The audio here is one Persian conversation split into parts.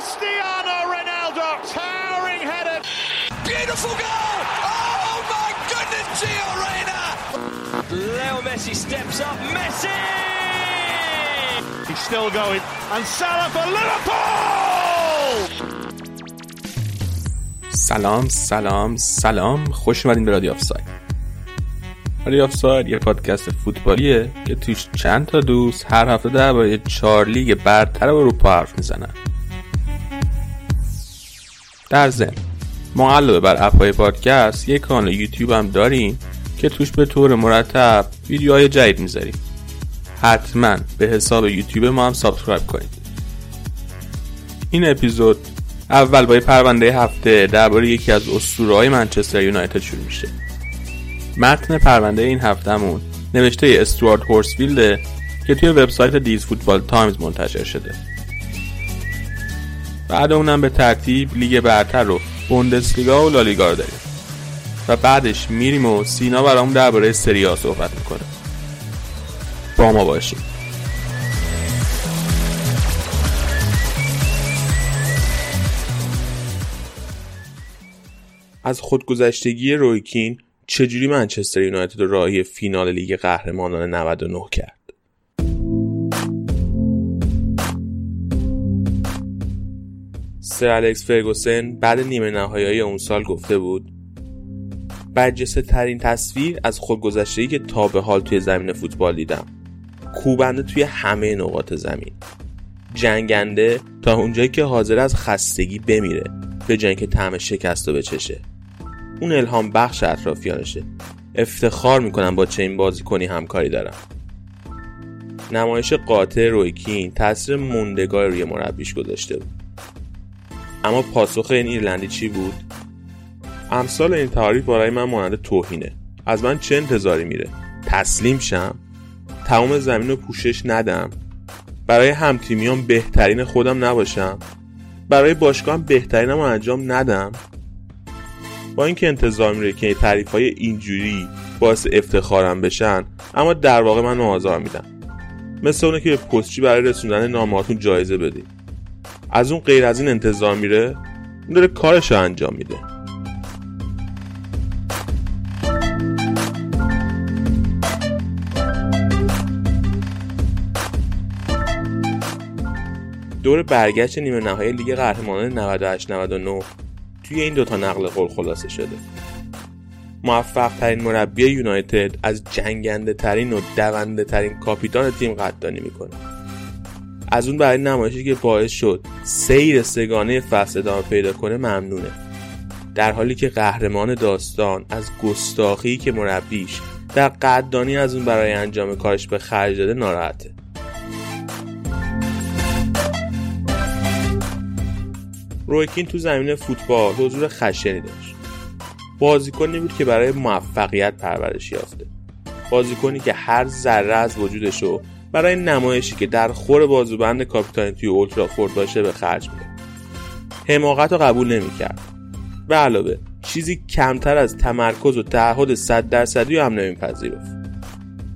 Cristiano Ronaldo, towering header. Beautiful goal! Oh my goodness, Gio Reyna! Leo Messi steps up. Messi! He's still going. And Salah for Liverpool! سلام سلام سلام خوش اومدین به رادیو آفساید رادیو آفساید یه پادکست فوتبالیه که توش چند تا دوست هر هفته درباره چهار لیگ برتر اروپا حرف می‌زنن در ضمن ما علاوه بر app های پادکست یک کانال یوتیوب هم داریم که توش به طور مرتب ویدیوهای جدید می‌ذاریم. حتما به حساب یوتیوب ما هم subscribe کنید. این اپیزود اول با پرونده هفته درباره یکی از اسطوره‌های منچستر یونایتد شروع میشه. متن پرونده این هفتهمون نوشته استوارت هورسفیلده که توی وبسایت These Football Times منتشر شده. بعد اونم به ترتیب لیگ برتر رو بوندسلیگا و لالیگا رو داریم. و بعدش میریم و سینا برامون درباره سری صحبت می‌کنه. با ما باشیم از خودگذشتگی رویکین چجوری منچستر یونایتد راهی فینال لیگ قهرمانان 99 کرد؟ سر الکس فرگوسن بعد نیمه نهایی اون سال گفته بود. برجسته ترین تصویر از خودگذشتگی که تا به حال توی زمین فوتبال دیدم. کوبنده توی همه نقاط زمین. جنگنده تا اونجایی که حاضر از خستگی بمیره به جنگ که طعم شکست رو بچشه. اون الهام بخش اطرافیانشه. افتخار می‌کنم با چه این بازی کنی همکاری دارم. نمایش قاطع رویکین تاثیر موندگار روی مربیش گذاشته بود. اما پاسخ این ایرلندی چی بود؟ امثال این تعریف برای من مانند توهینه. از من چه انتظاری میره؟ تسلیم شم. تمام زمین رو پوشش ندم. برای همتیمیان بهترین خودم نباشم. برای باشگاهم بهترینم رو انجام ندم. با اینکه انتظار میره که تعریف های اینجوری باعث افتخارم بشن اما در واقع من آزار میدم. مثل اونه که به پستچی برای رسوندن نامهاتون جایزه بدید از اون غیر از این انتظار میره اون داره کارش رو انجام میده. دور برگشت نیمه نهایی لیگ قهرمانان 98 99 توی این دوتا نقل قول خلاصه شده. موفق ترین مربی یونایتد از جنگنده ترین و دونده ترین کاپیتان تیم قدردانی می‌کنه. از اون برای نمایشی که باعث شد سیر سگانه فصل ادامه پیدا کنه ممنونه. در حالی که قهرمان داستان از گستاخی که مربیش در قدردانی از اون برای انجام کارش به خرج داده ناراحته. رویکین تو زمین فوتبال حضور خشنی داشت. بازیکنی بود که برای موفقیت پرورش یافته. بازیکنی که هر ذره از وجودشو برای نمایشی که در خور بازوبند کاپیتانی توی اولترافورد باشه به خرج میده. حماقت رو قبول نمی‌کرد. به علاوه چیزی کمتر از تمرکز و تعهد صد درصدی هم نمیپذیرفت.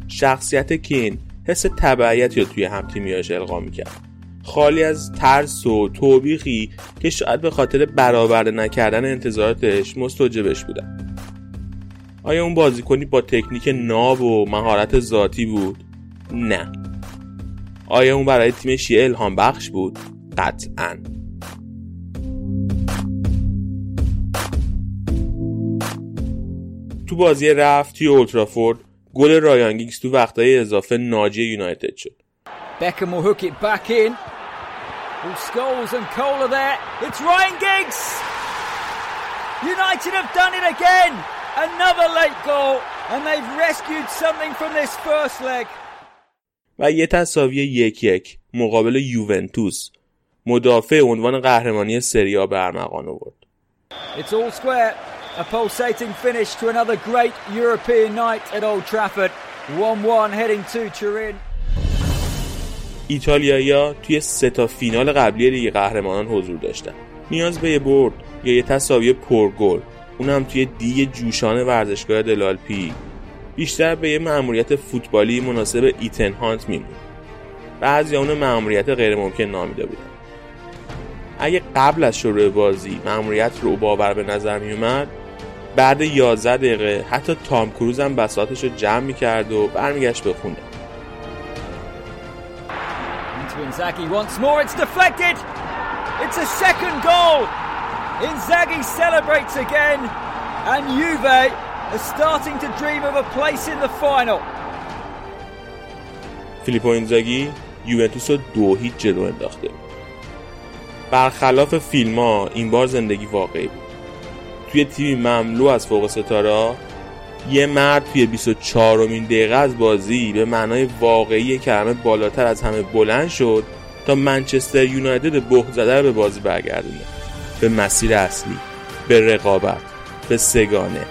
شخصیت کین حس تبعیتی رو توی همتیمیاش القا می‌کرد. خالی از ترس و توبیخی که شاید به خاطر برآورده نکردن انتظاراتش مستوجبش بودن. آیا اون بازیکنی با تکنیک ناب و مهارت ذاتی بود؟ نه. آیا اون برای تیم شیل الهام بخش بود؟ قطعا. تو بازی رفت توی اولترافورد گل رایانگیگز تو وقتای اضافه ناجی یونایتد شد. بکم و هکی بکین و سکولز و کولا در رایانگیگز یونایتد هم دانی اگن این نوی لیت گل و هم رسکید سمتنگ فرم این فرست لگ. و یه تساوی یک یک مقابل یوونتوس مدافع عنوان قهرمانی سریا به ارمغان آورد. It's all square. A pulsating finish to another great European night at Old Trafford. 1-1 heading to Turin. ایتالیایی‌ها توی سه تا فینال قبلی لیگ قهرمانان حضور داشتن. نیاز به یه برد یا یه تساوی پرگل اونم توی دیگ جوشان ورزشگاه دلالپی بیشتر به یه مأموریت فوتبالی مناسب ایتن هانت میمون بعضی اون مأموریت غیر ممکن نامیده بودن. اگه قبل از شروع بازی مأموریت رو باور به نظر می اومد بعد 11 دقیقه حتی تام کروز هم بساطش رو جمع می‌کرد و برمیگشت به خونه. Inzaghi once more, it's deflected! It's a second goal! Inzaghi celebrates again, and Juve are starting to dream of a place in the final. فیلیپو اینزاگی یوونتوس رو دو هیچ جلو انداخته. برخلاف فیلم ها این بار زندگی واقعی بود. توی تیمی مملو از فوق ستاره یه مرد توی 24 امین دقیقه از بازی به معنای واقعی کلمه بالاتر از همه بلند شد تا منچستر یونایتد بخ زده به بازی برگردونه. به مسیر اصلی به رقابت به سگانه.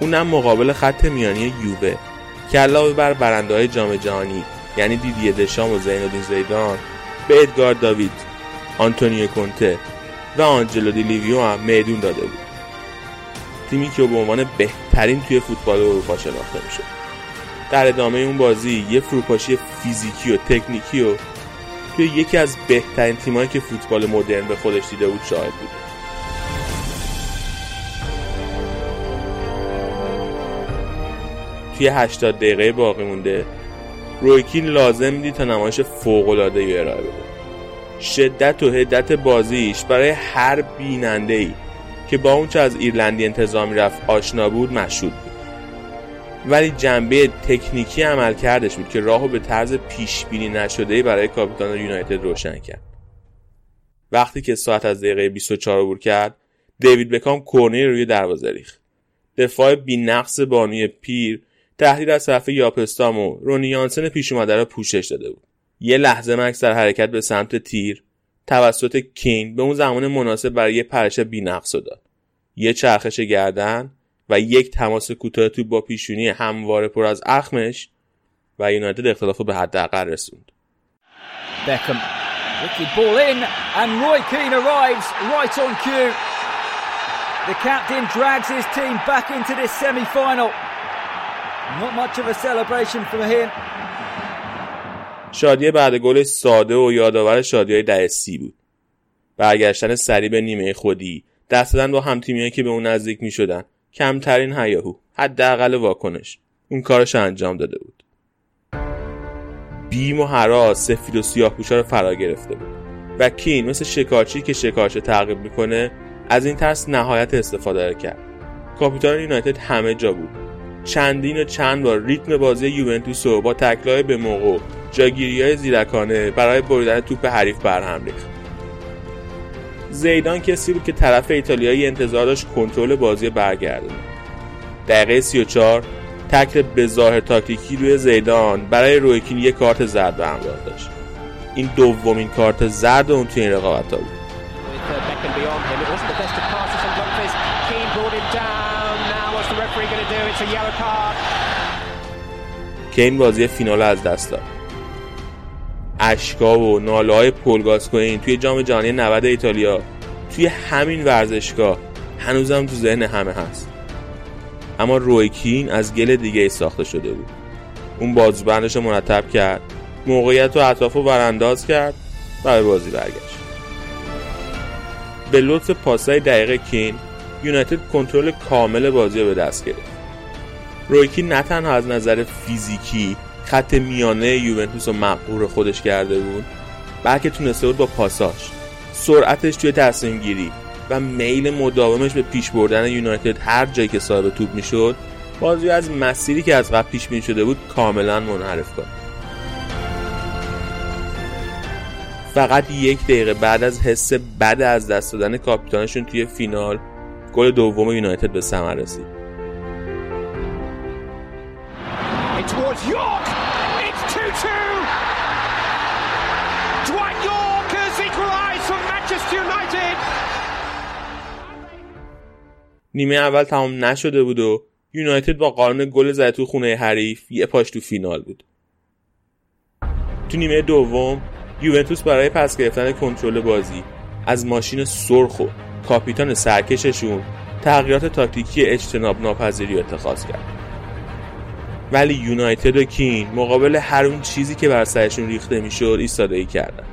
اونم مقابل خط میانی یووه. که علاوه بر برنده های جام جهانی یعنی دیدی دشام و زینالدین زیدان به ادگار داوید آنتونیو کنته و آنجلو دی لیویو هم میدون داده بود. تیمی که به عنوان بهترین توی فوتبال اروپا شناخته میشه در ادامه اون بازی یه فروپاشی فیزیکی و تکنیکی و توی یکی از بهترین تیمایی که فوتبال مدرن به خودش دیده بود شاهد بود. توی 80 دقیقه باقی مونده. رویکین لازم دید تا نمایش فوق‌العاده ای ارائه بده. شدت و هدت بازیش برای هر بیننده ای که با اون چه از ایرلندی انتظامی رفت آشنا بود مشهود بود. ولی جنبه تکنیکی عمل کردش بود که راهو به طرز پیش بینی نشده برای کاپیتان یونایتد روشن کرد. وقتی که ساعت از دقیقه 24 عبور کرد دیوید بکام کورنر روی دروازه ریخت. دفاع نقص بانوی پیر تهدید از طرف یاپستام و رونی یانسن پیش اومده را پوشش داده بود یه لحظه مکس در حرکت به سمت تیر توسط کین به اون زمان مناسب برای یه پرش بینقص داد یه چرخش گردن و یک تماس کوتاه تو با پیشونی همواره پر از اخمش و یونایتد اختلاف به حداقل رسوند cue. The captain drags his team back into this semi-final. Not much of a celebration from him. شادی بعد گل ساده و یادآور شادی های ده سی بود. برگشتن سری به نیمه خودی. دست دادن با همتیمیایی که به اون نزدیک می شدن کمترین هیاهو. حداقل واکنش. اون کارش انجام داده بود. بیم و حراس سفید و سیاه رو فرا گرفته بود. و کین مثل شکارچی که شکارچ تعقیب می‌کنه از این ترس نهایت استفاده کرد. کاپیتان یونایتد همه جا بود. چندین و چند بار ریتم بازی یوونتوس رو با تکلای به موقع جاگیری های زیرکانه برای بریدن توپ حریف برهم ریخت. زیدان کسی بود که طرف ایتالیایی انتظار داشت کنترل بازی برگردونه. دقیقه 34 تکل به ظاهر تاکتیکی روی زیدان برای رویکین یک کارت زرد به همراه داشت. این دومین کارت زرد اون توی این رقابت ها بود کین بازی فینال از دست داد. اشکا و ناله های پولگاسکوین توی جام جهانی 90 ایتالیا توی همین ورزشگاه هنوزم تو ذهن همه هست. اما رویکین از گل دیگه ای ساخته شده بود. اون بازوبندش رو مرتب کرد موقعیت و اطراف رو برانداز کرد و به بازی برگشت. به لطف پاسای دقیقه کین یونایتد کنترل کامل بازی رو به دست گرفت. رویکین نه تنها از نظر فیزیکی خط میانه یوونتوس رو مقبور خودش کرده بود بلکه تونسته بود با پاساش سرعتش توی تصمیم گیری و میل مداومش به پیش بردن یونایتد هر جایی که صاحب توپ می‌شد بازی از مسیری که از قبل پیش بینی شده بود کاملا منحرف کنه فقط یک دقیقه بعد از حس بد از دست دادن کاپیتانشون توی فینال گل دوم یونایتد به ثمر رسید. نیمه اول تمام نشده بود و یونایتد با قانون گل زده تو خونه حریف یه پاش تو فینال بود. تو نیمه دوم یوونتوس برای پس گرفتن کنترل بازی از ماشین سرخ و کاپیتان سرکششون تغییرات تاکتیکی اجتناب ناپذیری اتخاذ کرد ولی یونایتد و کین مقابل هر اون چیزی که بر سرشون ریخته می‌شد ایستادگی کردن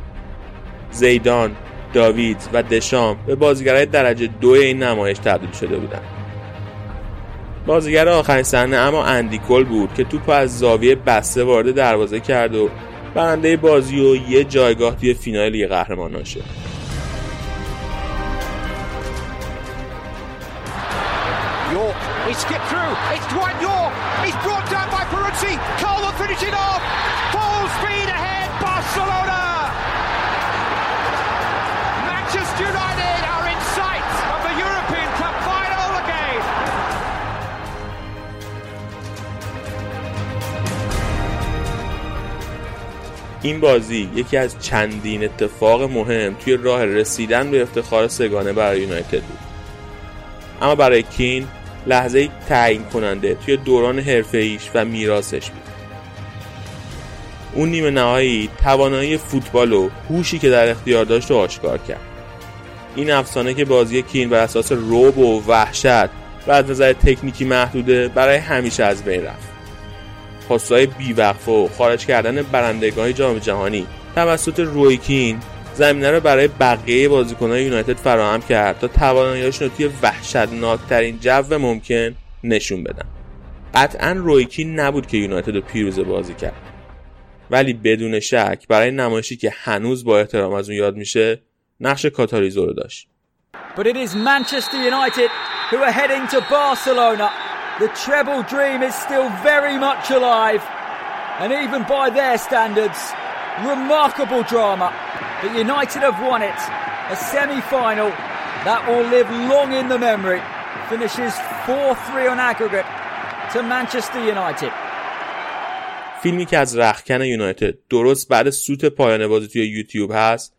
زیدان داوید و دشام به بازیگرای درجه دو این نمایش تبدیل شده بودند. بازیگر آخرین صحنه اما اندیکل بود که توپ از زاویه بسته وارد دروازه کرد و برنده بازی و یه جایگاه توی فینال لیگ قهرمانان شد این بازی یکی از چندین اتفاق مهم توی راه رسیدن به افتخار سگانه برای یونایتد بود. اما برای کین لحظه تعیین کننده توی دوران حرفه و میراثش بود. اون نیمه نهایی توانایی فوتبال و هوشی که در اختیار داشت رو آشکار کرد. این افسانه که بازی کین بر اساس روب و وحشت و از نظر تکنیکی محدوده برای همیشه از بین رفت. پاسهای بیوقفه و خارج کردن برندگان جام جهانی. توسط رویکین زمینه رو برای بقیه بازیکنهای یونایتد فراهم کرد تا تواناییاشون رو توی وحشتناکترین جو ممکن نشون بدن. قطعا رویکین نبود که یونایتد رو پیروز بازی کرد. ولی بدون شک برای نمایشی که هنوز با احترام از اون یاد میشه نقش کاتالیزو رو داشت. But it is Manchester United who are heading to Barcelona. The treble dream is still very much alive. And even by their standards, remarkable drama. But United have won it. A semi-final that will live long in the memory. Finishes 4-3 on aggregate to Manchester United. فیلمی که از رخکن یونایتد درست بعد سوت پایان بازی توی یوتیوب هست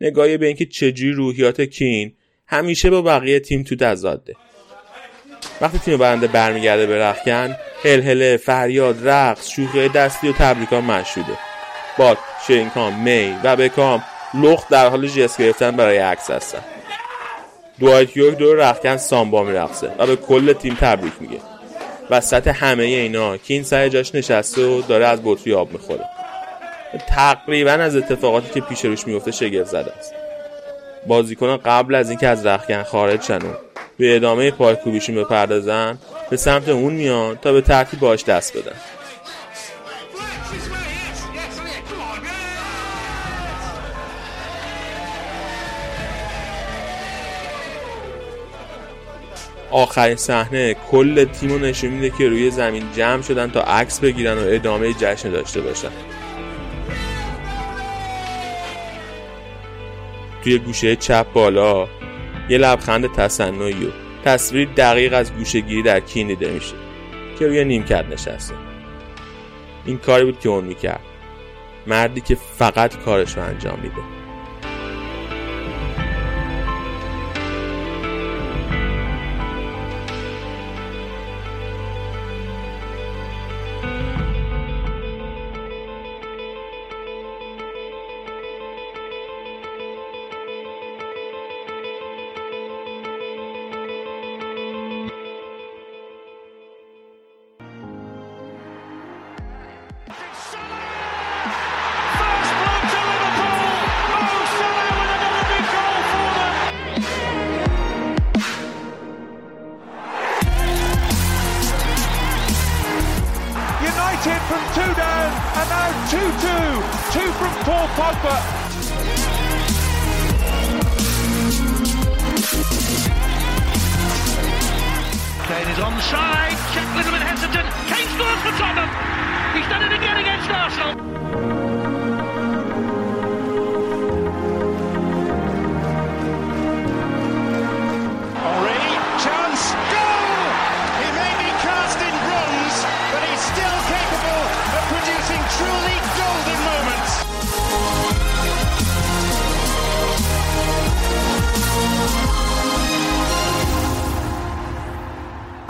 نگاهی به اینکه چجوری روحیات کین همیشه با بقیه تیم تو تضاده وقتی تیم برنده برمیگرده به رخکن هلهله فریاد رقص شوخی دستی و تبریکان مشهوده باد شینکام می و بکام لخت در حال جست گرفتن برای عکس هستن. دوایت یورک دور رخکن سامبا میرقصه و به کل تیم تبریک میگه. وسط همه اینا کین سر جاش نشسته و داره از بطری آب می‌خوره. تقریبا از اتفاقاتی که پیش روش میفته شگفت زده است. بازیکنان قبل از اینکه از رخکن خارج شن به ادامه پایکوبیشون بپردازن به سمت اون میان تا به ترتیب باش دست بدن. آخرین صحنه کل تیم رو نشون میده که روی زمین جمع شدن تا عکس بگیرن و ادامه جشن داشته باشن. توی گوشه چپ بالا یه لبخند تصنعی و تصویر دقیق از گوشگیری در کین دیده میشه که روی نیمکت نشسته. این کاری بود که اون می‌کرد. مردی که فقط کارش رو انجام میده.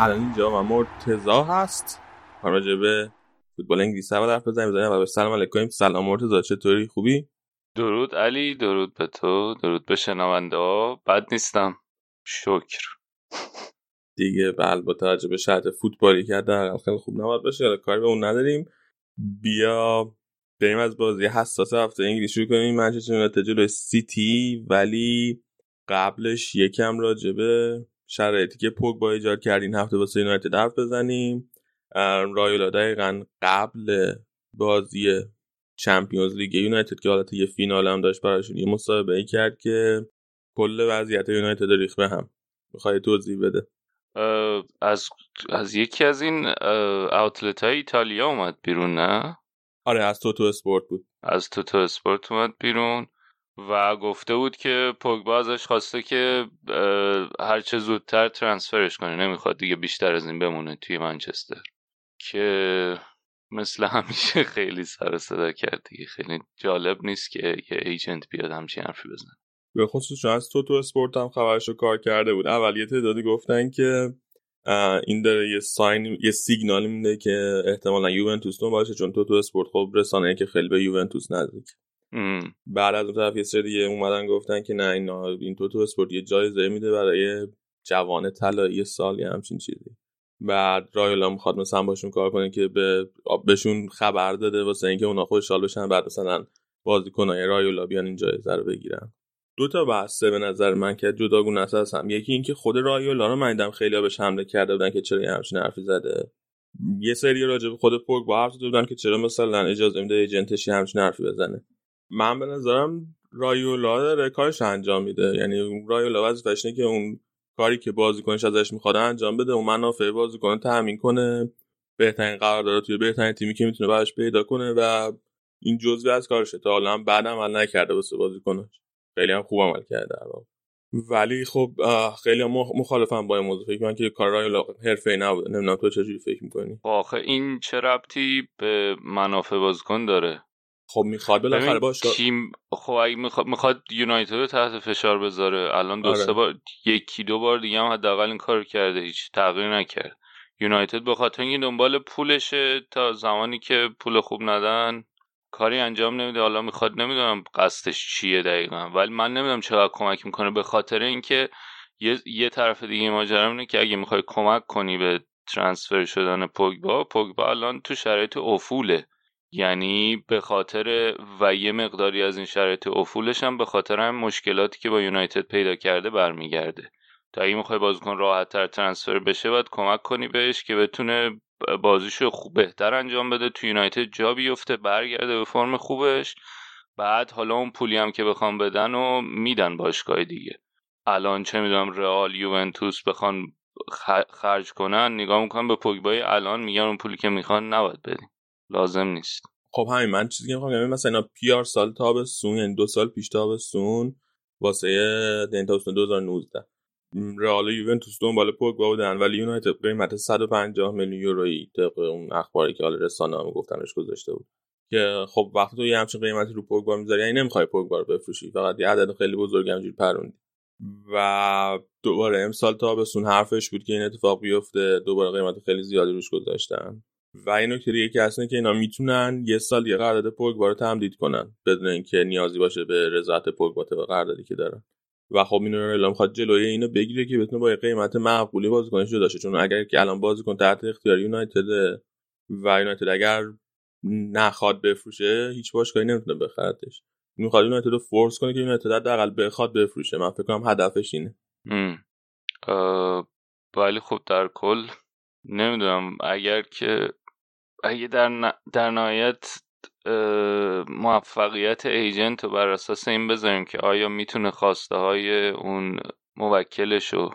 الان اینجا و مرتزا هست. راجع به فوتبال انگلیس هم حرف بزنیم و به سلام علیکم. سلام مرتزا چطوری؟ خوبی؟ درود علی درود به تو درود به شنونده ها. بد نیستم. شکر. دیگه بل با توجه به شرط فوتبالی که در خیلی خوب نباید باشه کاری به اون نداریم. بیا بریم از بازی حساس هفته انگلیس شروع کنیم. منچستر یونایتد جلوی سیتی ولی قبلش یکم راجع به شرایطی که با ایجاد کرد این هفته واسه یونایتد حرف بزنیم. رایولا دقیقا قبل بازی Champions League یونایتد که حالت یه فینال هم داشت براشون یه مصاحبه ای کرد که کل وضعیت یونایتد ریخت به هم. می‌خوای توضیح بده؟ از از یکی از این outlet های ایتالیا اومد بیرون نه؟ آره از توتو اسپورت بود. از توتو اسپورت اومد بیرون. و گفته بود که پوگبا ازش خواسته که هرچه زودتر ترانسفرش کنه. نمی‌خواد دیگه بیشتر از این بمونه توی منچستر. که مثل همیشه خیلی سر صدا کرد دیگه. خیلی جالب نیست که یه ایجنت بیاد همچین حرفی بزنه. به خصوص از تو تو اسپورت هم خبرش رو کار کرده بود. اول یه تعدادی گفتن که این داره یه ساین یه سیگنال میده که احتمالا یوونتوس باشه چون تو تو اسپورت خب رسانه که خیلی به یوونتوس نزدیک بعد از طرف یه سری اومدن گفتن که نه این این تو تو اسپورت یه جایزه میده برای جوان طلایی سال یا همچین چیزی. بعد رایولا می‌خواد مثلا باشون کار کنه که به بهشون خبر داده واسه اینکه اونا خوشحال بشن بعد مثلا بازیکنای رایولا بیان این جایزه رو بگیرن. دو تا بحثه به نظر من که جداگونه است هم. یکی اینکه خود رایولا رو من خیلی بهش حمله کرده بودن که چرا همچین حرفی زده. یه سری راجع به خود پوگ با حرف بودن که چرا مثلا اجازه میده ایجنتش همچین حرفی بزنه. من به نظرم رایولا داره کارش انجام میده. یعنی رایولا وظیفش که اون کاری که بازیکنش ازش می‌خواد انجام بده اون منافع بازیکن تامین کنه. بهترین قرارداد توی بهترین تیمی که می‌تونه براش پیدا کنه و این جزوی از کارشه تا حالا بعد عمل نکرده واسه بازیکنش. خیلی هم خوب عمل کرده ولی خب خیلی هم مخالفم با این موضوع. فکر من که کار حرفه نبوده. نمی‌دونم تو چجوری فکر می‌کنی؟ آخه این چه ربطی به منافع بازیکن داره؟ خب می‌خواد بالاخره باش تیم خب اگه می‌خواد می‌خواد یونایتد رو تحت فشار بذاره. الان دو آره. سه بار یکی دو بار دیگه هم حداقل این کار کرده هیچ تغییر نکرد. یونایتد به خاطر اینکه دنبال پولشه تا زمانی که پول خوب ندن کاری انجام نمیده. حالا می‌خواد نمی‌دونم قصدش چیه دقیقا ولی من نمی‌دونم چقدر کمک می‌کنه. به خاطر اینکه یه, یه طرف دیگه ماجرا اینه که اگه می‌خوای کمک کنی به ترانسفر شدن پوگبا پوگبا الان تو شرایط افوله. یعنی به خاطر و یه مقداری از این شرایط افولش هم به خاطر هم مشکلاتی که با یونایتد پیدا کرده برمیگرده. تا اگه می‌خوای بازیکن راحت تر ترانسفر بشه باید کمک کنی بهش که بتونه بازیشو خوب بهتر انجام بده. تو یونایتد جا بیفته برگرده به فرم خوبش. بعد حالا اون پولی هم که بخوام بدن و میدن باشگاه دیگه. الان چه می‌دونم رئال یوونتوس بخوان خرج کنن نگاه می‌کنن به پوگبای الان میگن اون پولی که می‌خوان نباید بدیم لازم نیست. خب همین من چیزی که می‌خوام مثلا اینا پیار سال تابستون یعنی دو سال پیش تابستون واسه دین تابستون 2019 رئال یوونتوس دنبال پوگبا بودن ولی یونایتد قیمت 150 میلیون یورویی طبق اون اخباری که حالا رسانه هم گفتنش گذاشته بود. که خب وقتی تو یه همچین قیمتی رو پوگبا می‌ذاری یعنی نمی‌خوای پوگبا رو بفروشی فقط یه عدد خیلی بزرگ همجوری پروندی. و دوباره امسال تابستون حرفش بود که این اتفاق بیفته دوباره قیمت خیلی زیادی روش گذاشتن. و این نکته دیگه که که اینا می‌تونن یه سال یه قرارداد پوگبا رو تمدید کنن بدون اینکه نیازی باشه به رضایت پوگبا به قراردادی که دارن. و خب اینو اعلام می‌خواد جلوی اینو بگیره که بتونه با قیمت معقولی بازیکنش جدا شه. چون اگر که الان بازیکن تحت اختیار یونایتد و یونایتد اگر نخواد بفروشه هیچ باشگاهی نمی‌تونه بخردش. می‌خواد یونایتد رو فورس کنه که یونایتد حداقل بخواد بفروشه. من فکر کنم هدفش اینه. ولی خب در کل نمی‌دونم اگر که اگه در, در نهایت موفقیت ایجنت رو بر اساس این بذاریم که آیا می‌تونه خواسته های اون موکلش رو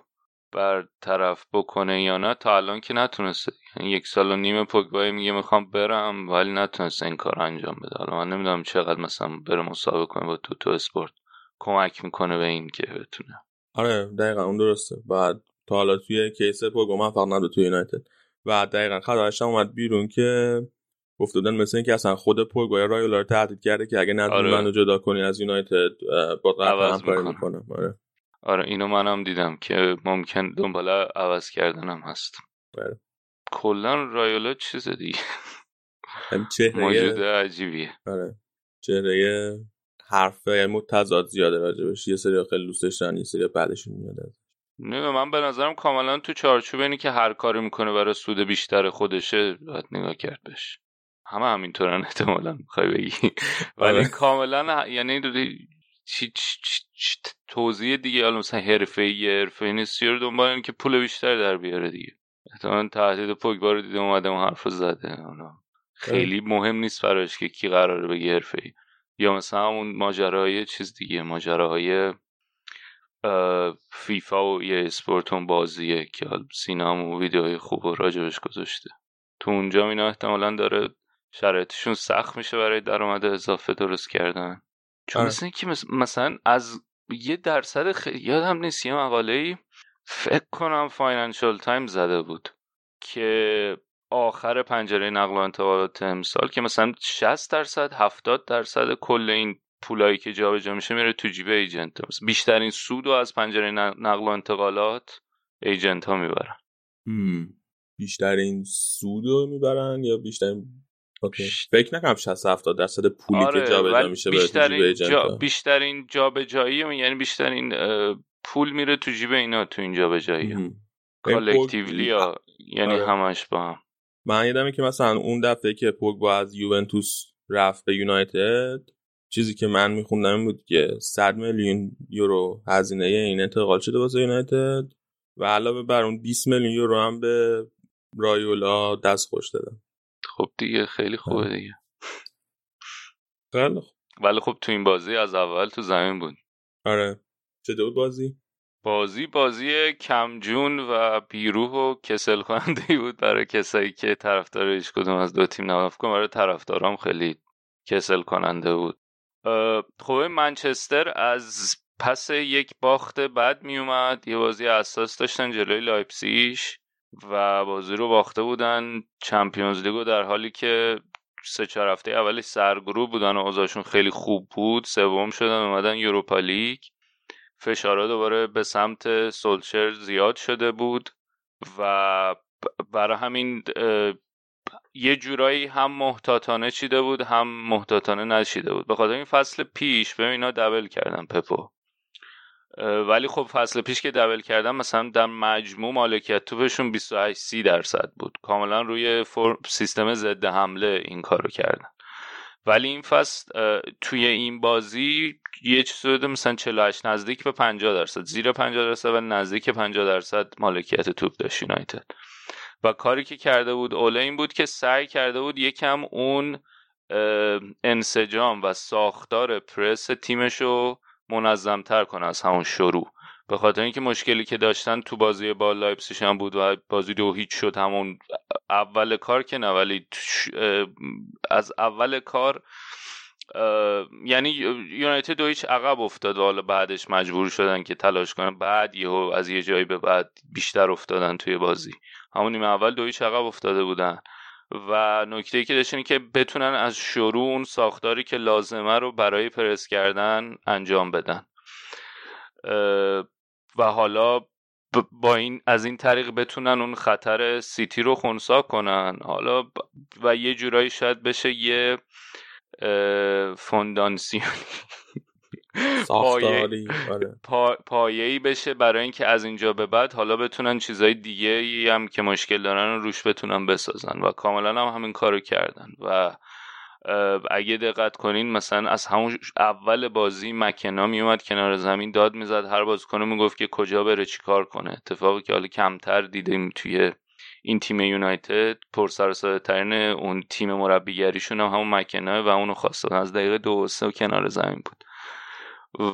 بر طرف بکنه یا نه تا الان که نتونسته. یعنی یک سال و نیم پوگبای میگه می‌خوام برم ولی نتونسته این کار انجام بده. حالا من نمی‌دونم چقدر مثلا بره مسابقه کنه با تو تو اسپورت. کمک می‌کنه به این که بتونه. آره دقیقا اون درسته. بعد تا حالا توی کیس پوگبا من فقط توی یونایتد. و دقیقا خبرش اومد بیرون که گفته بودن مثل اینکه اصلا خود پوگبا رایولا رو تهدید کرده که اگه ندونی آره. منو جدا کنی از یونایتد با قطعا کاری می‌کنه آره. آره اینو منم دیدم که ممکن دنبال عوض کردنم هست. بله. کلا رایولا چیز دیگه. چهره موجود عجیبیه. آره. چهره حرف متضاد زیاده راجبش. یه سری خیلی دوستش دارن یه سری بعدشون میاد. نه من به نظرم کاملا تو چارچوب اینی که هر کاری می‌کنه برای سود بیشتر خودشه باید نگاه کرد بهش. همه همینطورن احتمالا می‌خوای بگی. ولی آره. کاملا یعنی چی توضیح دیگه حالا مثلا حرفه ای حرفه ای نیست رو دنبال که پول بیشتر در بیاره دیگه. احتمالا تهدید پوگبا رو دیده اومده اون حرف زده. خیلی مهم نیست براش که کی قراره بگه حرفه ای یا مثلا اون ماجراهای چیز دیگه ماجراهای فیفا و e-sport و بازیه که سینا هم ویدیوهای خوب و راجع بهش گذاشته تو اونجا اینا احتمالا داره شرایطشون سخت میشه برای درآمد اضافه درست کردن چون آره. مثل که مثلا از یه درصد خیلی یادم نیست یه مقاله ای فکر کنم Financial Times زده بود که آخر پنجره نقل و انتقالات امسال که مثلا 60 درصد 70 درصد کل این پولایی که جابجا میشه میره تو جیب ایجنت بیشترین سود رو از پنجره نقل و انتقالات ایجنت ها می‌برن. بیشترین سود رو می‌برن یا بیشترین اوکی. فکر نکنم 60 70 درصد پولی آره که جابجا میشه بیشترین جا بیشترین جابجایی یعنی بیشترین پول میره تو جیب اینا تو این جابجایی کالکتیولی یا یعنی آره. همش با هم. من یادمه که مثلا اون دفعه که پوگبا از یوونتوس رفت به یونایتد چیزی که من میخوندم بود که 100 میلیون یورو هزینه این انتقال شده واسه یونایتد و علاوه بر اون 20 میلیون یورو هم به رایولا دست خوش دادن خب دیگه خیلی خوبه. دیگه. خیلی خوب. ولی خب تو این بازی از اول تو زمین بود. آره. چه بود بازی؟ بازی بازی کمجون و بیروح و کسل کننده بود برای کسایی که طرفدار هیچ کدوم از دو تیم نبود. برای طرفدارام خیلی کسل کننده بود. خب منچستر از پس یک باخت بد میومد یه بازی اساس داشتن جلوی لایپزیش و بازی رو باخته بودن. Champions League و در حالی که سه چهار هفته اولش سرگرو بودن و اوضاعشون خیلی خوب بود سوم شدن اومدن یوروپا لیگ. فشارها دوباره به سمت سولشر زیاد شده بود و برای همین یه جورایی هم محتاطانه چیده بود هم محتاطانه نشیده بود. به خاطر این فصل پیش به اینا دبل کردن پپو. ولی خب فصل پیش که دبل کردن مثلا در مجموع مالکیت توپشون 28 30 درصد بود. کاملا روی سیستم ضد حمله این کارو کردن. ولی این فصل توی این بازی یه چیز بوده مثلا 48 نزدیک به 50 درصد. زیر 50 درصد و نزدیک 50 درصد مالکیت توپ داشت یونایتد. و کاری که کرده بود اوله این بود که سعی کرده بود یکم اون انسجام و ساختار پرس تیمش رو منظمتر کنه از همون شروع. به خاطر اینکه مشکلی که داشتن تو بازی با لایپسیش هم بود و بازی دو هیچ شد همون اول کار که نه ولی از اول کار یعنی یونایتد هیچ عقب افتاد و حالا بعدش مجبور شدن که تلاش کنن. بعد یهو از یه جایی به بعد بیشتر افتادن توی بازی. همون نیمه اول دو هیچ عقب افتاده بودن. و نکته که داشتن که بتونن از شروع اون ساختاری که لازمه رو برای پرس کردن انجام بدن. و حالا با این از این طریق بتونن اون خطر سیتی رو خونسا کنن. حالا و یه جورایی شاید بشه یه فوندانسیون. پایه ای بشه برای اینکه از اینجا به بعد حالا بتونن چیزای دیگه ای هم که مشکل دارن رو روش بتونن بسازن و کاملا هم همین کارو کردن. و اگه دقت کنین مثلا از همون اول بازی مکنا میومد کنار زمین داد می‌زد هر بازیکن می‌گفت که کجا بره چی کار کنه. اتفاقی که حالا کمتر دیدیم توی این تیم یونایتد پر سر ترین اون تیم مربیگریشون هم همون مکنا و اونو خواستن. از دقیقه دو و سه کنار زمین بود.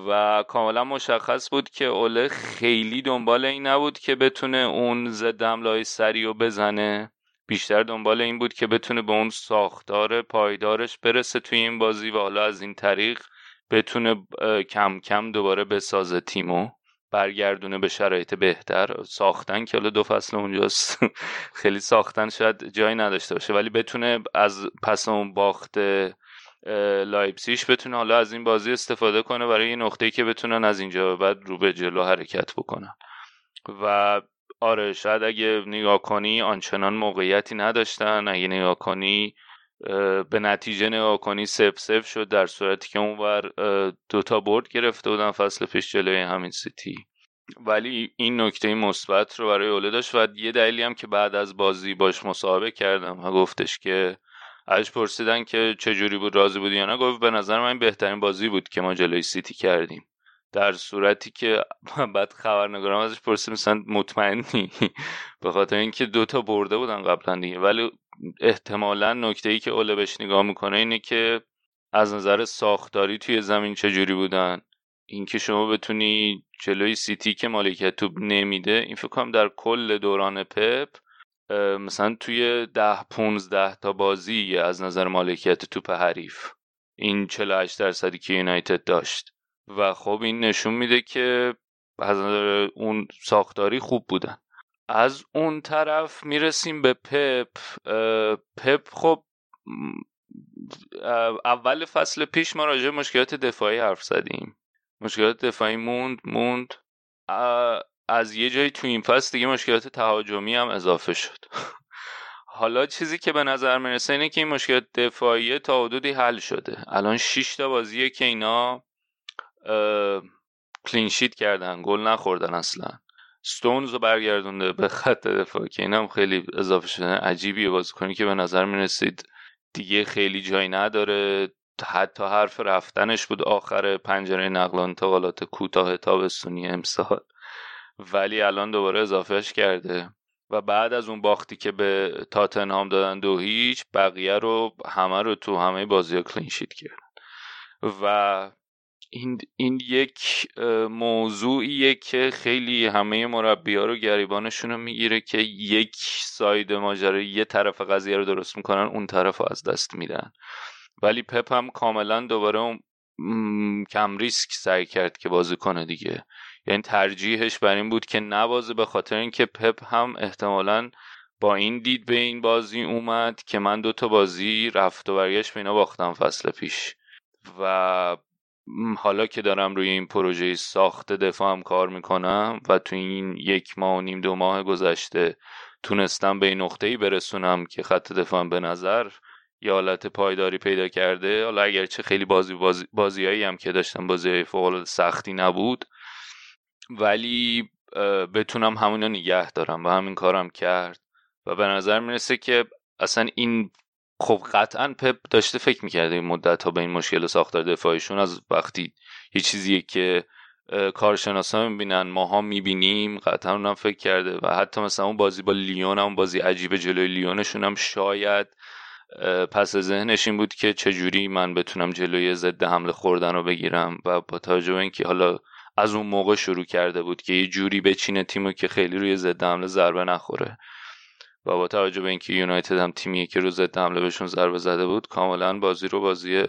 و کاملا مشخص بود که اوله خیلی دنبال این نبود که بتونه اون ضد حمله سری رو بزنه. بیشتر دنبال این بود که بتونه به اون ساختار پایدارش برسه توی این بازی و حالا از این طریق بتونه کم کم دوباره بسازه تیمو. برگردونه به شرایط بهتر. ساختن که حالا دو فصل اونجاست. خیلی ساختن شاید جایی نداشته باشه ولی بتونه از پس اون باخت لایپسیش بتونه حالا از این بازی استفاده کنه برای این نقطه‌ای که بتونن از اینجا به بعد رو به جلو حرکت بکنن. و آره شاید اگه نگاه کنی آنچنان موقعیتی نداشتن. اگه نگاه کنی به نتیجه نگاه کنی سف سف شد در صورتی که اونور دوتا برد گرفته بودن فصل پیش جلوی همین سیتی. ولی این نکته مثبت رو برای اوله داشت و یه دلیلی هم که بعد از بازی باش مصاحبه کردم و گفتش که ازش پرسیدن که چه جوری بود راضی بودی یا نه گفت به نظر من بهترین بازی بود که ما جلوی سیتی کردیم. در صورتی که بعد خبرنگارم ازش پرسید مثلا مطمئنی؟ به خاطر اینکه دوتا برده بودن قبلا دیگه. ولی احتمالا نکته ای که اوله بهش نگاه می‌کنه اینه که از نظر ساختاری توی زمین چجوری بودن. اینکه شما بتونی جلوی سیتی که مالکیت توپ نمیده این فکر کنم در کل دوران پپ مثلا توی ده 15 تا بازی از نظر مالکیت توپ حریف. این 48 درصدی که یونایتد داشت. و خب این نشون میده که از نظر اون ساختاری خوب بودن. از اون طرف می‌رسیم به پپ. پپ خب اول فصل پیش ما راجع مشکلات دفاعی حرف زدیم. مشکلات دفاعی موند موند. از یه جایی تو این فصل دیگه مشکلات تهاجمی هم اضافه شد. حالا چیزی که به نظر می‌رسه اینه که این مشکلات دفاعی تا حدودی حل شده. الان 6 تا بازیه که اینا کلینشیت کردن گل نخوردن اصلا. ستونز رو برگردونده به خط دفاع که اینم خیلی اضافه شده عجیبیه بازیکنی که به نظر می‌رسید دیگه خیلی جایی نداره. حتی حرف رفتنش بود آخر پنجره نقل و انتقالات کوتاه تابستونی امسال. ولی الان دوباره اضافهش کرده. و بعد از اون باختی که به تاتنهام دادن دو هیچ بقیه رو همه رو تو همه بازی کلینشیت کردن. و این, این یک موضوعیه که خیلی همه مربی ها رو گریبانشون رو می‌گیره که یک ساید ماجرا یه طرف قضیه رو درست می‌کنن اون طرف رو از دست میدن. ولی پپ هم کاملا دوباره کم ریسک سعی کرد که بازی کنه دیگه. یعنی ترجیحش بر این بود که نبازه به خاطر اینکه پپ هم احتمالا با این دید به این بازی اومد که من دوتا بازی رفت و برگشت به اینا باختم فصل پیش. و حالا که دارم روی این پروژه ساخت دفاعم کار می‌کنم و تو این یک ماه و نیم دو ماه گذشته تونستم به این نقطه ای برسونم که خط دفاعم به نظر یه حالت پایداری پیدا کرده. حالا اگرچه خیلی بازی بازی بازیایی هم که داشتم بازی های سختی نبود. ولی بتونم همونو نگه دارم و همین کارم کرد. و به نظر می‌رسه که اصلا این خب قطعا پپ داشته فکر می‌کرده این مدت ها به این مشکل ساختار دفاعیشون از وقتی یه چیزیه که کارشناسا می‌بینن ماها می‌بینیم قطعا اونم فکر کرده و حتی مثلا اون بازی با لیون هم بازی عجیب جلوی لیونشون هم شاید پس ذهنش این بود که چجوری من بتونم جلوی ضد حمله خوردن رو بگیرم و با توجه به اینکه حالا از اون موقع شروع کرده بود که یه جوری بچینه تیمو که خیلی روی ضد حمله ضربه نخوره. و با توجه به اینکه یونایتد هم تیمیه که رو ضد حمله بهشون ضربه زده بود کاملا بازی رو بازی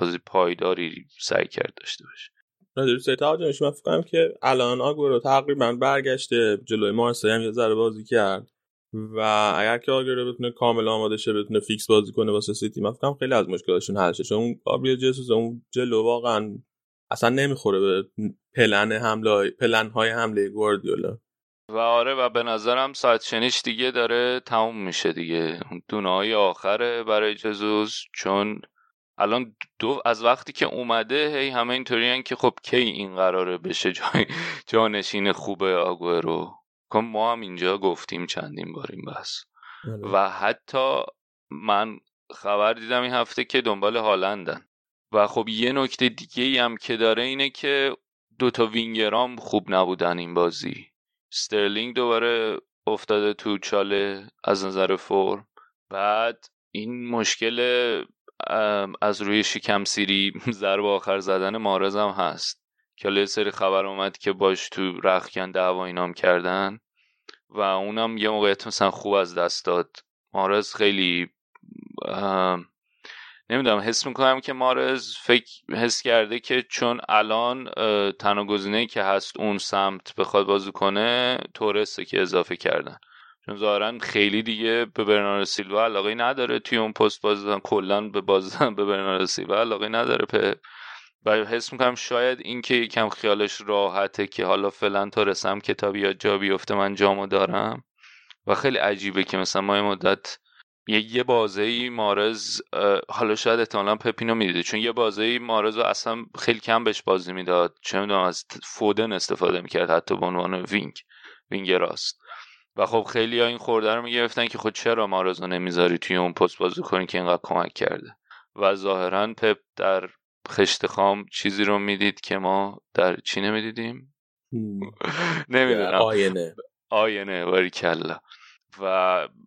بازی پایداری سعی کرد داشته باشه. راجع تهاجمش من فکر که الان آگورو تقریبا برگشته جلوی مارسی هم یه ذره بازی کرد. و اگر که آگورو بتونه کامل آماده شه بتونه فیکس بازی کنه واسه سیتی من فکر خیلی از مشکلاتشون حل شه. چون گابریل جسوس اون جلو واقعا اصلا نمی‌خوره به پلن حمله پلن های حمله گواردیولا. و آره و به نظرم ساعت شنیش دیگه داره تموم میشه دیگه. دونه های آخره برای جسوس چون الان دو از وقتی که اومده هی همه اینطوری که خب کی این قراره بشه؟ جای جانشین خوبه آگوئرو. کین خب ما هم اینجا گفتیم چندین بار این بس بله. و حتی من خبر دیدم این هفته که دنبال هالندن. و خب یه نکته دیگه هم که داره اینه که دوتا وینگرام خوب نبودن این بازی. سترلینگ دوباره افتاده تو چاله از نظر فرم. بعد این مشکل از روی شکم سیری ضرب آخر زدن مارز هم هست. که یه سری خبر اومد که باش تو رخکن دعوا اینام کردن و اونم یه موقعیت مثلا خوب از دست داد. مارز خیلی نمی‌دونم حس می‌کنم که مارز فکر حس کرده که چون الان تنها گزینه که هست اون سمت بخواد بازی کنه تورسته که اضافه کردن. چون ظاهرا خیلی دیگه به برنارد سیلوا علاقه نداره توی اون پست بازی کلا به بازی به برنارد سیلوا علاقه نداره په و حس می‌کنم شاید این که یکم خیالش راحته که حالا فعلا تا رسم کتابی یا جا بیفته من جامو دارم. و خیلی عجیبه که مثلا ما مدت یه یه بازه ای مارز حالا شاید احتمالا پپینو می‌دیده چون یه بازه ای مارز رو اصلا خیلی کم بهش بازی می‌داد. چه می‌دونم از فودن استفاده می‌کرد حتی به عنوان wing wing راست. و خب خیلی ها این خرده رو می‌گرفتن که خب چرا مارز رو نمی‌ذاری توی اون پست بازی کنی که اینقدر کمک کرده؟ و ظاهرا پپ در خشت خام چیزی رو می‌دید که ما در چی نمی‌دیدیم؟ نمی‌دونم. آینه. آینه باری کلا و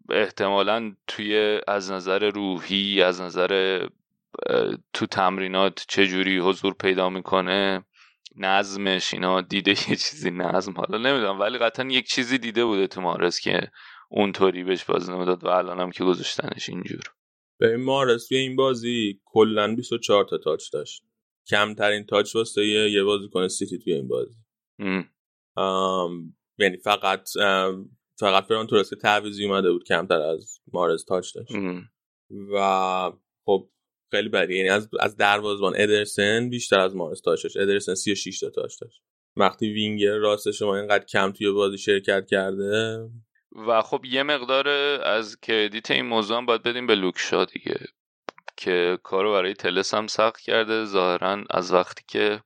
احتمالا توی از نظر روحی از نظر تو تمرینات چجوری حضور پیدا می‌کنه نظمش اینا دیده یه چیزی نظم حالا نمی‌دونم ولی قطعا یک چیزی دیده بوده تو مارس که اونطوری بهش بازی نمی‌داد و الان هم که گذاشتنش اینجور. به مارس توی این بازی کلا 24 تا تاچ داشت. کمترین تاچ واسه یه بازیکن سیتی توی این بازی. یعنی فقط فقط فران که تعویزی اومده بود کمتر از مارز تاچ داشت. و خب خیلی بدی. یعنی از از دروازه‌بان ادرسن بیشتر از مارز تاچ داشت. ادرسن 36 تا تاچ داشت. وقتی وینگر راست شما اینقدر کم توی بازی شرکت کرده. و خب یه مقدار از کردیت این موضوع هم باید بدیم به لوکشا دیگه که کارو برای تلس هم سخت کرده. ظاهرا از وقتی که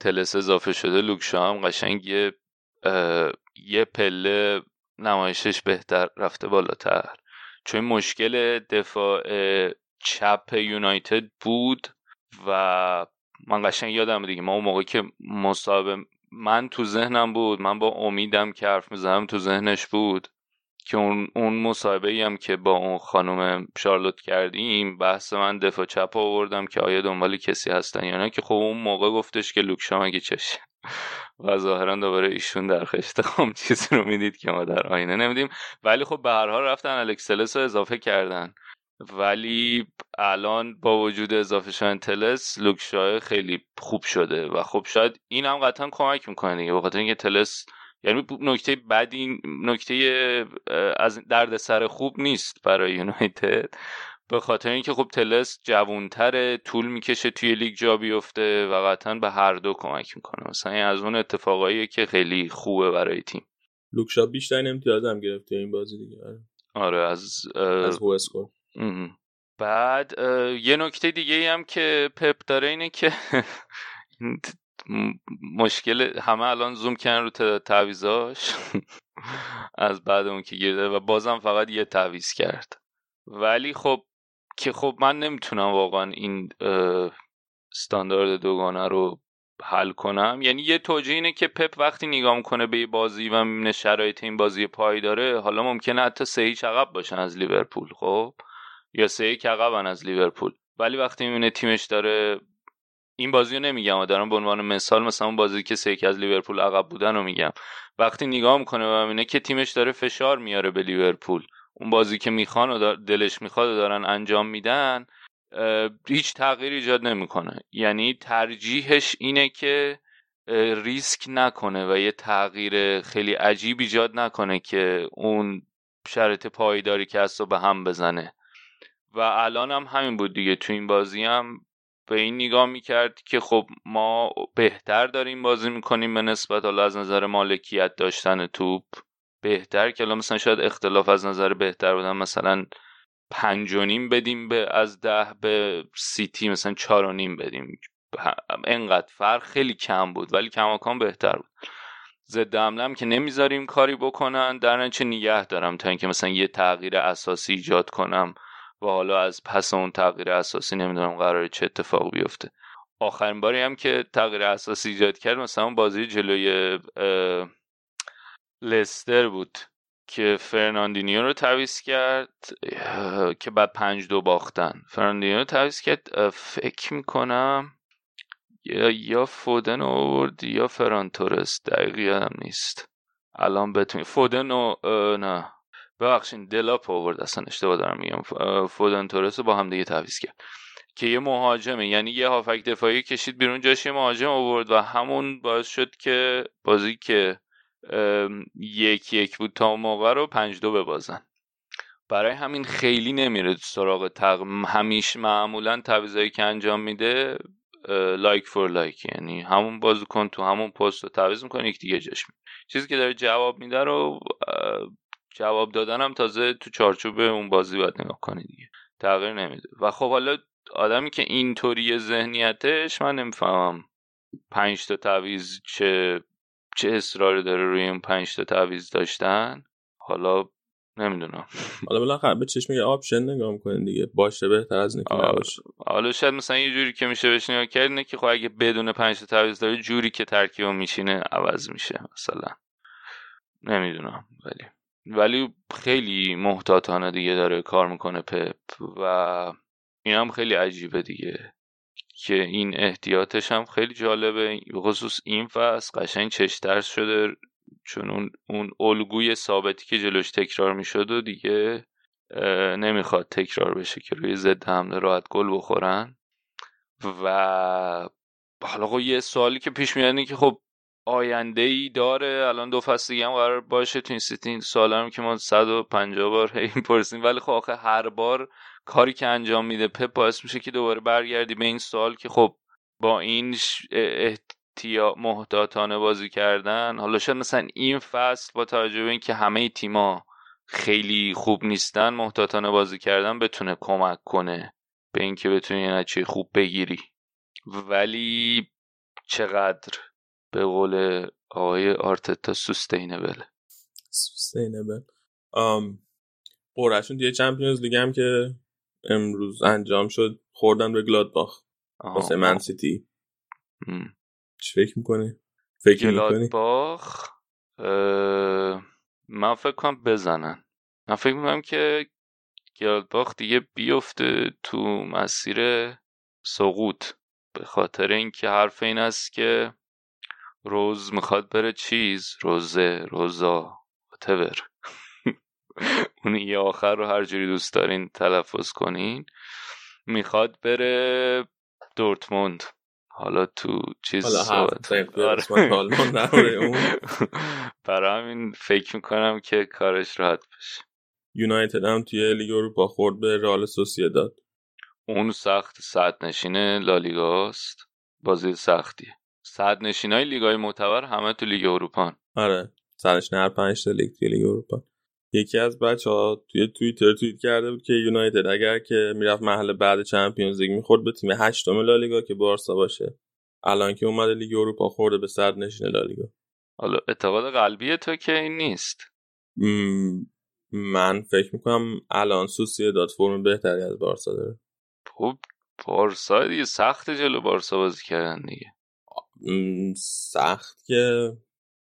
تلس اضافه شده لوکشا هم قشنگ یه یه پله نمایشش بهتر رفته بالاتر. چون مشکل دفاع چپ یونایتد بود و من قشنگ یادم دیگه ما اون موقع که مصاحبه من تو ذهنم بود من با امیدم که حرف می‌زنم تو ذهنش بود که اون اون مصاحبه هم که با اون خانم شارلوت کردیم بحث من دفاع چپ آوردم که آیا دنبال کسی هستن یا نه که خب اون موقع گفتش که لوکشا مگه چشه. و ظاهرا دوباره ایشون در خشت خام چیزی رو می‌دید که ما در آینه نمیدیم. ولی خب به هر حال رفتن الکسلس رو اضافه کردن. ولی الان با وجود اضافه شدن تلس لوکشای خیلی خوب شده و خب شاید این هم قطعا کمک می‌کنه دیگه بخاطر اینکه تلس یعنی نکته بدی نکته از دردسر خوب نیست برای یونایتد. به خاطر اینکه خب تلس جوونتره طول می‌کشه توی لیگ جا بیفته و قطعا به هر دو کمک می‌کنه. مثلا این از اون اتفاقایی که خیلی خوبه برای تیم. لوکشا بیشتر امتیاز هم گرفته این بازی دیگه. آره, آره، از از اسکور. بعد یه نکته دیگه ای هم که پپ داره اینه که مشکل همه الان زوم کردن رو تعویزاش از بعد اون که گیرده و بازم فقط یه تعویز کرد. ولی خب که خب من نمی‌تونم واقعا این استاندارد دوگانه رو حل کنم. یعنی یه توجیه اینه که پپ وقتی نگاه می‌کنه به بازی و می‌بینه شرایط این بازی پای داره حالا ممکنه حتی سه هیچ عقب باشن از لیورپول خب؟ یا سه یک عقبن از لیورپول. ولی وقتی می‌بینه تیمش داره این بازی رو نمیگم دارم به عنوان مثال مثلا اون بازی که سه از لیورپول عقب بودن رو میگم. وقتی نگاه می‌کنه و می‌بینه که تیمش داره فشار میاره به لیورپول. اون بازی که می‌خوان و دلش می‌خواد و دارن انجام میدن هیچ تغییر ایجاد نمی‌کنه. یعنی ترجیحش اینه که ریسک نکنه و یه تغییر خیلی عجیب ایجاد نکنه که اون شرط پایداری که هست رو به هم بزنه. و الان هم همین بود دیگه. تو این بازی هم به این نگاه می‌کرد که خب ما بهتر داریم بازی می‌کنیم به نسبت حالا از نظر مالکیت داشتن توپ. بهتر که مثلا شاید اختلاف از نظر بهتر بودن مثلا پنج و نیم بدیم به از ده به سیتی مثلا چهار و نیم بدیم. انقدر فرق خیلی کم بود ولی کماکان بهتر بود. ضد حمله که نمی‌ذاریم کاری بکنن در نتیجه نگه دارم تا اینکه مثلا یه تغییر اساسی ایجاد کنم و حالا از پس اون تغییر اساسی نمی‌دونم قرار چه اتفاق بیفته. آخرین باری هم که تغییر اساسی ایجاد کرد مثلا بازی جلوی لستر بود که فرناندینیو رو تعویض کرد که بعد پنج دو باختن. فرناندینیو رو تعویض کرد. فکر می‌کنم یا فودن آورد یا فرانتورس دقیقی هم نیست. الان بتونی. فودن و نه. ببخشین دلاپ آورد. اصلا اشتباه دارم میگم. فودن تورس رو با هم دیگه تعویز کرد. که یه مهاجمه یعنی یه هافک دفاعی کشید بیرون جاش یه مهاجم آورد و همون باعث شد که بازی که یک یک بود تا موقع رو پنج دو ببازن. برای همین خیلی نمیره سراغ تق... همیش معمولا تعویضایی که انجام میده like for like. یعنی همون بازیکن تو همون پست رو تعویض می‌کنه یک دیگه جاش چیزی که داره جواب میده رو جواب دادنم تازه تو چارچوب اون بازی باید نگاه کنی دیگه. تغییر نمیده. و خب حالا آدمی که اینطوری ذهنیتش من نمی‌فهمم پنج تا تعویض چه چه اصراری داره روی این پنج تا تعویز داشتن؟ حالا نمی‌دونم. حالا بالاخره به چشم یه option نگاه می‌کنین دیگه. باشه بهتر از اینکه نباشه. حالا شاید مثلا یه جوری که میشه بهش نگاه کرد اینه که خب اگه بدون پنج تا تعویض داره جوری که ترکیب میشینه عوض میشه مثلا. نمی‌دونم ولی ولی خیلی محتاطانه دیگه داره کار می‌کنه پپ و این هم خیلی عجیبه دیگه. که این احتیاطش هم خیلی جالبه. خصوص این فصل قشنگ چشترس شده چون اون, اون الگوی ثابتی که جلوش تکرار می‌شد و دیگه نمی‌خواد تکرار بشه که روی ضد حمله راحت گل بخورن. و حالا خب یه سوالی که پیش میاد که خب آینده ای داره. الان دو فصل دیگه هم قرار باشه. تو این سیتی سوال هم که ما 150 بار این پرسیم ولی خب آخه هر بار کاری که انجام میده پپ باعث میشه که دوباره برگردی به این سوال که خب با این احتیا محتاطانه بازی کردن. حالا شاید مثلا این فصل با توجه به اینکه همه تیما خیلی خوب نیستن محتاطانه بازی کردن بتونه کمک کنه به اینکه بتونی یه خوب بگیری. ولی چقدر؟ به قول آقای آرتتا سوستینبل سوستینبل قرعشون دیگه چمپیونز لیگ هم که امروز انجام شد خوردن به گلادباخ. واسه من سیتی. چی فکر می‌کنی؟ فکر؟ گلادباخ من فکر کنم بزنن. من فکر می‌کنم که گلادباخ دیگه بیفته تو مسیر سقوط. به خاطر اینکه حرف این است که روز می‌خواد بره چیز؟ روزه روزا واتور اون یه آخر رو هر جوری دوست دارین تلفظ کنین. می‌خواد بره دورتموند. حالا تو چیز صحبت آره. برای همین فکر می‌کنم که کارش راحت بشه یونایتد هم توی لیگ اروپا خورد به رئال سوسیداد اون سخت صدر نشین لالیگاست. بازی سختیه. صدر نشین های لیگ های معتبر همه تو لیگ اروپا آره صدرنشین هر پنج تا لیگ توی لیگ اروپا یکی از بچه ها توی توییتر توییت کرده بود که یونایتد اگر که می‌رفت مرحله بعد Champions League می‌خورد به تیم هشتم لالیگا که بارسا باشه. الان که اومده لیگ اروپا خورده به صد نشین لالیگا. حالا اعتقاد قلبی تو که این نیست. من فکر می‌کنم الان سوسی داد فرم بهتری از بارسا داره. خب بارسا دیگه سخت جلو بارسا بازی کردن دیگه. سخت که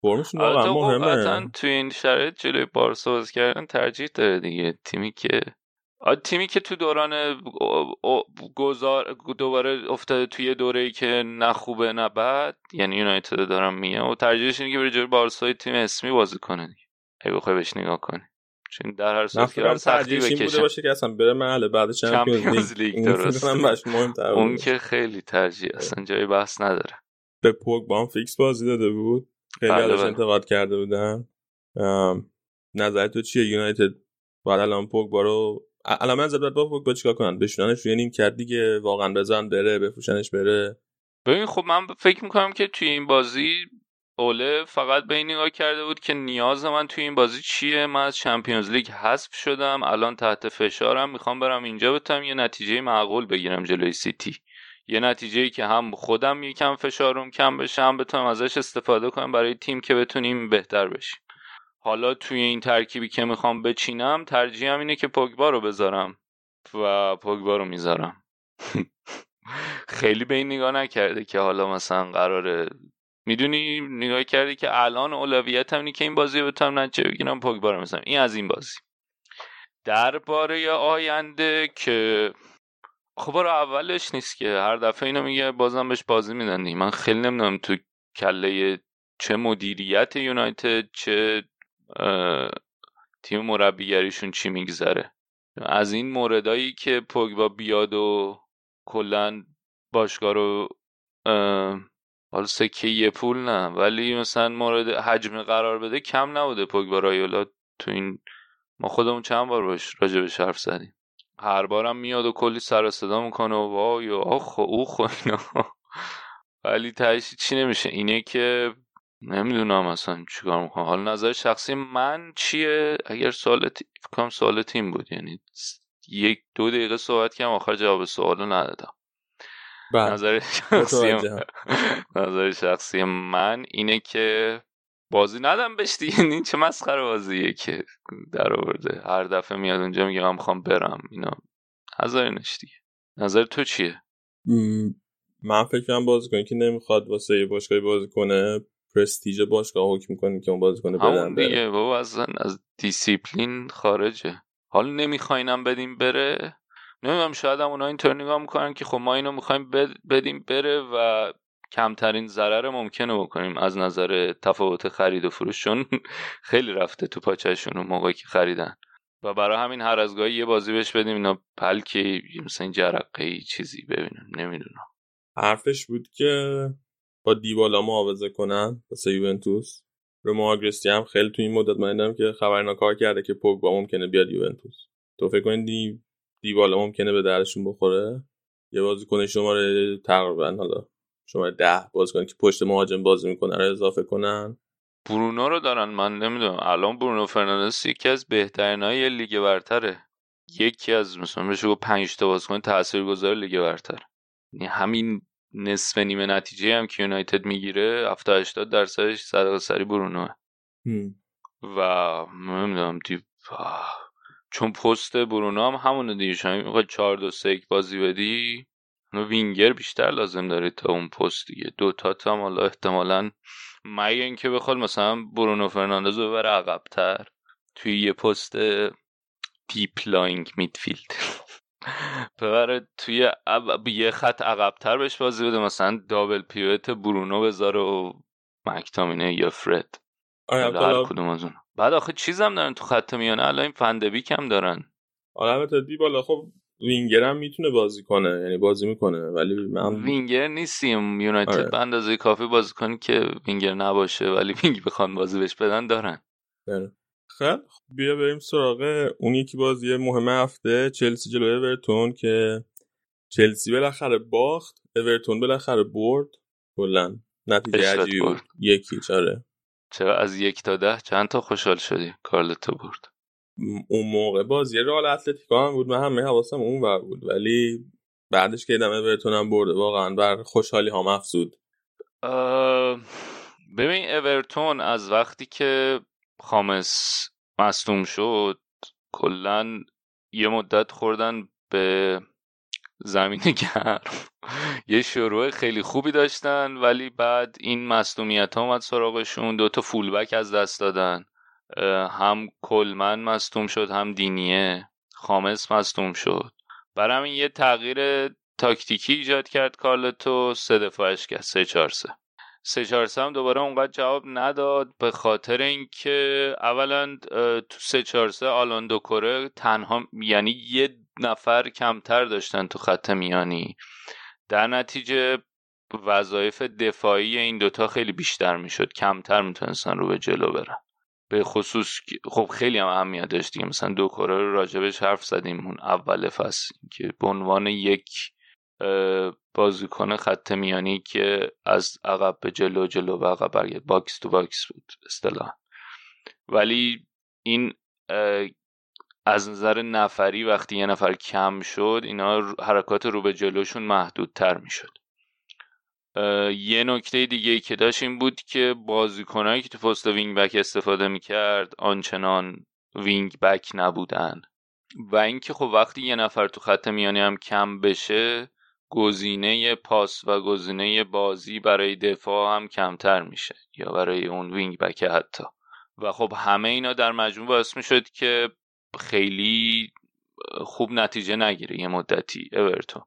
فرمشون واقعا مهمه. تو این شرایط جلوی بارسا بازی کردن ترجیح داره دیگه. تیمی که تیمی که تو دوران گذار دوباره افتاده توی دوره ای که نه خوبه نه بد یعنی یونایتد دارم میگم. و ترجیحش اینه که بره جلوی بارسای تیم اسمی بازی کنه دیگه. اگه بخوای بهش نگاه کنی. چون در هر صورت که سختی بکشه بوده باشه که اصلا بره مرحله بعد Champions League. درست اون که خیلی ترجیح اصلا جای بحث نداره. به پوگبا هم فیکس بازی داده بود. خیلی بله ازش بله. انتقاد کرده بودن نظر تو چیه؟ یونایتد بعد الان پوگ رو الان من زبط با پوگ با چیکار کنن بشوننش روی نیم کرد دیگه واقعا بزن بره بفروشنش بره. ببین خب من فکر می‌کنم که توی این بازی اوله فقط به این نگاه کرده بود که نیاز من توی این بازی چیه. من از چمپیونز لیگ حذف شدم. الان تحت فشارم. می‌خوام برم اینجا بتونم یه نتیجه معقول بگیرم جلوی سیتی. یه نتیجه ای که هم خودم یکم فشارم کم بشه هم بتونم ازش استفاده کنم برای تیم که بتونیم بهتر بشیم. حالا توی این ترکیبی که می‌خوام بچینم ترجیحم اینه که پوگبا رو بذارم و پوگبا رو می‌ذارم. خیلی به این نگاه نکرده که حالا مثلا قراره می‌دونی نگاه کردی که الان اولویت اینه که این بازی بتونم نتیجه بگیرم پوگبا رو مثلا این از این بازی. درباره آینده که خب رو اولش نیست که. هر دفعه اینو میگه بازم بهش بازی میدن من خیلی نمی‌دونم تو کله چه مدیریت یونایتد چه تیم مربیگریشون چی میگذره. از این موردایی که پوگبا بیاد و کلا باشگاه رو حالا سکه یه پول نه. ولی مثلا مورد حجم قرار بده کم نبوده پوگبا رایولا تو این. ما خودمون چند بار باش راجع حرف زدیم. هر بارم میاد و کلی سر صدا می‌کنه و وای و آخ و اوخ و اینا. ولی تهش چی نمیشه؟ اینه که نمی‌دونم اصلا چیکار می‌کنم. حالا نظر شخصی من چیه؟ اگر سوال کنم سوال تیم بود. یعنی یک دو دقیقه صحبت کردم آخر جواب سوالو ندادم. بله. نظر شخصی نظر شخصی من اینه که بازی ندم بهش دیگه. این چه مسخره بازیه که در آورده. هر دفعه میاد اونجا میگه من می‌خوام برم. اینا نظرینش دیگه. نظر تو چیه؟ من فکر کنم بازیکنی که نمی‌خواد واسه یه باشگاهی بازی کنه پرستیژ باشگاه حکم می‌کنه که اون بازیکن بدن دیگه بابا از از دیسیپلین خارجه. حالا نمیخواینم بدیم بره. نمی‌دونم شاید هم اونا اینطور نگاه می‌کنن که خب ما اینو می‌خوایم بدیم بره و کمترین ضرر ممکنه بکنیم از نظر تفاوت خرید و فروششون خیلی رفته تو پاچهشون اون موقعی که خریدن. و برای همین هر از گاهی یه بازی بهش بدیم اینا پلکه مثلا جرقه چیزی ببینم نمی‌دونم. حرفش بود که با دیبالا معاوضه کنن واسه یوونتوس. رو آگرستی هم خیلی تو این مدت من که خبرنا کار کرده که پوگبا ممکنه بیاد یوونتوس. تو فکر کنید دی دیبالا ممکنه به درشون بخوره؟ یه بازیکن شماره تقریبا حالا شماره ده بازیکن که پشت مهاجم بازی می‌کنه رو اضافه کنن. برونو رو دارن من نمی‌دونم. الان برونو فرناندز یکی از بهترین های لیگ برتره. یکی از مثلا بشه 5 تا بازیکن تاثیرگذار لیگ برتر. یعنی همین نصف نیمه نتیجه هم که یونایتد می‌گیره 70 80 درصدش صدقه سری برونوه و نمی‌دونم دی چون پست برونو هم همونه دیگه. شما می‌خوای 4 2 3 بازی بدی؟ وینگر بیشتر لازم داره تا اون پست دیگه. دو تا هم حالا احتمالا مگه اینکه بخواد مثلا برونو فرناندز رو ببره عقبتر توی یه پست deep lying midfield. ببره توی یه خط عقبتر بهش بازی بده مثلا double pivot برونو بذاره و مکتامینه یا فرد. آره هر کدوم از اون بعد آخه چیزم دارن تو خط میانه الان این فندبیک هم دارن. آره البته دیبالا خب وینگر هم می‌تونه بازی کنه یعنی بازی می‌کنه ولی من وینگر نیستیم. یونایتد آره. به اندازه کافی بازی کنی که وینگر نباشه ولی wing بخوان بازی بهش بدن دارن. آره. خب بیا بریم سراغ اون یکی بازی مهم هفته چلسی جلوی اورتون که چلسی بالاخره باخت اورتون بالاخره برد. کلا نتیجه عجیبی بود. یکی چاره چرا از یک تا ده؟ چند تا خوشحال شدی کارلتو برد؟ اون موقع بازی رئال اتلتیکو هم بود من همه حواسم اون ور بود. ولی بعدش که دیدم اورتون برده واقعا بر خوشحالی هم افزود. ببین اورتون از وقتی که خامس مصدوم شد کلا یه مدت خوردن به زمین گرم. یه شروع خیلی خوبی داشتن ولی بعد این مصدومیت ها اومد سراغشون دوتا فولبک از دست دادن. هم کلمن مصدوم شد هم دینیه. خامس مصدوم شد. برام این یه تغییر تاکتیکی ایجاد کرد کارلتو. سه دفاعش کرد سه چهار سه. سه چهار هم دوباره اونقدر جواب نداد به خاطر اینکه اولا تو سه چهار سه آلاندو کره تنها یعنی یه نفر کمتر داشتن تو خط میانی. در نتیجه وظایف دفاعی این دوتا خیلی بیشتر می‌شد. کمتر می‌تونستن رو به جلو برن. به خصوص خب خیلی هم اهمیت داشت دیگه. مثلا دو کره رو راجبش حرف زدیم اون اول فصل که به عنوان یک بازیکن خط میانی که از عقب به جلو جلو و عقب برگرد. box to box بود اصطلاح ولی این از نظر نفری وقتی یه نفر کم شد اینا حرکات رو به جلوشون محدودتر می‌شد. یه نکته دیگه که داشت این بود که بازیکنهایی که تو پست wing back استفاده می‌کرد آنچنان wing back نبودن. و اینکه خب وقتی یه نفر تو خط میانی هم کم بشه گزینه پاس و گزینه بازی برای دفاع هم کمتر میشه یا برای اون وینگ بک حتی. و خب همه اینا در مجموع باعث می‌شد که خیلی خوب نتیجه نگیره یه مدتی اورتون.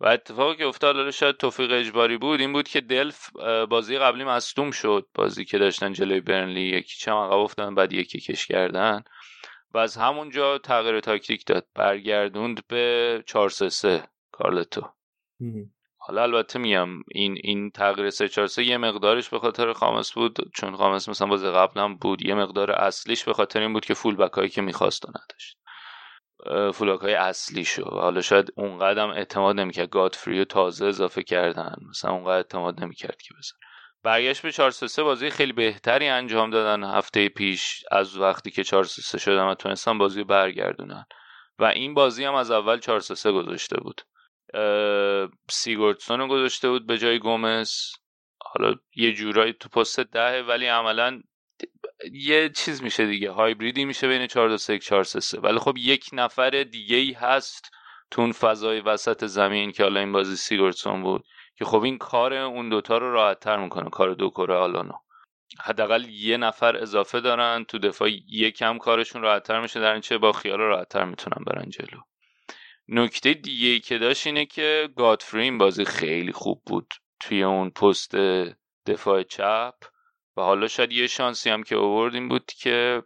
و اتفاقی که افتاد حالا شاید توفیق اجباری بود این بود که دلف بازی قبلی مصدوم شد. بازی که داشتن جلوی برنلی یکی چم عقب افتادن بعد یکی کش کردن. و از همونجا تغییر تاکتیک داد. برگردوند به 4 3 کارلتو. حالا البته میگم این این تغییر 3 4 3 یه مقدارش به خاطر خامس بود چون خامس مثلا بازی قبلا بود. یه مقدار اصلیش به خاطر این بود که فول بک هایی که می‌خواست نداشت. فول های اصلی شو حالا شاید اونقدر اعتماد نمی‌کرد. گادفری تازه اضافه کردن. مثلا اونقدر اعتماد نمی‌کرد که بزن. برگشت به 4 3 بازی خیلی بهتری انجام دادن هفته پیش از وقتی که 4 3 شدن و تونستن بازی رو برگردونن. و این بازی هم از اول 4 3 گذاشته بود. سیگورتسون رو گذاشته بود به جای گومز. حالا یه جورایی تو پست ده ه ولی عملا یه چیز میشه دیگه هایبریدی میشه بین 4 2 3 4 3 ولی خب یک نفر دیگه ای هست تو اون فضای وسط زمین که حالا این بازی سیگورتسون بود که خب این کار اون دوتا رو راحت تر می‌کنه کار دوکوره و آلان و. حداقل یه نفر اضافه دارن تو دفاع یکم کارشون راحت تر میشه در چه با خیال راحت تر می‌تونن برن جلو. نکته دیگه که داشت اینه که گادفری این بازی خیلی خوب بود توی اون پست دفاع چپ. و حالا شاید یه شانسی هم که آوردیم بود که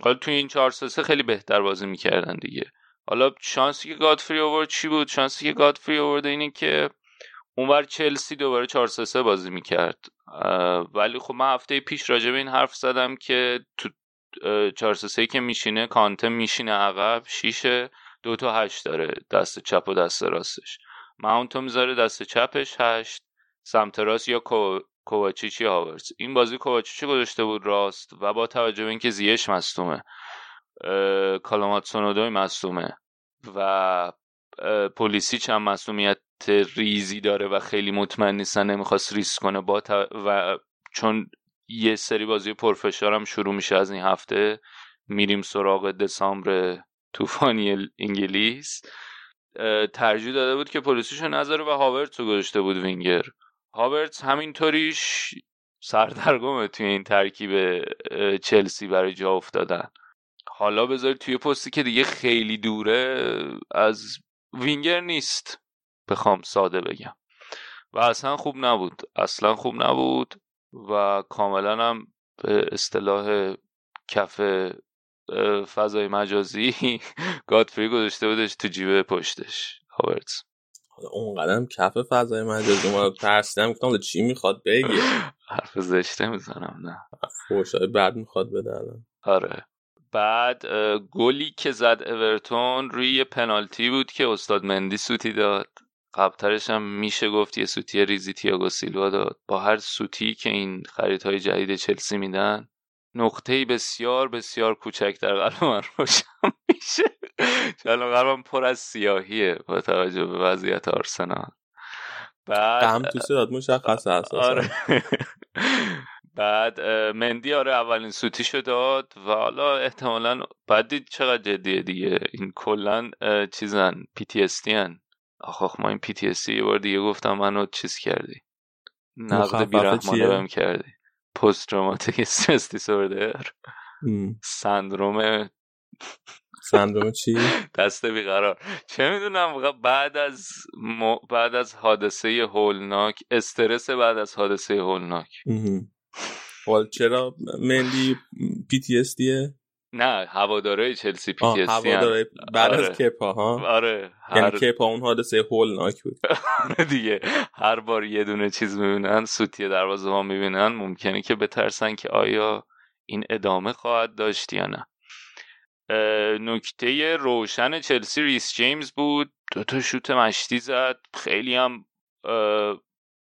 حالا توی این چهار سه خیلی بهتر بازی می‌کردن دیگه. حالا شانسی که گادفری آورد چی بود؟ شانسی که گادفری آورده اینه که اونور چلسی دوباره 4 3 بازی می‌کرد. ولی خب من هفته پیش راجع به این حرف زدم که تو 4 3 که میشینه کانته میشینه عقب شیشه دو تا هشت داره دست چپ و دست راستش. ماونتو می‌ذاره دست چپش هشت سمت راست یا کوواچیچ یا هاورز این بازی کوواچیچی گذاشته بود راست و با توجه به اینکه زیش مصدومه. کالامات سونودوی مصدومه و پلیسی هم مصومیت ریزی داره و خیلی مطمئن نیستن نمی‌خواست ریسک کنه. با و چون یه سری بازی پرفشار هم شروع میشه از این هفته میریم سراغ دسامبر طوفانی انگلیس. ترجیح داده بود که پلیسیشو نذاره و هاورتس رو گذاشته بود وینگر. هاورتس همینطوریش سردرگمه توی این ترکیب چلسی برای جا افتادن. حالا بذارید توی پستی که دیگه خیلی دوره از وینگر نیست بخوام ساده بگم. و اصلا خوب نبود. اصلا خوب نبود و کاملا هم به اصطلاح کف فضای مجازی گادفری گذاشته بودش تو جیب پشتش. هاورتز. اون قدم کف فضای مجازی ما ترسیدم گفتم چی می‌خواد بگی حرف زشته می‌زنم نه. فوشای بعد می‌خواد بده آره. بعد گلی که زد اورتون روی یه پنالتی بود که استاد مندی سوتی داد. قبلترش هم میشه گفت یه سوتی ریزی تیاگو سیلوا داد. با هر سوتی که این خریدهای جدید چلسی میدن نقطه بسیار بسیار کوچک در قلب من روشن میشه. قلبم پر از سیاهیه با توجه به وضعیت آرسنال. بعد غم تو صدات مشخص آره. بعد مندی آره اولین سوتیشو داد و حالا احتمالا بعد دید چقدر جدیه دیگه. این کلا چیزن PTSD ن آخ ما این PTSD یه بار دیگه گفتم منو چیز کردی. نقد بیرحمانه بهم کردی. post traumatic stress disorder. سندروم سندروم چی؟ دست بیقرار. چه می‌دونم بعد از بعد از حادثه هولناک استرس بعد از حادثه هولناک. حال چرا مندی PTSD یه؟ نه هواداره چلسی PTSD هواداره بعد آره. از کپا ها؟ آره یعنی هر... کپا اون حادثه هولناک بود. آره دیگه. هر بار یه دونه چیز می‌بینن سوتی دروازه ها می‌بینن ممکنه که بترسن که آیا این ادامه خواهد داشت یا نه. نکته روشن چلسی ریس جیمز بود. دو تا شوت مشتی زد. خیلی هم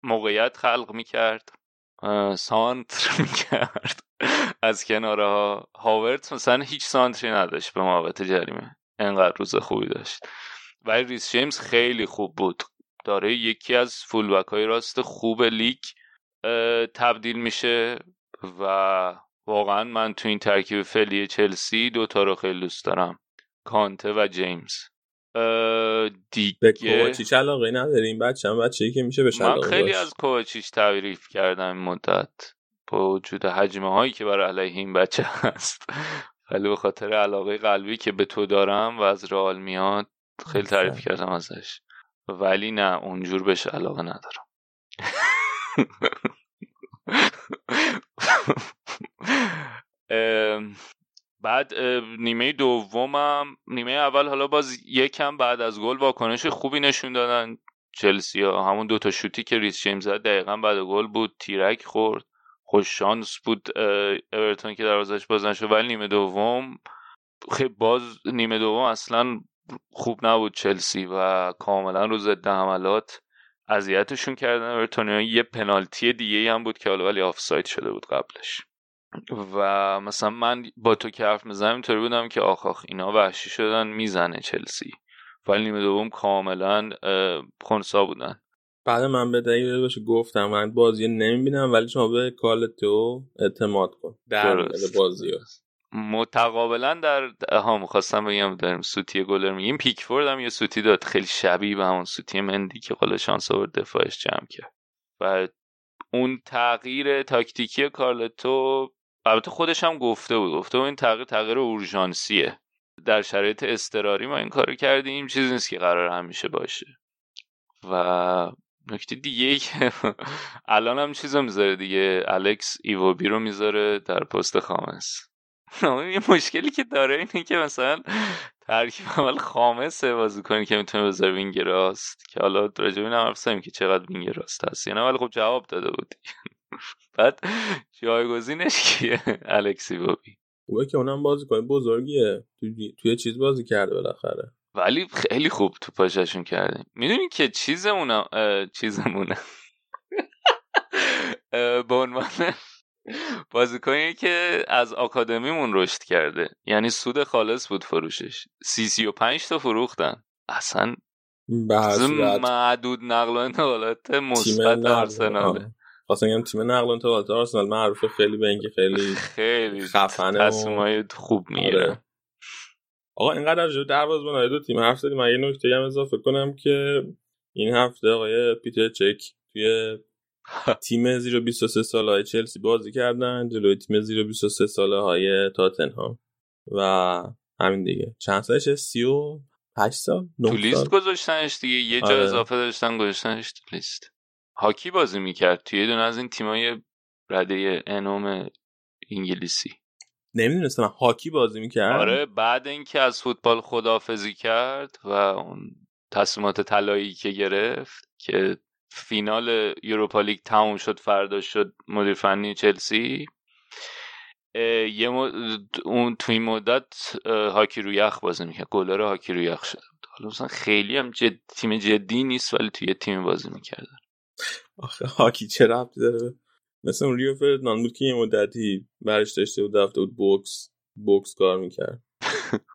موقعیت خلق می‌کرد. سانتر می‌کرد از کناره ها هاورت مثلا هیچ سانتری نداشت به محبت جریمه. انقدر روز خوبی داشت. ولی ریس جیمز خیلی خوب بود. داره یکی از فولبک های راست خوب لیگ تبدیل میشه و واقعا من تو این ترکیب فعلی چلسی دوتا رو خیلی دوست دارم. کانته و جیمز. دیگه به کوچیچ علاقه نداریم بچه هم بچه که میشه بشه من خیلی از کوچیچ تعریف کردم این مدت. با وجود حجمه هایی که برای علیه این بچه هست. ولی به خاطر علاقه قلبی که به تو دارم و از رئال میاد خیلی تعریف کردم ازش. ولی نه اونجور بهش علاقه ندارم. بعد نیمه دومم نیمه اول حالا باز یکم بعد از گل واکنش خوبی نشون دادن چلسی ها. همون دوتا شوتی که ریس جیمز زد دقیقا بعد گل بود تیرک خورد خوش شانس بود اورتون که دروازش باز نشد. ولی نیمه دوم خیلی باز نیمه دوم اصلا خوب نبود چلسی و کاملا رو ضد حملات. اذیتشون کردن اورتون یه پنالتی دیگه هم بود که حالا ولی آفساید شده بود قبلش. و مثلا من با تو که حرف می‌زنم اینطوری بودم که آخ آخ اینا وحشی شدن می‌زنه چلسی. ولی نیمه دوم کاملا خونسا بودن. بعد من به دلیل باشه گفتم من بازی نمی‌بینم ولی شما به کالتو اعتماد کن. در بازی هست. متقابلا در ها می‌خواستم بگم داریم سوتی گلر میگیم. پیکفورد هم یه سوتی داد. خیلی شبیه به همون سوتی مندی که قول شانس آورد دفاعش جمع کرد. و اون تغییر تاکتیکی کارلتو البته خودش هم گفته بود. گفته بود این تغییر تغییر اورژانسیه. در شرایط اضطراری ما این کارو کردیم. چیزی نیست که قرار همیشه باشه. و نکته دیگه که الان هم چیزو می‌ذاره دیگه. الکس ایوبی رو می‌ذاره در پست خامس. یه مشکلی که داره اینه که مثلا ترکیب اول خامسه بازی کنی که می‌تونه بذاره wing راست که حالا راجع به حرف که چقدر wing راست هست یعنی ولی خب جواب داده بود بعد جایگزینش کیه؟ الکسی بابی. خوبه که اونم بازی کنه بزرگیه. توی, چیز بازی کرده بالاخره. ولی خیلی خوب تو پاششون کرده. می‌دونی که چیزمونه چیزمونه به عنوان بازیکنی که از آکادمیمون رشد کرده. یعنی سود خالص بود فروشش. سی سی و پنج تا فروختن. اصلا معدود نقل و انتقالات مثبت آرسناله. خواستم تیم نقل و انتقالات آرسنال. معروفه خیلی به اینکه خیلی خیلی خفنه و... خوب می‌گیره. آره. آقا اینقدر جو دروازه‌بان دو تیم حرف زدیم. من یه نکته هم اضافه کنم که این هفته آقای پیتر چک توی تیم زیر 23 ساله های چلسی بازی کردن جلوی تیم زیر 23 ساله های تاتنهام. و همین دیگه. چند سالشه 38 سال؟ تو لیست گذاشتنش دیگه. یه جا آره. اضافه داشتن گذاشتنش تو لیست. هاکی بازی می‌کرد. توی دونه از این تیمای رده انوم انگلیسی. نمی‌دونستم. هاکی بازی می‌کرد؟ آره بعد اینکه از فوتبال خدافزی کرد و اون تصمیمات طلایی که گرفت که فینال یوروپا لیگ تموم شد فردا شد مدیر فنی چلسی. یه اون توی مدت هاکی رو یخ بازی می‌کرد گلر هاکی رو یخ بود حالا مثلا خیلی هم جد... تیم جدی نیست ولی توی تیم بازی می‌کردن. آخه هاکی چه ربطی داره؟ مثل اون ریو فردناند بود که یه مدتی برش داشته بود رفته بود بوکس بوکس کار می‌کرد.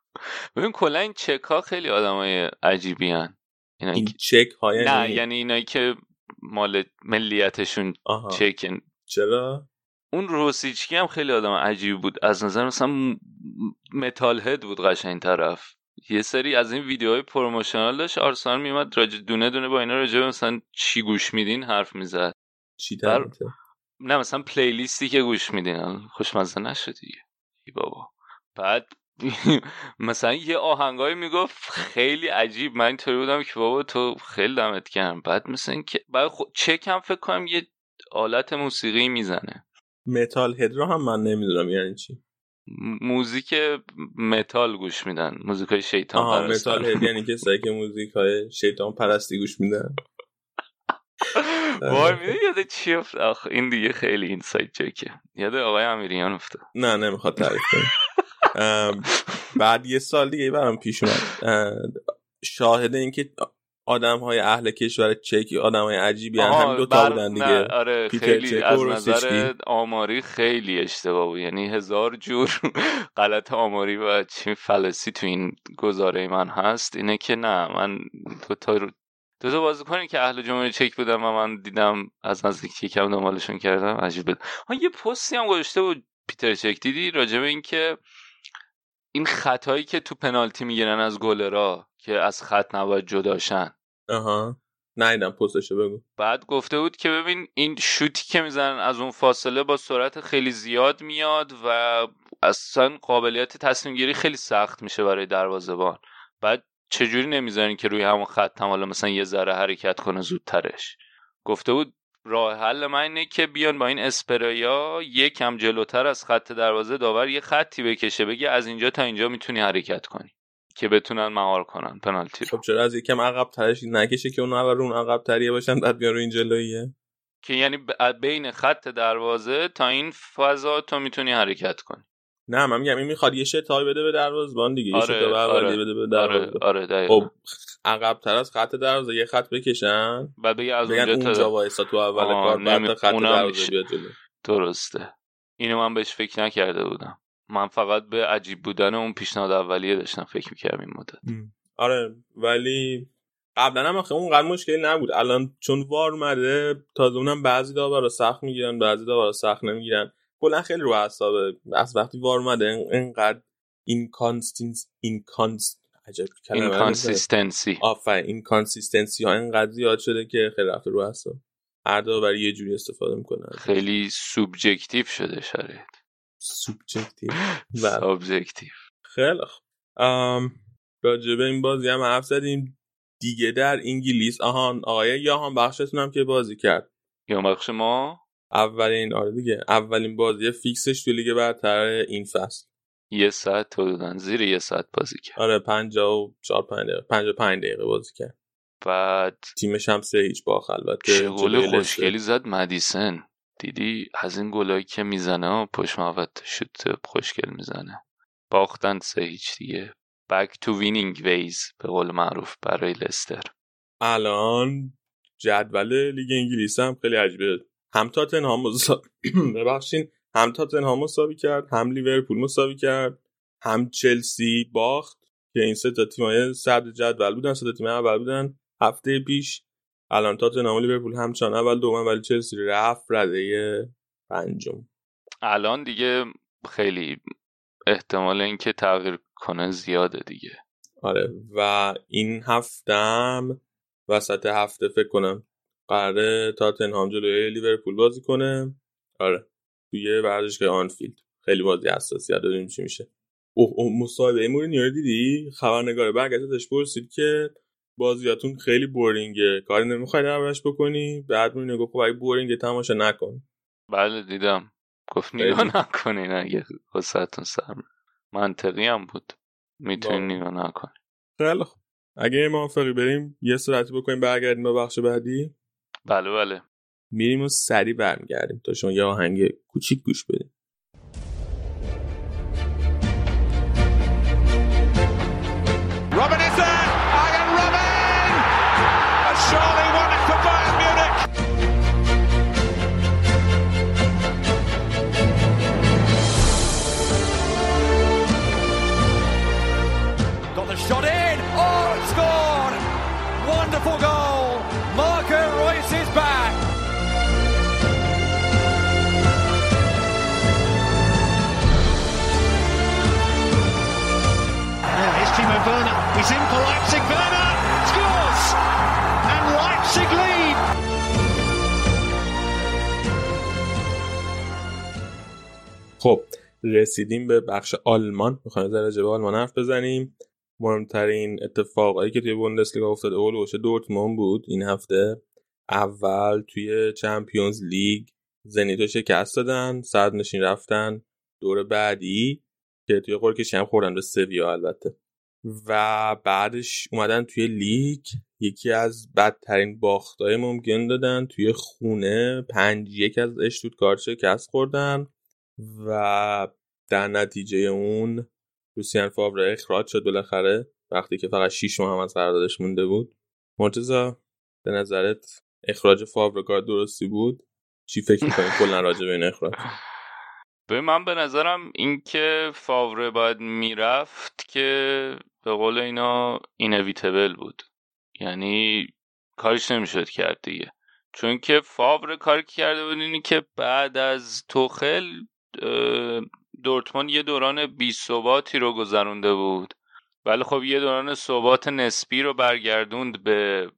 ببین کلا این چک ها خیلی های عجیبی هن. این چک های نه یعنی, یعنی اینایی که مال ملیتشون چکن. چرا؟ اون روسیچکی هم خیلی آدم عجیب بود. از نظر مثلا metalhead بود قشنگ طرف. یه سری از این ویدیوهای promotional داشت. آرسنال میومد راجع دونه دونه با اینا راجع مثلا چی گوش میدین حرف می‌زد. چی بر... نه مثلا playlist ی که گوش میدین خوشمزه نشد دیگه. بابا. بعد مثلا یه آهنگایی می‌گفت خیلی عجیب من اینطوری بودم که بابا تو خیلی دمت گرم. بعد مثلا که بعد خود چکم فکر کنم یه آلت موسیقی می‌زنه. metalhead رو هم من نمی‌دونم یعنی چی. موزیک متال گوش میدن موزیک های شیطان آها metalhead یعنی کسایی که موزیک های شیطان پرستی گوش میدن. وای می‌دونی یاده چی افتاد؟ این دیگه خیلی این سایت چکه یاده آقای امیریان افتاد. نه نمی‌خواد تعریف کنی بعد یه سال دیگه برام پیش اومد. شاهد اینکه آدم های اهل کشور چکی آدم های عجیبی هم همین دوتا بودن دیگه. آره خیلی از نظر آماری خیلی اشتباه بود. یعنی هزار جور غلط آماری و چی فلسی تو این گزاره من هست. اینه که نه من دو تا دو تا بازیکنی که اهل جمهوری چک بودم و من دیدم از نزدیک یکم دنبالشون کردم عجیب بود. ها یه پستی هم گذاشته بود پیتر چک. دیدی راجع به اینکه این خطایی که تو پنالتی می‌گیرن از گلرا که از خط نباید جداشن آها. نیدم پستشو بگو. بعد گفته بود که ببین این شوتی که می‌زنن از اون فاصله با سرعت خیلی زیاد میاد و اصلا قابلیت تصمیم گیری خیلی سخت میشه برای دروازه‌بان. بعد چجوری نمی‌ذارین که روی همون خط حالا مثلا یه ذره حرکت کنه زودترش؟ گفته بود راه حل من اینه که بیان با این اسپرایا یکم جلوتر از خط دروازه داور یه خطی بکشه بگی از اینجا تا اینجا می‌تونی حرکت کنی که بتونن مهار کنن پنالتی رو. خب چرا از یکم عقب ترش نکشه که اون اول اون عقب تریه باشن بعد بیان رو این جلویه که یعنی بین خط دروازه تا این فضا تو می‌تونی حرکت کنی. نه من میگم این می‌خواد یه شتای بده به دروازه‌بان دیگه آره، یه شتای آره. بده به آره دروازه. آره دقیقا. خب عقب تر از خط دروازه یه خط بکشن بعد بگه از اونجا اونجا وایسا تو اول کار بعد خط دروازه. بیاد جلو. درسته. اینو من بهش فکر نکرده بودم. من فقط به عجیب بودن اون پیشنهاد اولیه داشتم فکر می‌کردم این مدت. آره ولی قبلا هم آخه اونقدر مشکلی نبود. الان چون VAR اومده تازه اونم بعضی داورا سخت می‌گیرن بعضی داورا سخت نمی‌گیرن. کلا خیلی رو اعصابه. از وقتی VAR اومده انقدر این consistence incons عجب کلمه این رو consistency آفرین ها انقدر زیاد شده که خیلی رفته رو اعصاب. هر داوری یه جوری استفاده می‌کنن. خیلی subjective شده شرایط. subjective. subjective خیلی خوب. ام، راجع به این بازی هم حرف زدیم. دیگه در انگلیس. آهان آقای جهانبخشتون هم که بازی کرد. جهانبخش ما؟ اولین آره دیگه اولین بازی fix ش تو لیگ برتر این فصل. یه ساعت تو دادن زیر یه ساعت بازی کرد. آره 54 5 دقیقه 55 دقیقه بازی کرد. بعد تیمش هم سه هیچ باخت البته چه گل. خوشگلی زد مدیسن. دیدی؟ از این گلایی که می‌زنه پشت محوط شوت خوشگل می‌زنه. باختن سه هیچ دیگه. Back to winning ways به قول معروف برای لستر. الان جدول لیگ انگلیس هم خیلی عجیبه. هم تاتنهام مسا... ببخشین هم تاتنهام مساوی کرد هم لیورپول مساوی کرد هم چلسی باخت که این سه تا تیمای صدر جدول بودن سه تا تیم اول بودن. هفته پیش الان تاتنهام لیورپول همچنان اول دوم ولی چلسی رفت رده پنجم. الان دیگه خیلی احتمال اینکه تغییر کنه زیاده دیگه. آره و این هفتم وسط هفته فکر کنم قراره تاتنهام جلوی لیورپول بازی کنه. آره توی ورزشگاه آنفیلد. خیلی بازی حساسی داریم چی میشه. اوه اوه مصاحبه مورینیو رو دیدی؟ خبرنگار برگشت ازش پرسید که بازیاتون خیلی بورینگه. کاری نمی‌خوای دربارش بکنی؟ بعد مورینیو گفت خب اگه بورینگه تماشا نکن. بله دیدم. گفت. نگاه نکنین اگه وسطتون سر. میره. منطقی هم بود. می‌تونین با- نگاه نکنین خیلی خوب. اگه موافقی بریم یه سرعتی بکنیم برگردیم به بخش بعدی. بله بله. میریم و سریع برمیگردیم تا شما یه آهنگ کوچیک گوش بدیم رسیدیم به بخش آلمان. می‌خوایم در به آلمان حرف بزنیم. مهمترین اتفاقایی که توی بوندسلیگا افتاد اولوش دورتموند بود این هفته. اول توی چمپیونز لیگ زنیتو شکست دادن صد نشین رفتن. دور بعدی که توی قرکشی هم خوردن به سویا البته. و بعدش اومدن توی لیگ. یکی از بدترین باختای ممکن دادن. توی خونه پنج یک از اشتوتگارت شکست خوردن. و در نتیجه اون لوسیان فاور اخراج شد بالاخره وقتی که فقط 6 ماه هم از قراردادش مونده بود. مرتضی به نظرت اخراج فاور کار درستی بود؟ چی فکر می‌کنی کلا راجع به این اخراج؟ به من به نظرم اینکه فاوره باید می‌رفت که به قول اینا اینویتبل بود. یعنی کارش نمی‌شد کرد دیگه. چون که فاور کاری که کرده بود اینی که بعد از توخل دورتموند یه دوران بی ثباتی رو گذرونده بود. ولی خب یه دوران ثبات نسبی رو برگردوند به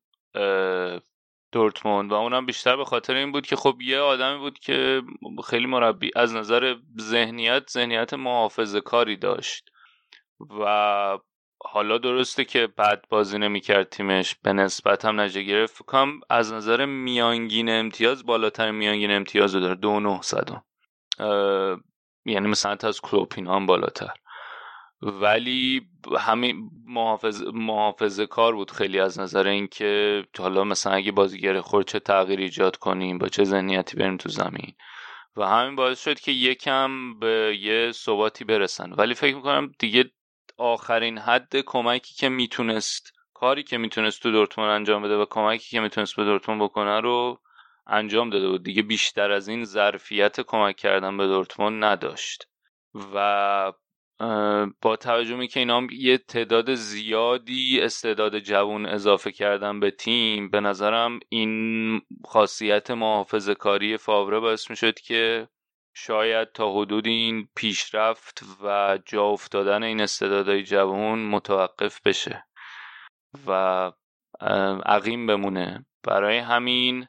دورتموند و اونم بیشتر به خاطر این بود که خب یه آدمی بود که خیلی مربی از نظر ذهنیت ذهنیت محافظه کاری داشت. و حالا درسته که بد بازی نمی‌کرد تیمش به نسبت هم نجه گرفت. کنم از نظر میانگین امتیاز بالاتر میانگین امتیاز رو داره دو نه یعنی مثلا حتی از کلوپین هم بالاتر. ولی همین محافظ محافظه کار بود خیلی از نظر اینکه حالا مثلا اگه بازیگر خورد چه تغییر ایجاد کنیم با چه ذهنیتی بریم تو زمین. و همین باعث شد که یکم به یه ثباتی برسن. ولی فکر می‌کنم دیگه آخرین حد کمکی که می‌تونست کاری که می‌تونست تو دورتموند انجام بده و کمکی که می‌تونست به دورتموند بکنه رو انجام داده بود. دیگه بیشتر از این ظرفیت کمک کردن به دورتموند نداشت. و با توجه که اینا یه تعداد زیادی استعداد جوون اضافه کردن به تیم به نظرم این خاصیت محافظه کاری فاوره باعث می‌شد که شاید تا حدود این پیشرفت و جا افتادن این استعدادهای جوان متوقف بشه و عقیم بمونه. برای همین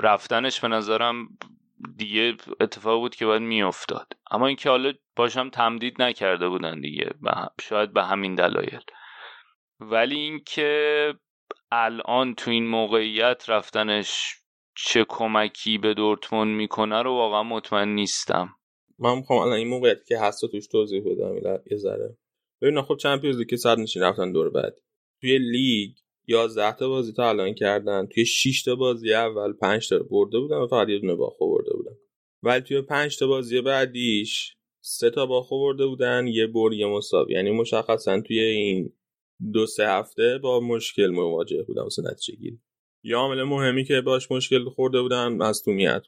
رفتنش به نظرم دیگه اتفاق بود که باید میافتاد. اما اینکه حالا باشم تمدید نکرده بودن دیگه شاید به همین دلایل. ولی اینکه الان تو این موقعیت رفتنش چه کمکی به دورتموند می‌کنه رو واقعا مطمئن نیستم. من می‌خوام الان این موقعیت که هست توش توضیح بدم یه ذره. ببین خب چمپیونز لیگ که صد نشین رفتن دور بعد. توی لیگ 11 تا بازی تا الان کردن. توی 6 تا بازی اول 5 تا برده بودن و فقط یه دونه باخت برده بودن. ولی توی 5 تا بازی بعدیش سه تا باخت برده بودن یه برد یه مساوی. یعنی مشخصا توی این دو سه هفته با مشکل مواجه بودن واسه نتیجه گیری. یا عامل مهمی که باش مشکل خورده بودن مصونیت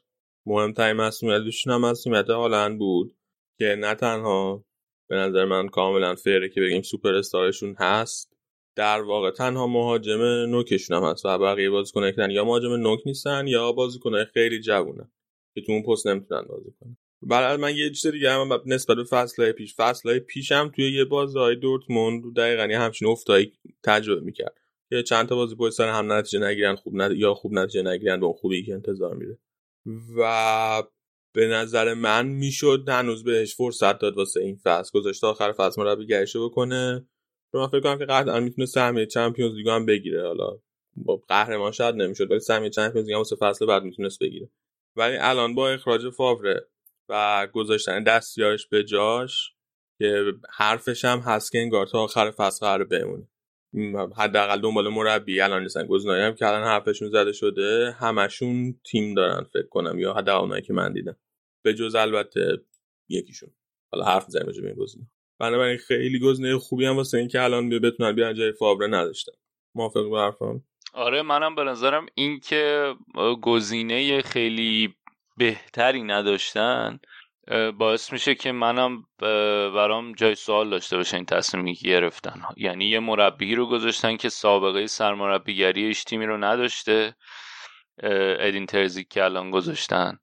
مهمترین مصونیتشون هم مصونیت هالند بود که نه تنها به نظر من کاملا فیره که بگیم سوپر استارشون هست در واقع تنها مهاجم نوکشون هم هست و بقیه بازیکن کردن یا مهاجم نوک نیستن یا بازیکن خیلی جوونن که تو اون پست نمی‌تونن بازی کنن. برای من یه چیز دیگه هم نسبت به فصل پیش فصل پیشم توی یه بازی دورتموند دقیقا یه همچین افتایی تجربه می‌کرد که چند تا بازی پشت هم نتیجه نگیرن خوب ند... یا خوب نتیجه نگیرن به اون خوبی که انتظار میره و به نظر من می‌شد هنوز بهش فرصت داد واسه این فصل. گذاشته آخر فصل مربیگریشو بکنه. رو من فکر که قطعا می‌تونه سهمیه چمپیونز لیگ هم بگیره. حالا با قهرمان شاید نمی‌شد ولی سهمیه چمپیونز لیگ هم واسه فصل بعد می‌تونست بگیره. ولی الان با اخراج فاوره و گذاشتن دستیارش به جاش که حرفش هم هست که انگار تا آخر فصل قرار بمونه. حداقل دنبال مربی. الان نیستن گزینه‌ای هم که الان حرفشون زده شده همشون تیم دارن فکر کنم یا حداقل اونایی که من دیدم. به جز البته یکیشون. حالا حرف می‌زنیم به این بنابراین خیلی گزینه خوبی هم واسه اینکه الان بتونن بیان جای فابره نداشتن موافق با حرفم آره منم به نظرم این که گزینه خیلی بهتری نداشتن باعث میشه که منم برام جای سوال داشته باشه این تصمیمی که گرفتن. یعنی یه مربی رو گذاشتن که سابقه سرمربیگری ایش تیمی رو نداشته ادین ترزیک که الان گذاشتن.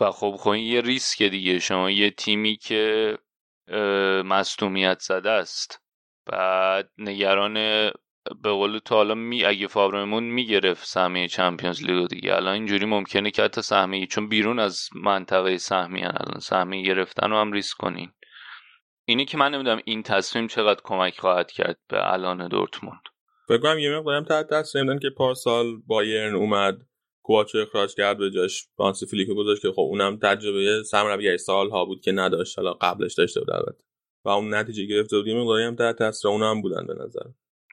و خب خب یه ریسک دیگه. شما یه تیمی که مصدومیت زده است. بعد نگران به قول تو حالا می اگه فابرمون می‌گرفت سهمیه چمپیونز لیگ دیگه الان اینجوری ممکنه که حتی سهمیه چون بیرون از منطقه سهمیه الان سهمیه گرفتن رو هم ریسک کنین. اینی که من نمی‌دونم این تصمیم چقدر کمک خواهد کرد به الان دورتموند. بگم یه مقدارم تحت تاثیر که پارسال بایرن اومد. کوواچو اخراج کرد به جاش فرانسی فلیکو گذاشت که خب اونم تجربه سرمربی سال ها بود که نداشت حالا قبلش داشته بود البته. و اون نتیجه گرفته بود مقداری هم تحت تاثیر اونم بودن به نظر.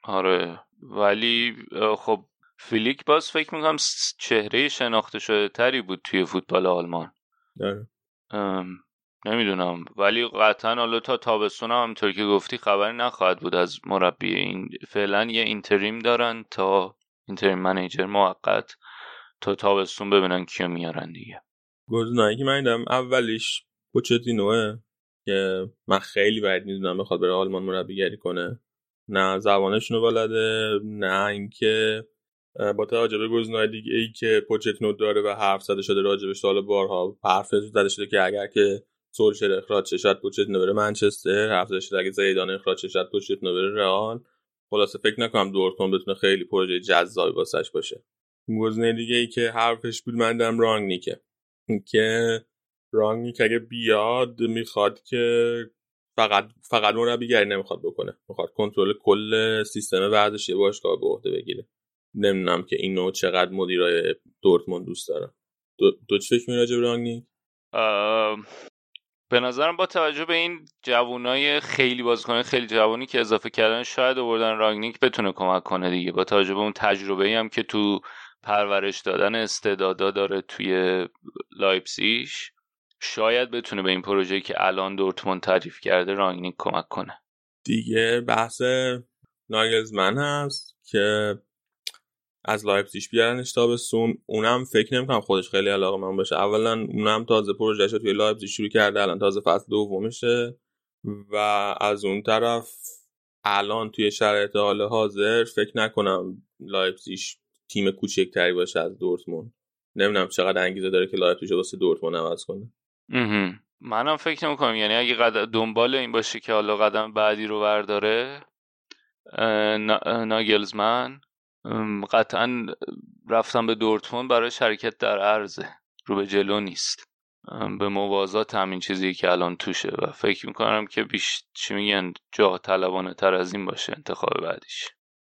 آره. ولی خب فلیک باز فکر می‌کنم چهره شناخته شده تری بود توی فوتبال آلمان. داره. نمی‌دونم. ولی قطعا حالا تا تابستون هم همینطور که گفتی خبری نخواهد بود از مربی این فعلا یه اینتریم دارن تا اینتریم منیجر موقت. تا تابستون ببینن کیو میارن دیگه. گزینه‌ای که من دیدم اولیش پوچتینوه که من خیلی باید می‌دونم بخواد بره آلمان مربیگری کنه. نه زبانشون رو بلده نه اینکه با توجه به گزینه‌های دیگه ای که پوچتینو داره و حرف زده شده راجع به سال بارها حرف زده شده که اگر که سولشر اخراج شاید پوچتینو بره منچستر. حرف زده شده اگه زیدان اخراج شاید پوچتینو بره رئال. خلاصه فکر نکنم دورتموند بتونه خیلی پروژه جذابی واسش باشه. گزینه دیگه ای که حرفش بود من دارم رانگنیکه که رانگنیک اگه بیاد می‌خواد که فقط فقط مربیگری نمی‌خواد بکنه. می‌خواد کنترل کل سیستم ورزشی باشگاه به عهده بگیره. نمی‌دونم که اینو چقدر مدیرای دورتموند دوست دارن دو, دو چه فکر میراجع رانگنیک به نظرم با توجه به این جوانای خیلی بازیکن خیلی جوانی که اضافه کردن شاید آوردن رانگنیک بتونه کمک کنه دیگه. با توجه به اون تجربه ای هم که تو پرورش دادن استعدادا داره توی لایپزیش شاید بتونه به این پروژه که الان دورتموند تعریف کرده رانگنیک کمک کنه. دیگه بحث ناگلزمن هست که از لایپزیش بیارنش تابستون اونم فکر نمی‌کنم خودش خیلی علاقه‌مند باشه. اولا اونم تازه پروژهش توی لایپزیگ شروع کرده الان تازه فصل دومشه و از اون طرف الان توی شرایط حال حاضر فکر نکنم لایپزیش تیم کوچکتری باشه از دورتموند. نمی‌دونم چقدر انگیزه داره که لایپزیگ واسه دورتموند عوض کنه. منم فکر نمی‌کنم. یعنی اگه قدم دنبال این باشه که حالا قدم بعدی رو برداره ناگلزمن قطعا رفتن به دورتموند برای شرکت در عرضه. رو به جلو نیست. به موازات همین چیزی که الان توشه. و فکر می‌کنم که بیش چی میگن جاه طلبانه تر از این باشه انتخاب بعدیش.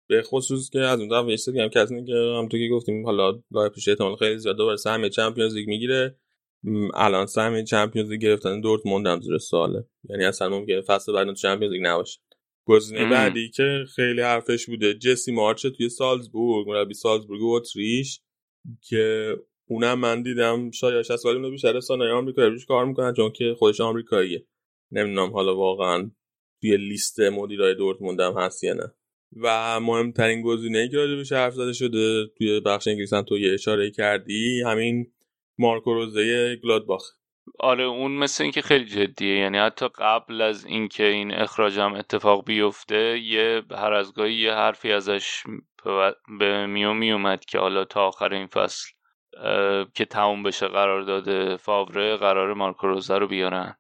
به خصوص که از اون طرف یه هم که از که هم تو که گفتیم حالا لای پیش احتمال خیلی زیاد دوباره سهم چمپیونز لیگ می‌گیره. الان سهم چمپیونز لیگ گرفتن دورتموند هم زیر سواله. یعنی اصلا ممکنه فصل بعد چمپیونز لیگ نباشه. گزینه بعدی که خیلی حرفش بوده جسی مارچ توی سالزبورگ مربی سالزبورگ و اتریش که اونم من دیدم شاید 60 سال اونو بیشتر رسانه‌های آمریکا روش کار می‌کنن چون که خودش آمریکاییه. نمی‌دونم حالا واقعا توی لیست مدیرای دورتموند هم هست یا نه. و مهمترین گزینه که راجبش حرف زده شده توی بخش انگلیسی تو یه اشاره کردی همین مارکو روزه گلادباخ. آره اون مثل اینکه خیلی جدیه. یعنی حتی قبل از اینکه این اخراجم اتفاق بیفته یه هر از گاهی یه حرفی ازش به میو میومد که حالا تا آخر این فصل که تموم بشه قرار داده فاوره قرار مارکو روزه رو بیارن.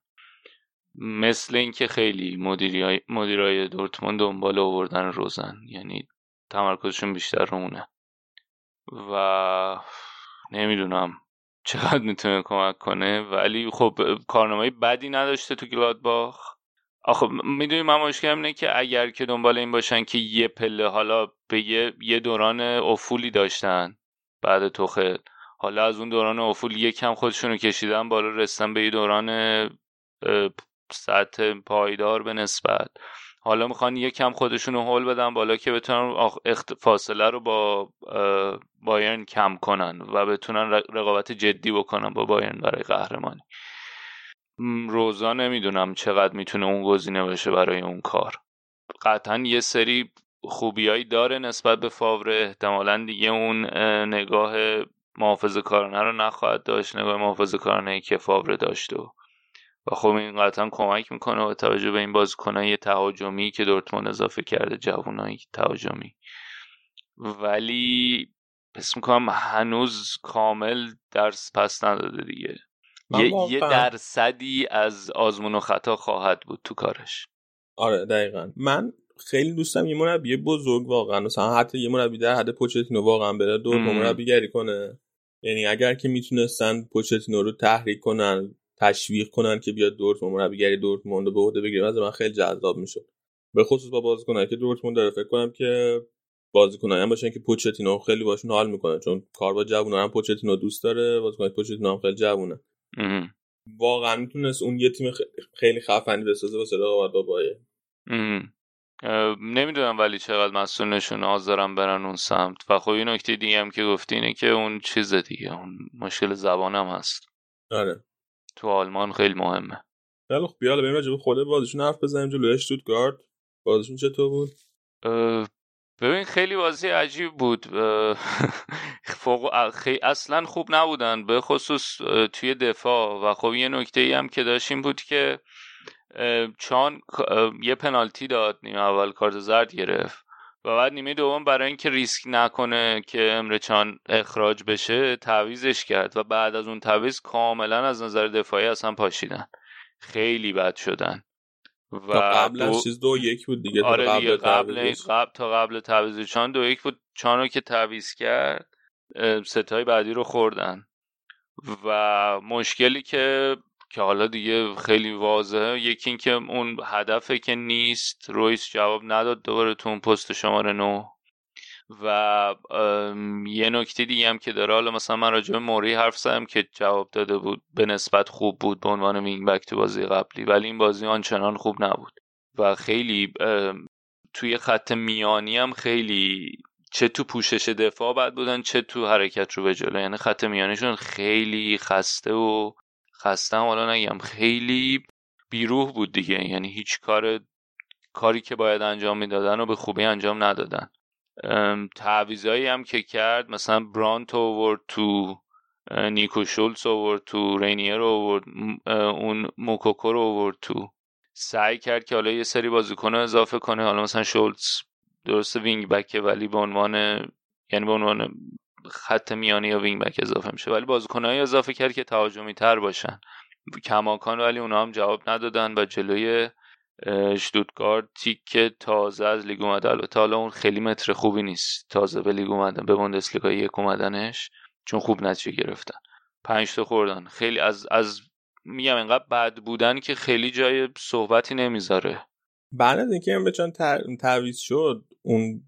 مثل اینکه خیلی مدیرای مدیرای دورتموند دنبال آوردن روزن. یعنی تمرکزشون بیشتر رو اونه. و نمی‌دونم چقدر می‌تونه کمک کنه. ولی خب کارنامه بدی نداشته تو گلادباخ. آخه می‌دونی من مشکلم اینه که اگر که دنبال این باشن که یه پله حالا به یه, یه دوران افولی داشتن. بعد توخل حالا از اون دوران افول یکم خودشون رو کشیدن بالا رسن به یه دوران سطح پایدار به نسبت. حالا می‌خوان یکم خودشون رو حل بدن بالا که بتونن فاصله رو با بایرن کم کنن و بتونن رقابت جدی بکنن با بایرن برای قهرمانی. روزا نمی‌دونم چقدر می‌تونه اون گزینه باشه برای اون کار. قطعا یه سری خوبیایی داره نسبت به فاوره. احتمالا دیگه اون نگاه محافظ کارانه رو نخواهد داشت نگاه محافظ کارانه که فاوره داشته و خب این قطعا کمک می‌کنه با توجه به این بازیکنای تهاجمی که دورتموند اضافه کرده جوانای تهاجمی. ولی پس می‌کنم هنوز کامل درس پس نداده دیگه. یه, یه درصدی از آزمون و خطا خواهد بود تو کارش. آره دقیقا. من خیلی دوستم یه مربی بزرگ واقعا مثلا حتی یه مربی در حد پوچتینو واقعا بره دو مربیگری کنه. یعنی اگر که می‌تونستن پوچتینو رو تحریک کنن تشویق کنن که بیاد دورتموند مربیگری دورتموند رو به عهده بگیره. از من خیلی جذاب می‌شد. به خصوص با بازیکنایی که دورتموند داره فکر کنم که بازیکنایی هم باشن که پوچتینو خیلی باشون حال می‌کنه. چون کار با جوونا هم پوچتینو دوست داره بازیکن پوچتینو هم خیلی جوونه واقعا می‌تونست اون یه تیم خیلی خفنی بسازه واسه رقابت با نمی‌دونم ولی چقدر مسئولشون حاضرم برن اون سمت. و خب این نکته دیگه هم که گفتی اینه که اون چیز دیگه اون مشکل زبانم هست. آره. تو آلمان خیلی مهمه. خیلی خب بیاله بریم راجع خود بازیشون حرف بزنیم جلوی اشتوتگارت بازیشون چطور بود؟ ببین خیلی بازی عجیب بود. فوق اصلا خوب نبودن به خصوص توی دفاع. و خب یه نکته ای هم که داشتیم بود که چان یه پنالتی داد نیمه اول کارت زرد گرفت. و بعد نیمه دوم برای اینکه ریسک نکنه که امرچان اخراج بشه تعویزش کرد و بعد از اون تعویز کاملا از نظر دفاعی اصلا پاشیدن. خیلی بد شدن. و تا قبل از چیز دو یک بود دیگه آره قبل, قبل, قبل تا قبل تعویض چان دو یک بود. چان رو که تعویز کرد ستای بعدی رو خوردن. و مشکلی که که حالا دیگه خیلی واضحه. یکی اینکه اون هدفه که نیست رویس جواب نداد دوباره تو اون پست شماره نو و یه نکته دیگه هم که داره حالا مثلا من راجع به موری حرف زدم که جواب داده بود به نسبت خوب بود به عنوان وینگ بک تو بازی قبلی ولی این بازی آنچنان خوب نبود. و خیلی توی خط میانی هم خیلی چه تو پوشش دفاع بد بودن چه تو حرکت رو به جلو. یعنی خط میانشون خیلی خسته و خسته حالا نگم خیلی بیروح بود دیگه. یعنی هیچ کار کاری که باید انجام می‌دادن و به خوبی انجام ندادن. تعویضایی هم که کرد مثلا برانت اوورد تو نیکو شولز اوورد تو رینیر اوورد اون موکوکو رو اوورد تو. سعی کرد که حالا یه سری بازیکن اضافه کنه. حالا مثلا شولز درست wing back ه ولی به عنوان یعنی به عنوان خط میانی یا wing back اضافه میشه. ولی بازیکنایی اضافه کرد که تهاجمی تر باشن. کماکان ولی اونا هم جواب ندادن و جلوی اشتوتگارت تیمی که تازه از لیگ اومده. البته حالا اون خیلی متر خوبی نیست. تازه به لیگ اومدن به بوندسلیگا یک اومدنش چون خوب نتیجه گرفتن. پنج تا خوردن. خیلی از از میگم اینقدر بد بودن که خیلی جای صحبتی نمی‌ذاره. بعد از اینکه امرچان تعویض شد اون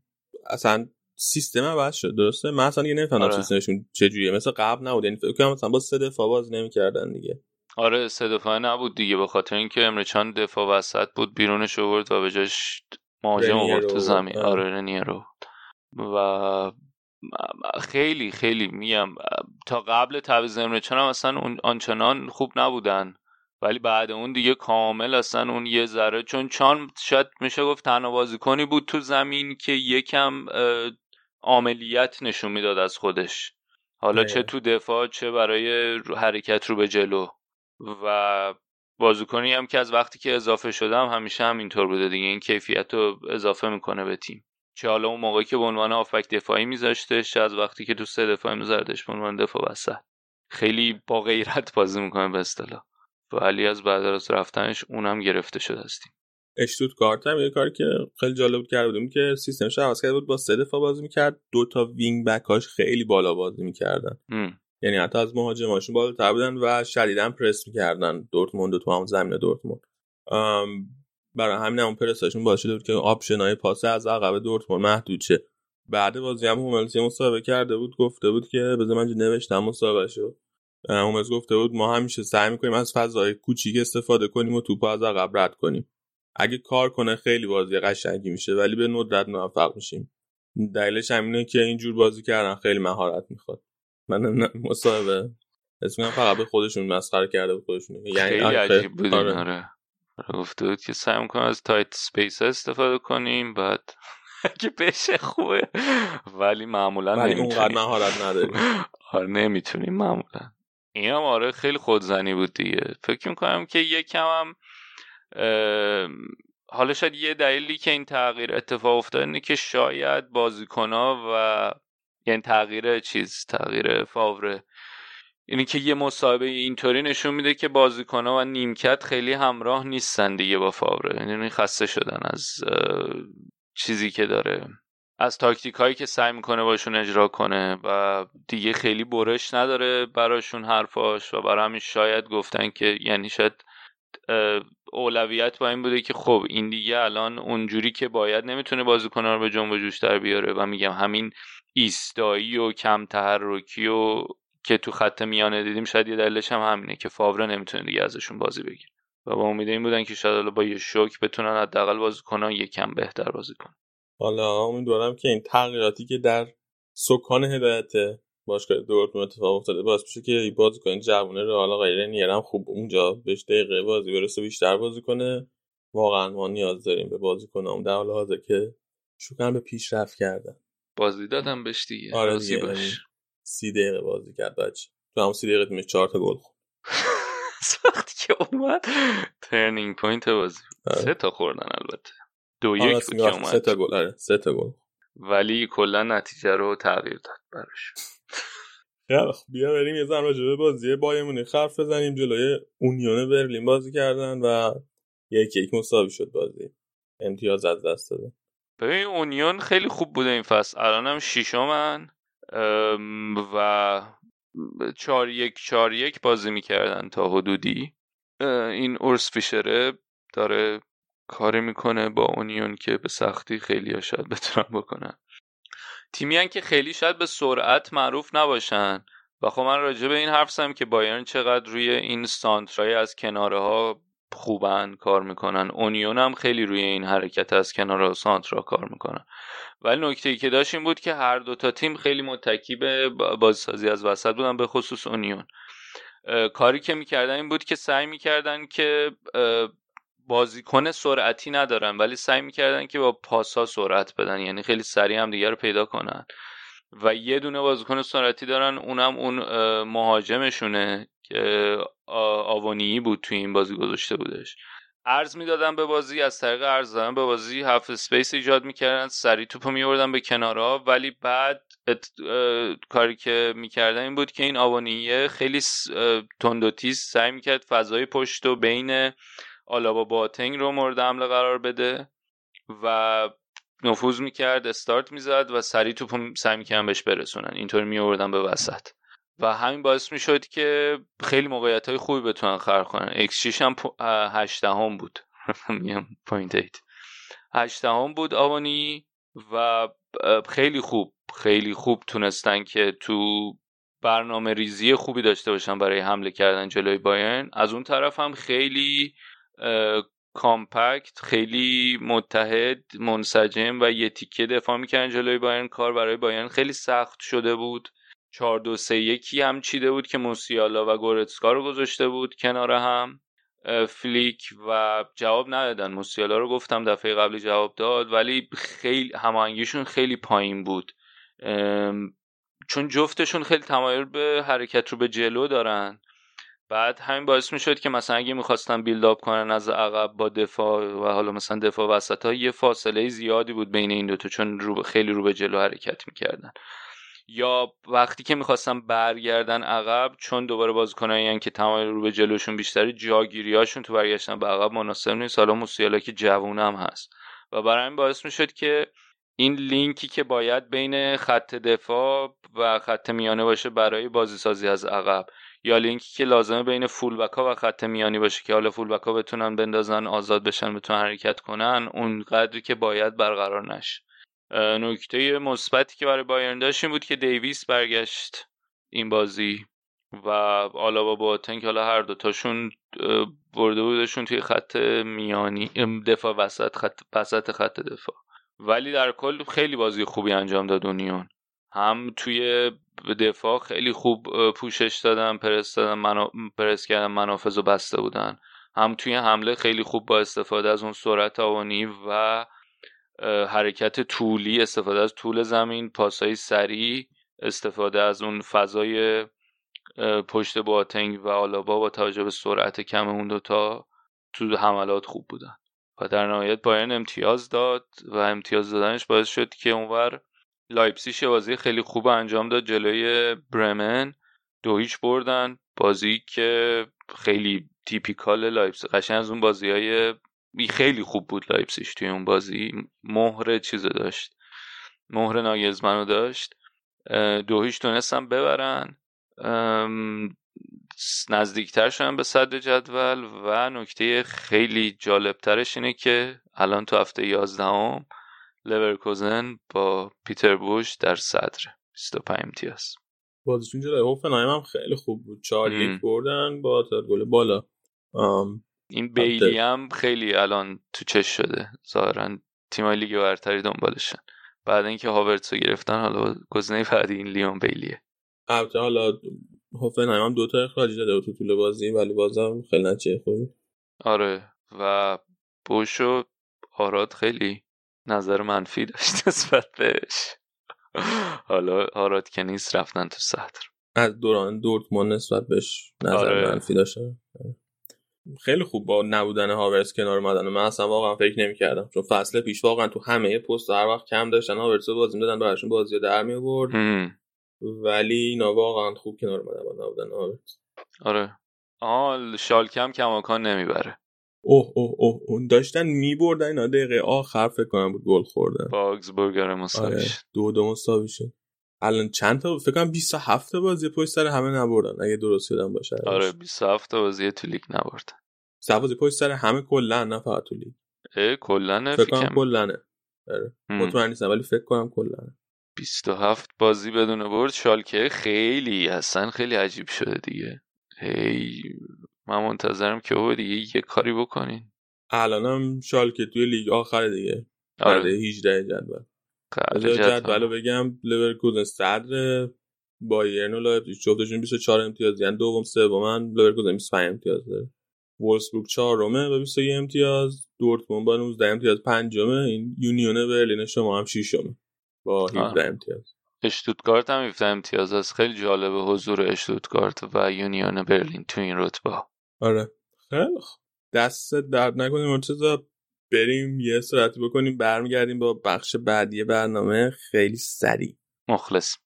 اصلا سیستم عوض شد درسته؟ من اصلا دیگه نمی‌فهمم آره. سیستمشون چجوریه. مثل قبل نبود یعنی فکر کنم مثلا با سه دفاع باز نمی‌کردن دیگه. آره سه دفاعه نبود دیگه به خاطر اینکه امرچان دفاع وسط بود بیرونش آورد و به جاش مهاجم آورد تو زمین. آره رنیرو و خیلی خیلی میگم تا قبل تعویض امرچان هم اصلا آنچنان خوب نبودن. ولی بعد اون دیگه کامل اصلا اون یه ذره چون چان شاید میشه گفت تنها بازیکنی بود تو زمین که یکم عملیت نشون می‌داد از خودش. حالا چه تو دفاع چه برای حرکت رو به جلو. و بازیکنی هم که از وقتی که اضافه شدم همیشه هم اینطور بوده دیگه. این کیفیت رو اضافه می‌کنه به تیم. چه حالا اون موقعی که به عنوان آفک دفاعی میذاشتش چه از وقتی که تو سه دفاعی میذاردش به عنوان دفاع وسط. خیلی با غیرت بازی می‌کنه به اصطلاح. ولی از بعد از رفتنش اونم گرفته شده هستیم اشتوتگارت هم یه کاری که خیلی جالب بود کرده بودیم که سیستمش عوض کرده بود با سه دفاع بازی می‌کرد. دو تا وینگ بکاش خیلی بالا بازی می‌کردن. یعنی حتی از مهاجماشون بالاتر بودن و شدیدا پرس می‌کردن. دورتموند تو هم زمین دورتموند. برای همین اون پرساشون باعث شده بود که آپشنای پاس از عقب دورتموند محدود شه. بعد بازی هم هوملسی مصاحبه کرده بود گفته بود که بذار من نوشتم مصاحبه شو هوملز گفته بود ما همیشه سعی می‌کنیم از فضای کوچیک استفاده کنیم و توپ از عقب رد کنیم. اگه کار کنه خیلی بازی قشنگی میشه ولی به ندرت موفق میشیم. دلیلش همینه که اینجور بازی کردن خیلی مهارت می‌خواد. من مصاحبه. اسم فقط به خودشون مسخره کرده بود خودشون یعنی خیلی عجیب بود آره. آره. گفته بود که سعی می‌کنم از tight space استفاده کنیم بعد که بشه خوبه. ولی معمولا ولی اونقدر مهارت نداریم. آره نمی‌تونیم معمولا. این هم آره خیلی خودزنی بود دیگه. فکر می‌کنم که یکم هم حالا شاید یه دلیلی که این تغییر اتفاق افتاد اینه که شاید بازیکنها و یعنی تغییر چیز تغییر فاوره. اینی که یه مصاحبه اینطوری نشون میده که بازیکنها و نیمکت خیلی همراه نیستن دیگه با فاوره. یعنی خسته شدن از چیزی که داره. از تاکتیک هایی که سعی می‌کنه باشون اجرا کنه و دیگه خیلی برش نداره براشون حرفاش و برای همین شاید گفتن که یعنی شاید اولویت با این بوده که خب این دیگه الان اونجوری که باید نمی‌تونه بازیکنها رو به جنب و جوش در بیاره و میگم همین ایستایی و کم تحرکی و که تو خط میانه دیدیم شاید یه دلیلش هم همینه که فاوره نمی‌تونه دیگه ازشون بازی بگیره. و با امید این بودن که شاید با یه شوک بتونن حداقل بازی کنن یکم بهتر بازی کنن. حالا امیدوارم که این تغییراتی که در سکان هدایت باشگاه دورتموند اتفاق افتاده. باعث بشه که بازیکن جوونه رو حالا غیر نیرم خوب اونجا بهش دقیقه بازی برسه بیشتر بازی کنه. واقعا ما نیاز داریم به بازیکنام در حال حاضر که شکر به پیشرفت کردن. بازی دادم بهش دیگه. آره دیگه باش. یعنی سی دقیقه بازی کرد بچه. تو هم سی دقیقه تیمش چهار تا گل خورد. وقتی که اومد turning point بازی. آره. سه تا خوردن البته. دو یک بود که اومد سه تا گل. آره سه تا گل ولی کلا نتیجه رو تغییر داد براش. بیا بریم یه ذره راجع به بازی بایرن مونیخ حرف بزنیم. جلوی اونیون برلین بازی کردن و یک یک مساوی شد بازی. امتیاز از دست دادن. ببین اونیون خیلی خوب بوده این فصل. الانم شیشمن و چار یک چار یک بازی می‌کردن تا حدودی. این اورس فیشره داره کاری می‌کنه با اونیون که به سختی خیلی ها شاید بتونن بکنن. تیمی که خیلی شاید به سرعت معروف نباشن. و خب من راجع به این حرف زدم که بایرن چقدر روی این سانترای از کناره ها خوبن کار می‌کنن. اونیون هم خیلی روی این حرکت از کنار سانترا کار می‌کنن. ولی نکته ای که داشت این بود که هر دو تا تیم خیلی متکی به بازیسازی از وسط بودن به خصوص اونیون. کاری که می‌کردن این بود که سعی می‌کردن که بازیکن سرعتی ندارن ولی سعی می‌کردن که با پاسا سرعت بدن یعنی خیلی سریع هم دیگه رو پیدا کنن. و یه دونه بازیکن سرعتی دارن اونم اون مهاجمشونه که آوانی بود توی این بازی گذاشته بودش. عرض می‌دادن به بازی از طریق عرض دادن به بازی half space ایجاد می‌کردن سری توپو میوردن به کنارها ولی بعد کاری که می‌کردن این بود که این آوانیه خیلی تند و تیز سعی می‌کرد فضای پشت و بین آلابا باتنگ رو مورد حمله قرار بده و نفوذ می‌کرد استارت می‌زد و سریع توپ سعی می‌کردن بهش برسونن. اینطوری میوردن به وسط. و همین باعث می‌شد که خیلی موقعیت های خوبی بتونن خلق کنن. xG هم هشت دهم بود. میگم point eight. هشت دهم بود آوانی و خیلی خوب خیلی خوب تونستن که تو برنامه ریزی خوبی داشته باشن برای حمله کردن جلوی بایرن. از اون طرف هم خیلی compact خیلی متحد منسجم و یه تیکه دفاع می‌کردن جلوی بایرن. کار برای بایرن خیلی سخت شده بود. 4 2 3 یکی هم چیده بود که موسیالا و گورتسکا رو گذاشته بود کنار هم. فلیک و جواب ندادن. موسیالا رو گفتم دفعه قبلی جواب داد ولی خیلی هماهنگیشون خیلی پایین بود. چون جفتشون خیلی تمایل به حرکت رو به جلو دارن. بعد همین باعث می‌شد که مثلا اگه می‌خواستن بیلداپ کنن از عقب با دفاع و حالا مثلا دفاع وسط ها یه فاصله زیادی بود بین این دوتا چون رو خیلی رو به جلو حرکت می‌کردن. یا وقتی که می‌خواستن برگردن عقب چون دوباره بازیکنایی که تمایل رو به جلوشون بیشتری جاگیریاشون تو برگشتن به عقب مناسب نیست. حالا موسیالا که جوونم هست. و برای این باعث می‌شد که این لینکی که باید بین خط دفاع و خط میانه باشه برای بازی سازی از عقب. یا لینکی که لازمه بین فول ها و خط میانی باشه که حالا فول ها بتونن بندازن آزاد بشن بتونن حرکت کنن اون قدری که باید برقرار نشه. نکته مثبتی که برای بایرن داشت این بود که دیویس برگشت این بازی و آلابا با که حالا هر دوتاشون برده بودشون توی خط میانی دفاع وسط خط وسط خط دفاع. ولی در کل خیلی بازی خوبی انجام داد اونیون. هم توی دفاع خیلی خوب پوشش دادن پرس دادن منو... پرس کردن منافذ و بسته بودن. هم توی حمله خیلی خوب با استفاده از اون سرعت آوانی و حرکت طولی استفاده از طول زمین پاسای سریع استفاده از اون فضای پشت بواتنگ و آلابا با توجه به سرعت کم اون دوتا تو حملات خوب بودن. و در نهایت بایرن امتیاز داد و امتیاز دادنش باعث شد که اونور لایپسیش بازی خیلی خوب انجام داد جلوی برمن. دو هیچ بردن. بازی که خیلی typical لایپسی قشنگ از اون بازی های خیلی خوب بود لایپسیش توی اون بازی. مهر چیز داشت. مهر ناگلزمنو داشت. دو هیچ تونستن ببرن. نزدیکتر شدن به صدر جدول. و نکته خیلی جالبترش اینه که الان تو هفته یازدهم لورکوزن با پیتر بوش در صدر. 25 امتیاز. بازیشون جلوی هوفنهایم هم خیلی خوب بود. چهار یک بردن با گل بالا. این بیلی هم خیلی الان تو چش شده. ظاهرا تیمای لیگ برتری دنبالشن. بعد اینکه هاورتسو گرفتن حالا گزینه بعدی این لیون بیلیه. البته حالا هوفنهایم هم دوتا اخراجی داده تو طول بازی ولی بازم خیلی نچه خوبی آره. و بوشو آراد خیلی نظر منفی داشت نسبت بهش. حالا آراد که نیست رفتن تو صدر. از دوران دورتموند نسبت بهش نظر آره. منفی داشت خیلی خوب با نبودن هاورس کنار اومدن من اصلا واقعا فکر نمی‌کردم چون فصل پیش واقعا تو همه پست هر وقت کم داشتن هاورس بازی می‌دادن براشون بازی در می آورد ولی اینا واقعا خوب کنار اومدن با نبودن هاورس آره. آه شالکم کماکان نمی‌بره. اوه اوه اوه اون داشتن میبردن اینا دقیقه. آخر فکر کنم بود گل خوردن باگز برگر مساوی آره. دو دو مساوی شد. الان چند تا فکر کنم 27 بازی پشت سر همه نبردن اگه درست یادم باشه آره 27 بازی تو لیگ نبردن بازی پشت سر همه کلا نه فقط تو لیگ. کلا فکر کنم کلا آره مطمئن نیستم ولی فکر کنم کلا 27 بازی بدون برد. شالکه خیلی اصلا خیلی عجیب شده دیگه. هی من منتظرم که او دیگه یه کاری بکنین. الانم شالکه توی لیگ آخر دیگه. آره. 18 جدول. جدول. بگم. لورکوزن صدر بایرن و لایپزیگ جفتشون 24 امتیاز یعنی دوم سومن لورکوزن 25 امتیاز داره وولسبورگ چهارمه با 21 امتیاز. دورتموند با 19 امتیاز. پنجمه. این یونیون برلین شما هم ششمه. با 17 امتیاز. اشتوتگارت هم 17 امتیاز است. خیلی جالب حضور اشتوتگارت و یونیون برلین تو این رتبه. آره خیلی دست درد نکنیم مرتضی بریم یه سرعتی بکنیم برمیگردیم با بخش بعدی برنامه خیلی سریع مخلص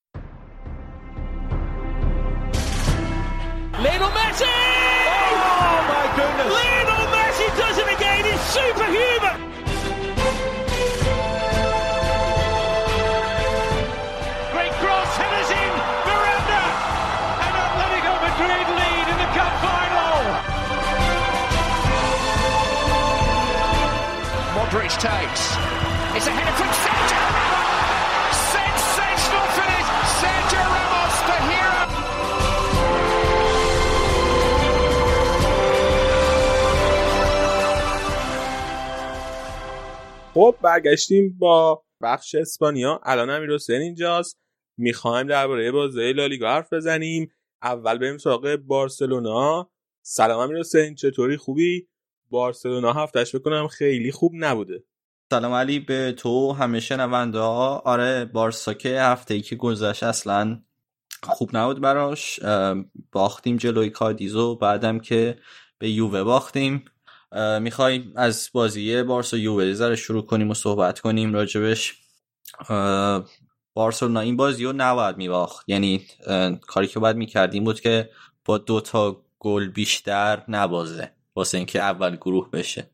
Lionel Messi! Oh my goodness! Lionel Messi does it again! He's superhuman! Modric takes. It's a header from Sergio Ramos! Sensational finish! Sergio Ramos, the hero! خب برگشتیم با بخش اسپانیا الان امیر حسین اینجاست می‌خوایم درباره بازی لالیگا حرف بزنیم اول بریم سراغ بارسلونا سلام امیر حسین چطوری خوبی بارسلونا هفتش بکنم خیلی خوب نبوده. سلام علی به تو همه شنونده ها آره بارسا که هفته ای که گذشت اصلا خوب نبود براش. باختیم جلوی کادیزو بعدم که به یووه باختیم. می‌خوایم از بازی بارسا یووه ذره شروع کنیم و صحبت کنیم راجبش؟ بارسلونا این بازی رو نباید میباخت. یعنی کاری که باید می‌کردیم بود که با دو تا گل بیشتر نبازه. واسه اینکه اول گروه بشه.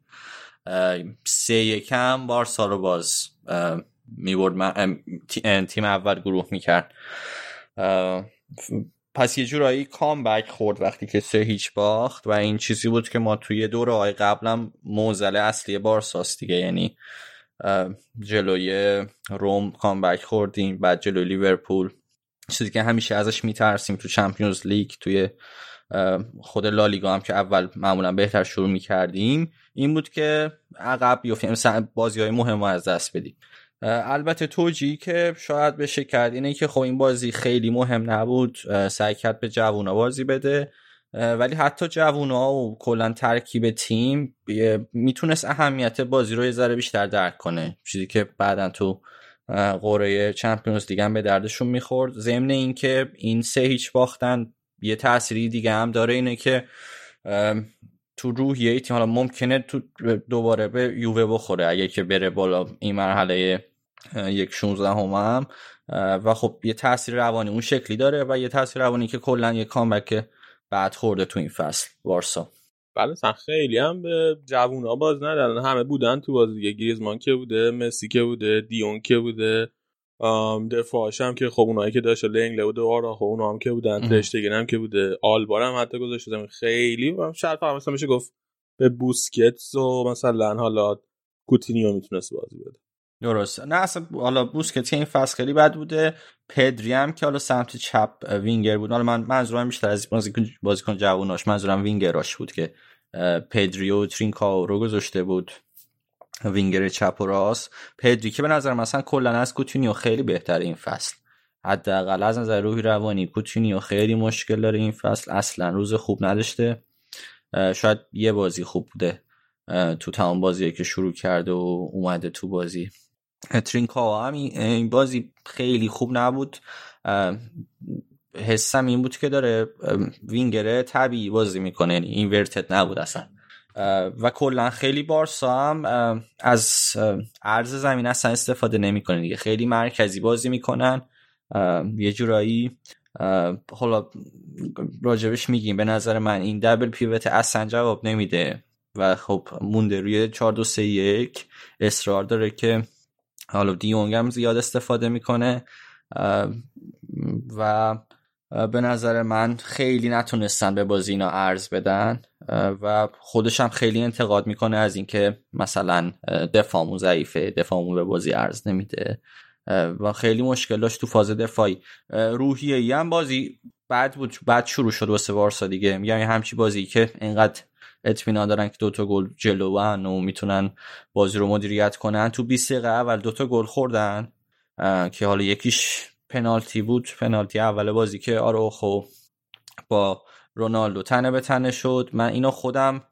سه یکم بارسا رو باز می‌برد تیم اول گروه می‌کرد. پس یه جورایی کامبک خورد وقتی که سه هیچ باخت و این چیزی بود که ما توی دوره های قبلم موزل اصلی بارساست دیگه. یعنی جلوی روم کامبک خوردیم بعد جلوی لیورپول. چیزی که همیشه ازش میترسیم تو چمپیونز لیگ توی خود لالیگا هم که اول معمولا بهتر شروع می‌کردیم این بود که عقب بیافتیم. بازی های مهم از دست بدیم. البته توجیهی که شاید بشه کرد اینه که خب این بازی خیلی مهم نبود. سعی کرد به جوونا بازی بده. ولی حتی جوونا و کلا ترکیب تیم می‌تونست اهمیت بازی رو یه ذره بیشتر درک کنه. چیزی که بعدا تو قوره چمپیونز دیگه به دردشون می‌خورد. ضمن اینکه این سه هیچ باختن یه تأثیری دیگه هم داره اینه که تو روحیه تیم حالا ممکنه تو دوباره به یووه بخوره اگه که بره بالا این مرحله یک 16 هم, هم و خب یه تاثیر روانی اون شکلی داره و یه تاثیر روانی که کلا یه کامبک بعد خورده تو این فصل وارسا. بله خیلی هم به جوونا باز ندارن. همه بودن تو بازی. دیگه گریزمان که بوده مسی که بوده دیون که بوده. دفاعش هم که خب اونایی که داشت لنگله بوده آرا خب اونا هم که بودن دشتگین هم که بوده. آلبار هم حتی گذاشته خیلی شرط هم مثلا میشه گفت به بوسکتس و مثلا حالا کوتینیو می‌تونست بازی بده. درست نه اصلا حالا بوسکت این فصل خیلی بد بوده. پدری هم که حالا سمت چپ وینگر بود. حالا من منظورم بیشتر از بازیکن بازیکن جووناش منظورم وینگراش بود که پدری و ترینکاو رو گذاشته بود. وینگر چپ و راست. پدری که به نظر مثلا کلا از کوتینیو خیلی بهتر این فصل. حداقل از نظر روحی روانی کوتینیو خیلی مشکل داره این فصل. اصلا روز خوب نداشته. شاید یه بازی خوب بوده. تو تمام بازی که شروع کرده و اومده تو بازی. ترینکاوا هم این بازی خیلی خوب نبود. حسم این بود که داره وینگره طبیعی بازی می‌کنه. یعنی inverted نبود اصلا. و کلا خیلی بارسا هم از عرض زمین اصلا استفاده نمی‌کنه دیگه. خیلی مرکزی بازی می‌کنن. یه جورایی حالا راجبش میگیم. به نظر من این دبل پیوت اصلا جواب نمیده. و خب مونده روی 4 2 3 1 اصرار داره که حالا دیونگ هم زیاد استفاده می‌کنه. و به نظر من خیلی نتونستن به بازی اینا ارز بدن. و خودش هم خیلی انتقاد می‌کنه از اینکه مثلا دفاعمون ضعیفه دفاعمون به بازی ارز نمیده. و خیلی مشکل داشت تو فاز دفاعی. روحیه ای هم بازی بعد بود بعد شروع شد واسه بارسا دیگه. یعنی همچی بازی که اینقدر اطمینان دارن که دوتا گل جلو و می‌تونن بازی رو مدیریت کنن. تو 20 دقیقه اول دوتا گل خوردن که حالا یکیش پنالتی بود. پنالتی اول بازی که آروخو با رونالدو. تنه به تنه شد. من اینو خودم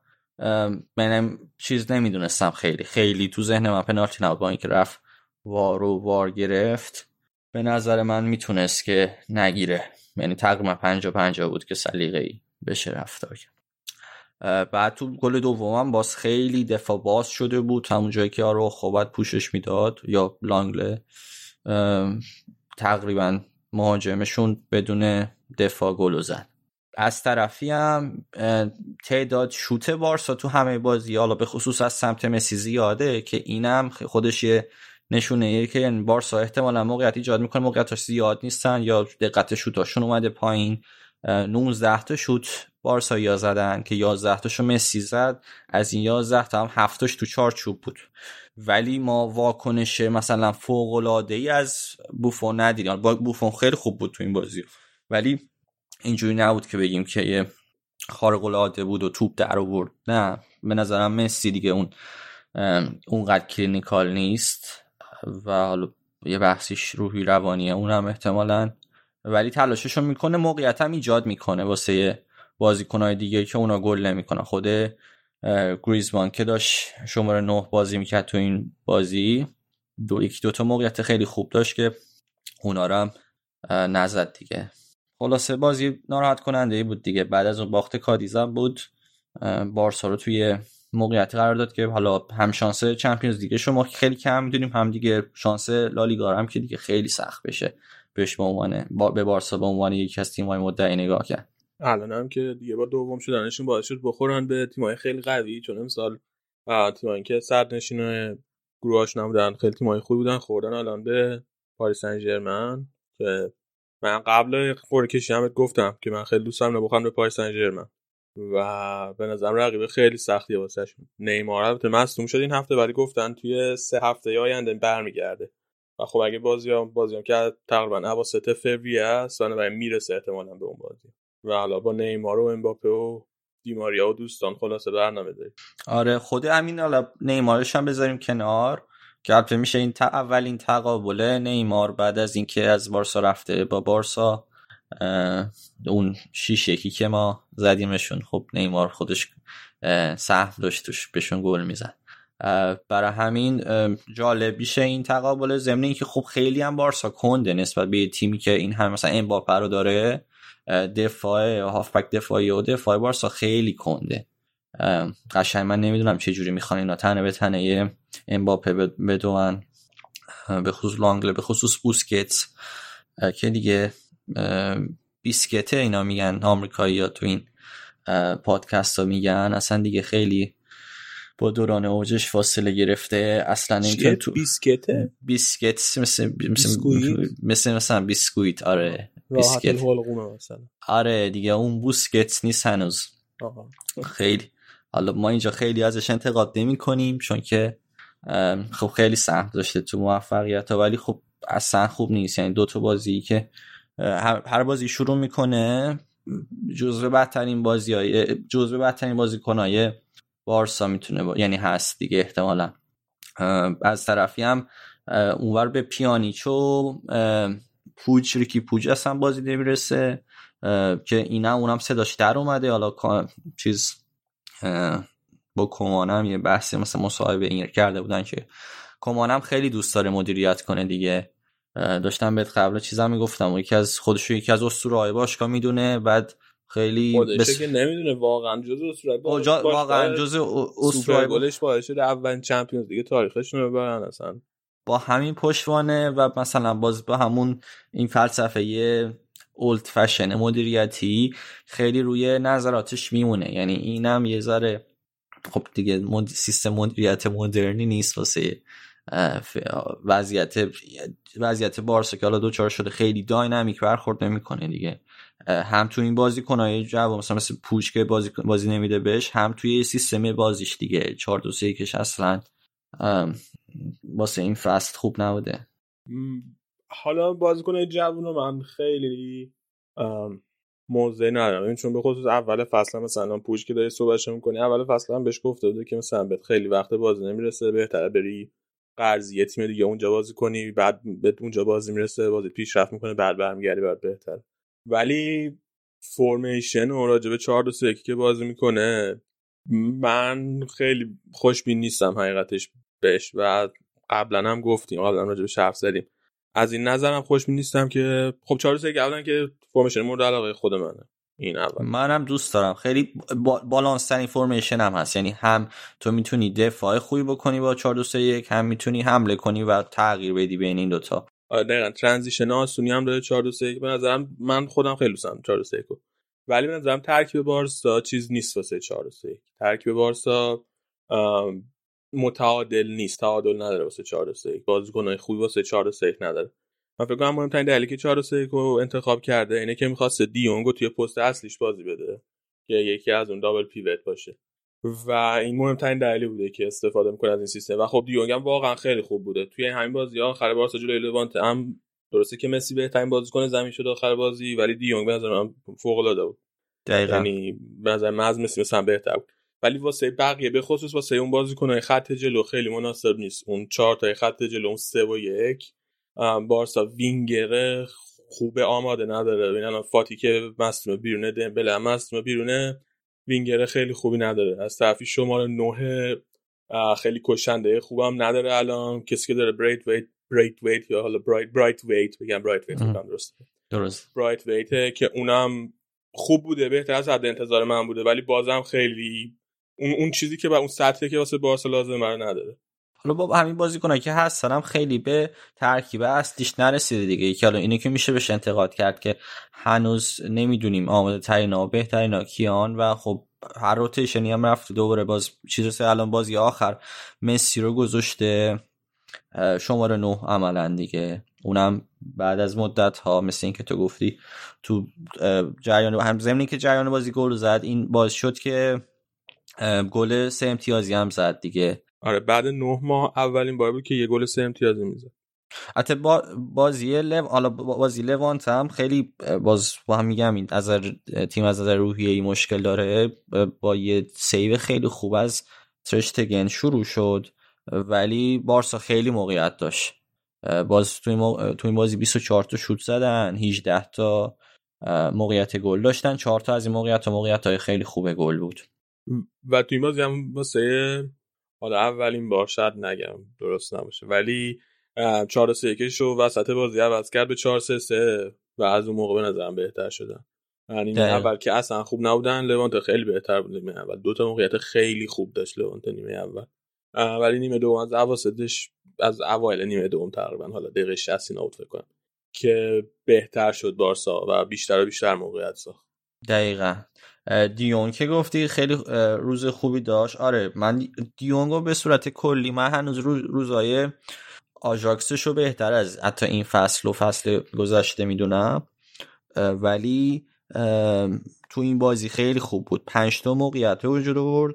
منم چیز نمی‌دونستم خیلی. خیلی تو ذهن من پنالتی نبود با اینکه رفت وارو وار گرفت. به نظر من می‌تونست که نگیره. یعنی تقریبا پنجا پنجا بود که سلیقه ای بشه رفتار بعد تو گل دومم باز خیلی دفاع باز شده بود. همون جایی که آرو خوبت پوشش می‌داد یا لانگله. تقریبا مهاجمشون بدون دفاع گل زد. از طرفی هم تعداد شوت بارسا تو همه بازی حالا به خصوص از سمت مسی زیاده که اینم خودش یه نشونه ایه که یعنی بارسا احتمالا موقعیت ایجاد می‌کنه موقعیتاش زیاد نیستن یا دقت شوتاشون اومده پایین. 19 تا شوت بارسا زدن که 11 تاشو مسی زد. از این 11 تا هم هفتاش تو چارچوب بود. ولی ما واکنش مثلا فوق العاده ای از بوفون ندیدیم. بوفون خیلی خوب بود تو این بازی. ولی اینجوری نبود که بگیم که یه خارق العاده بود و توپ در آورد. نه به نظرم مسی دیگه اون اونقدر clinical نیست و حالا یه بحثیش روحی روانیه اونم احتمالا. ولی تلاششو می‌کنه موقعیت هم ایجاد می‌کنه واسه بازیکنهای دیگه که اونا گل نمی‌کنن. خود گریزمان که داشت شماره نه بازی می‌کرد تو این بازی دو یکی دوتا موقعیت خیلی خوب داشت که اونا رو هم نزد دیگه. خلاصه بازی ناراحت کننده ای بود دیگه. بعد از اون باخت کادیزا بود. بارسا رو توی موقعیت قرار داد که حالا هم شانس چمپیونز دیگه شما خیلی کم می‌دونیم هم دیگه شانس لالیگا هم که دیگه خیلی سخت بشه. بهش به عنوان به بارسا به عنوان یکی از تیم‌های مدعی نگاه کرد. الان هم که دیگه با دوم شدنشون باعث شد بخورن به تیمای خیلی قوی چون امسال تیمایی که صد نشین گروهاش نبودن خیلی تیمای خوبی بودن خوردن الان به پاریس سن ژرمن که من قبل قرعه کشی هم گفتم که من خیلی دوست دارم بخورم به پاریس سن ژرمن و به نظرم رقیب خیلی سختیه واسهشون. نیمار البته مصدوم شد این هفته ولی گفتن توی سه هفته آینده برمیگرده. و خب اگه بازی هم بازی هم که تقریبا اواسط فوریه است و می‌رسه احتمالا به اون بازی. و حالا با نیمار و امباپه و دیماریا و دوستان خلاصه برنامه داریم. آره خود همین حالا نیمارش هم بذاریم کنار. که میشه این تا اولین تقابل نیمار بعد از اینکه از بارسا رفته با بارسا اون شیش یکی که ما زدیمشون خب نیمار خودش سهم داشت توش بهشون گل می‌زد. برای همین جالب میشه این تقابل ضمن که خب خیلی هم بارسا کنده نسبت به تیمی که این هم مثلا امباپه رو داره. دفاع هافبک دفاعی و دفاع بارسا خیلی کنده. قشنگ من نمی‌دونم چه جوری می‌خوان اینا تنه به تنه. امباپه بدون به خصوص لانگله به خصوص بوسکتس که دیگه بیسکته اینا میگن آمریکایی ها تو این پادکست ها میگن. اصلا دیگه خیلی با دوران اوجش فاصله گرفته. اصلا اینکه تو بیسکته بیسکت مثل مثل مثلا بیسکویت آره بیسکت. مثلا. آره دیگه اون بوسکت نیست هنوز. خیلی. حالا ما اینجا خیلی ازش انتقاد نمی کنیم چون که خب خیلی سخت داشته تو موفقیت ها ولی خب اصلا خوب نیست. یعنی دو تا بازی که هر بازی شروع می‌کنه جزو بدترین بازی های جزو بدترین بازی کنای بارسا می‌تونه با... یعنی هست دیگه احتمالا. از طرفی هم اونور به پیانیچو پوج ریکی پوج اصلا بازی نمی‌رسه که اینا اونم صداش در اومده. حالا چیز با کمانم یه بحثی مثل مصاحبه این کرده بودن که کمانم خیلی دوست داره مدیریت کنه دیگه. داشتم بهت قبل چیزا می‌گفتم یکی از خودشو یکی از اسطوره باشگاه می‌دونه بعد خیلی بس... که نمی‌دونه واقعا جز اسطوره واقعا جز اسطوره گلش باعث شده اولین چمپیونز دیگه تاریخشون رو ببرن اصلا. با همین پشتوانه و مثلا باز با همون این فلسفه اولد فشن مدیریتی خیلی روی نظراتش میمونه. یعنی اینم یه ذره خب دیگه مد... سیستم مدیریت مدرنی نیست واسه وضعیت وضعیت بارسا که حالا دوچار شده خیلی داینامیک برخورد نمی‌کنه دیگه. هم تو این بازی کنای جواب مثلا مثل پوچ که بازی بازی نمیده بهش هم توی سیستم بازیش دیگه. 4 2 3 کش اصلا واسه این فصل خوب نبوده. حالا بازیکن جوون من خیلی موضع ندارم. این چون به خصوص اول فصل مثلا پوش که داری صحبتش می‌کنی اول فصل هم بهش گفته بوده که مثلا بهت خیلی وقت بازی نمی‌رسه بهتره بری قرضی تیم دیگه اونجا بازی کنی بعد به اونجا بازی می‌رسه بازی پیشرفت می‌کنه بعد برمیگردی بعد بهتر. ولی فرمیشن و راجبه 4 2 3 که بازی می‌کنه من خیلی خوشبین نیستم حقیقتش بهش. و قبلا هم گفتیم قبلا راجبه حرف زدیم. از این نظرم خوشبین نیستم که خب 4 3 اولا که فرمیشن مورد علاقه خود منه. این اول. منم دوست دارم. خیلی با... بالانس ترین فرمیشن هم هست. یعنی هم تو می‌تونی دفاع خوبی بکنی با 4 2 3 1 هم می‌تونی حمله کنی و تغییر بدی بین این دوتا آره دقیقا. ترانزیشن آسونی هم داره 4 2 3 1 به نظرم من خودم خیلی دوست دارم 4 2 3 1 ولی به نظرم ترکیب بارسا چیز نیست واسه 4 2 3 1 ترکیب بارسا متعادل نیست. تعادل نداره واسه 4 3 1 بازیکنای خوبی واسه 4 3 1 نداره. من فکر کنم مهمترین دلیلی که 4 3 رو انتخاب کرده اینه که می‌خواست دیونگو توی پست اصلیش بازی بده که یکی از اون دابل پیوت باشه. و این مهمترین دلیلی بوده که استفاده می‌کنه از این سیستم. و خب دیونگ هم واقعا خیلی خوب بوده. توی همین بازی ها آخر بارسا جلوی لوانت هم درسته که مسی بهترین بازیکن زمین شد آخر بازی ولی دیونگ به نظر من فوق العاده بود. دقیقاً. یعنی به نظر من از مسی مثلا بهتر بود. ولی واسه بقیه به خصوص واسه اون بازیکنای خط جلو خیلی مناسب نیست. اون چهار تا خط جلو اون سه و یک بارسا وینگر خوب آماده نداره. ببین الان فاتی که مصدوم بیرونه دمبله هم مصدوم بیرونه وینگر خیلی خوبی نداره. از طرفی شماره نه خیلی کشنده خوبم نداره الان. کسی که داره برایت ویت برایت ویت یا حالا برایت برایت ویت بگم برایت ویت درست درست. برایت ویت که اونم خوب بوده بهتر از حد انتظار من بوده ولی بازم خیلی اون اون چیزی که با اون سطحی که واسه بارسا لازمه رو نداره. حالا با همین بازیکنایی که هستن هم خیلی به ترکیب اصلیش نرسیده دیگه. یکی حالا اینه که میشه بهش انتقاد کرد که هنوز نمی‌دونیم آماده ترین بهترین ها کیان و خب هر روتیشنی هم رفته دوباره باز چیز الان بازی آخر مسی رو گذاشته. شماره نه عملا دیگه. اونم بعد از مدت ها مثل اینکه تو گفتی تو جریان هم زمینی که جریان بازی گل زد این باز شد که گل سه امتیازی هم زد دیگه. آره بعد نه ماه اولین بار بود که یه گل سه امتیازی می‌زد. حتی با بازی لو حالا بازی لوانت هم خیلی باز با هم میگم این از تیم از نظر روحیه‌ای مشکل داره. با یه سیو خیلی خوب از ترشتگن شروع شد. ولی بارسا خیلی موقعیت داشت. باز تو این, تو این بازی 24 تا شوت زدن 18 تا موقعیت گل داشتن. 4 تا از این موقعیت های خیلی خوب گل بود. و تو این بازی هم واسه حالا اولین بار شاید نگم درست نباشه. ولی 4 3 1 شو وسط بازی عوض کرد به 4 3 3 و از اون موقع به نظرم بهتر شدن. یعنی اول که اصلا خوب نبودن لوانت خیلی بهتر بود نیمه اول. دو تا موقعیت خیلی خوب داشت لوانت نیمه اول. ولی نیمه دوم از اواسطش از اوایل نیمه دوم تقریبا حالا دقیقه 60 اینا فکر کنم که بهتر شد بارسا و بیشتر و بیشتر موقعیت ساخت. دقیقا. دیون که گفتی خیلی روز خوبی داشت. آره من دیونگو به صورت کلی من هنوز روز روزای آژاکسش رو بهتر از حتی این فصل و فصل گذشته می‌دونم. ولی تو این بازی خیلی خوب بود. پنج تا موقعیت وجود آورد.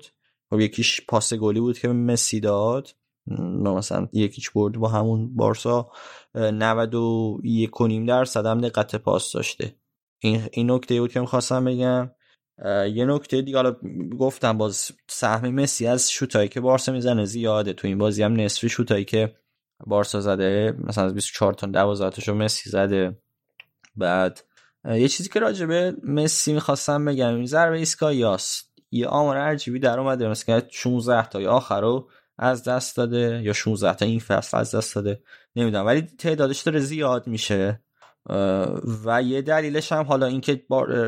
و خب یکیش پاس گلی بود که مسی داد. مثلا یکیش برد با همون بارسا. 91 کنیم درصد هم دقت پاس داشته. این این نکته بود که می‌خواستم بگم. یه نکته دیگه حالا گفتم باز سهم مسی از شوتایی که بارسا می‌زنه زیاده. تو این بازی هم نصفی شوتایی که بارسا زده مثلا از 24 تا 12 تاشو مسی زده. بعد یه چیزی که راجبه مسی می‌خواستم بگم این ضربه ایسکایاس. یه آمار عجیبی در اومده مثلا 16 تا آخر رو از دست داده یا 16 تا این فصل از دست داده. نمی‌دونم ولی تعدادش داره زیاد میشه. و یه دلیلش هم حالا اینکه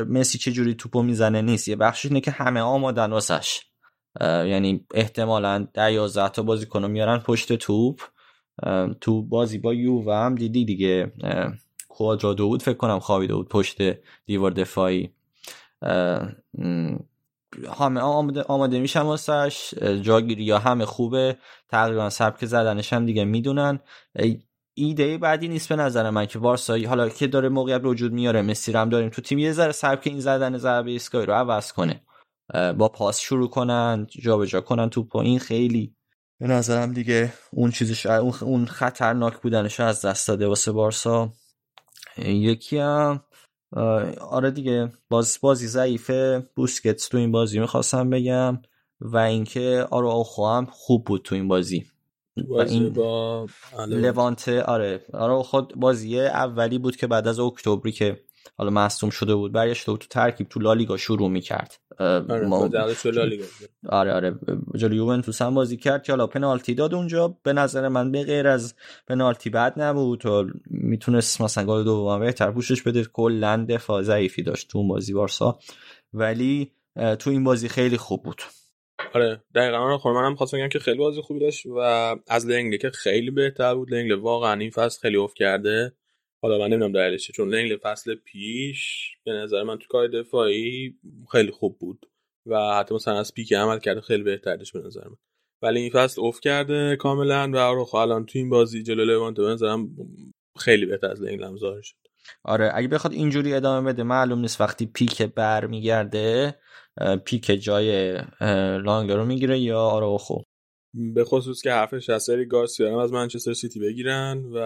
مسی چه جوری توپو می‌زنه نیست. یه بخشش اینه که همه آمادن واسش. یعنی احتمالا در 11 تا بازیکن میارن پشت توپ. تو بازی با یو و هم دیدی دیگه. کوادرادو بود فکر کنم خوابیده بود پشت دیوار دفاعی. همه آماده, آماده میشن واسش. جاگیری یا همه خوبه. تقریبا سبک زدنش هم دیگه می‌دونن. ایده بعدی نیست به نظر من که وارسایی حالا که داره موقعیت به وجود میاره مسی هم داریم تو تیم یه ذره سبک این زدن ضربه ایستگاهی رو عوض کنه. با پاس شروع کنن جابجا کنن توپ این خیلی. به نظرم دیگه اون چیزش اون خطرناک بودنش از دست داده واسه بارسا. یکی هم آره دیگه باز بازی ضعیفه. بوسکتس تو این بازی می‌خواستم بگم و اینکه آراوخو هم خوب بود تو این بازی. این با لوانته آره. آره خود بازی اولی بود که بعد از اکتبری که حالا مصدوم شده بود برگشته بود تو ترکیب تو لالیگا شروع می‌کرد. آره ما... آره آره. جلوی یوونتوس هم بازی کرد که حالا پنالتی داد اونجا. به نظر من به غیر از پنالتی بد نبود و می‌تونست مثلا گل دوم بهتر پوشش بده. کلا دفاع ضعیفی داشت تو اون بازی بارسا. ولی تو این بازی خیلی خوب بود. آره دقیقا. آره خب منم خواستم بگم که خیلی بازی خوبی داشت و از لنگلی که خیلی بهتر بود. لنگلی واقعا این فصل خیلی افت کرده. حالا من نمی‌دونم دلیلش چون لنگله فصل پیش به نظر من تو کار دفاعی خیلی خوب بود و حتی مثلا از پیکه عملکرد خیلی بهترش به نظر من. ولی این فصل افت کرده کاملا و خب الان تو این بازی جلو لوانته به نظرم خیلی بهتر از لنگله ظاهر شد. آره اگه بخواد اینجوری ادامه بده معلوم نیست وقتی پیکه برمیگرده پیکه جای لنگله رو می‌گیره یا آرائوخو؟ به خصوص که حرفش هست اریک گارسیا از منچستر سیتی بگیرن و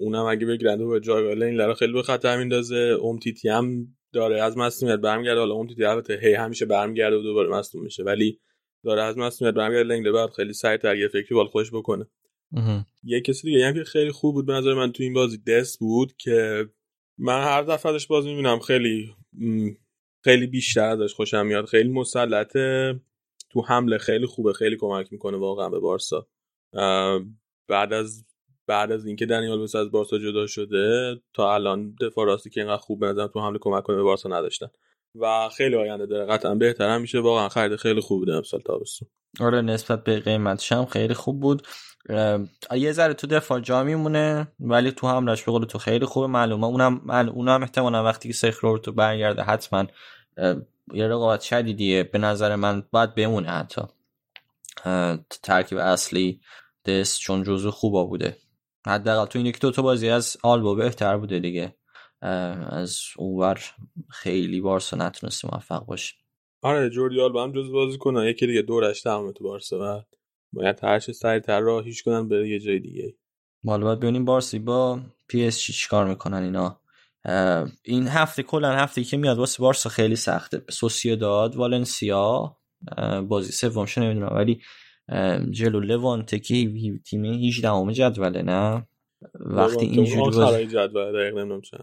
اونم اگه بگیرن و جای این لرا خیلی به خطر میندازه. اومتیتی هم داره از مصونیت برمیگرده. حالا اومتیتی البته هی همیشه برمیگرده و دوباره مصدوم میشه ولی داره از مصونیت برمیگرده. لنگ بعد خیلی سعی تر یه فکری بال خوش بکنه. یه کسی دیگه هم که خیلی خوب بود به نظر من تو این بازی دست بود که من هر دفعه ازش بازی می‌بینم. خیلی خیلی بیشتر ازش خوشم میاد. خیلی مسلطه. تو حمله خیلی خوبه. خیلی کمک می‌کنه واقعا به بارسا. بعد از بعد از اینکه دنیال بس از بارسا جدا شده تا الان دفاع راستی که اینقدر خوب بنظرم تو حمله کمک کنه به بارسا نداشتن. و خیلی آینده داره. قطعا بهتر میشه. واقعا خرید خیلی خوب بوده امسال تابستون. آره نسبت به قیمتش هم خیلی خوب بود. یه ذره تو دفاع جا میمونه ولی تو حملش به قول تو خیلی خوبه. معلومه اونم اونم احتمالا وقتی که سیخ تو برگرده حتما یه رقابت شدیدیه. به نظر من باید بمونه حتی. ترکیب اصلی دست چون جزو خوبا بوده. حداقل تو این یکی دوتا بازی از آلبا بهتر بوده دیگه. از اونور خیلی بارسا نتونسته موفق باشه آره جوردی آلبا هم جز بازی کنه. یکی دیگه دورش تمامه تو بارسا. و باید هرچه سریعتر راهیش کنن بره یه جای دیگه حالا باید ببینیم بارسی با پی اس چیکار می‌کنن اینا. این هفته کلا هفته که میاد واسه بارسا خیلی سخته. داد والنسیا بازی سومش نمی‌دونم ولی جلو لوانته که تیم 18 جدوله نه؟ وقتی اینجوری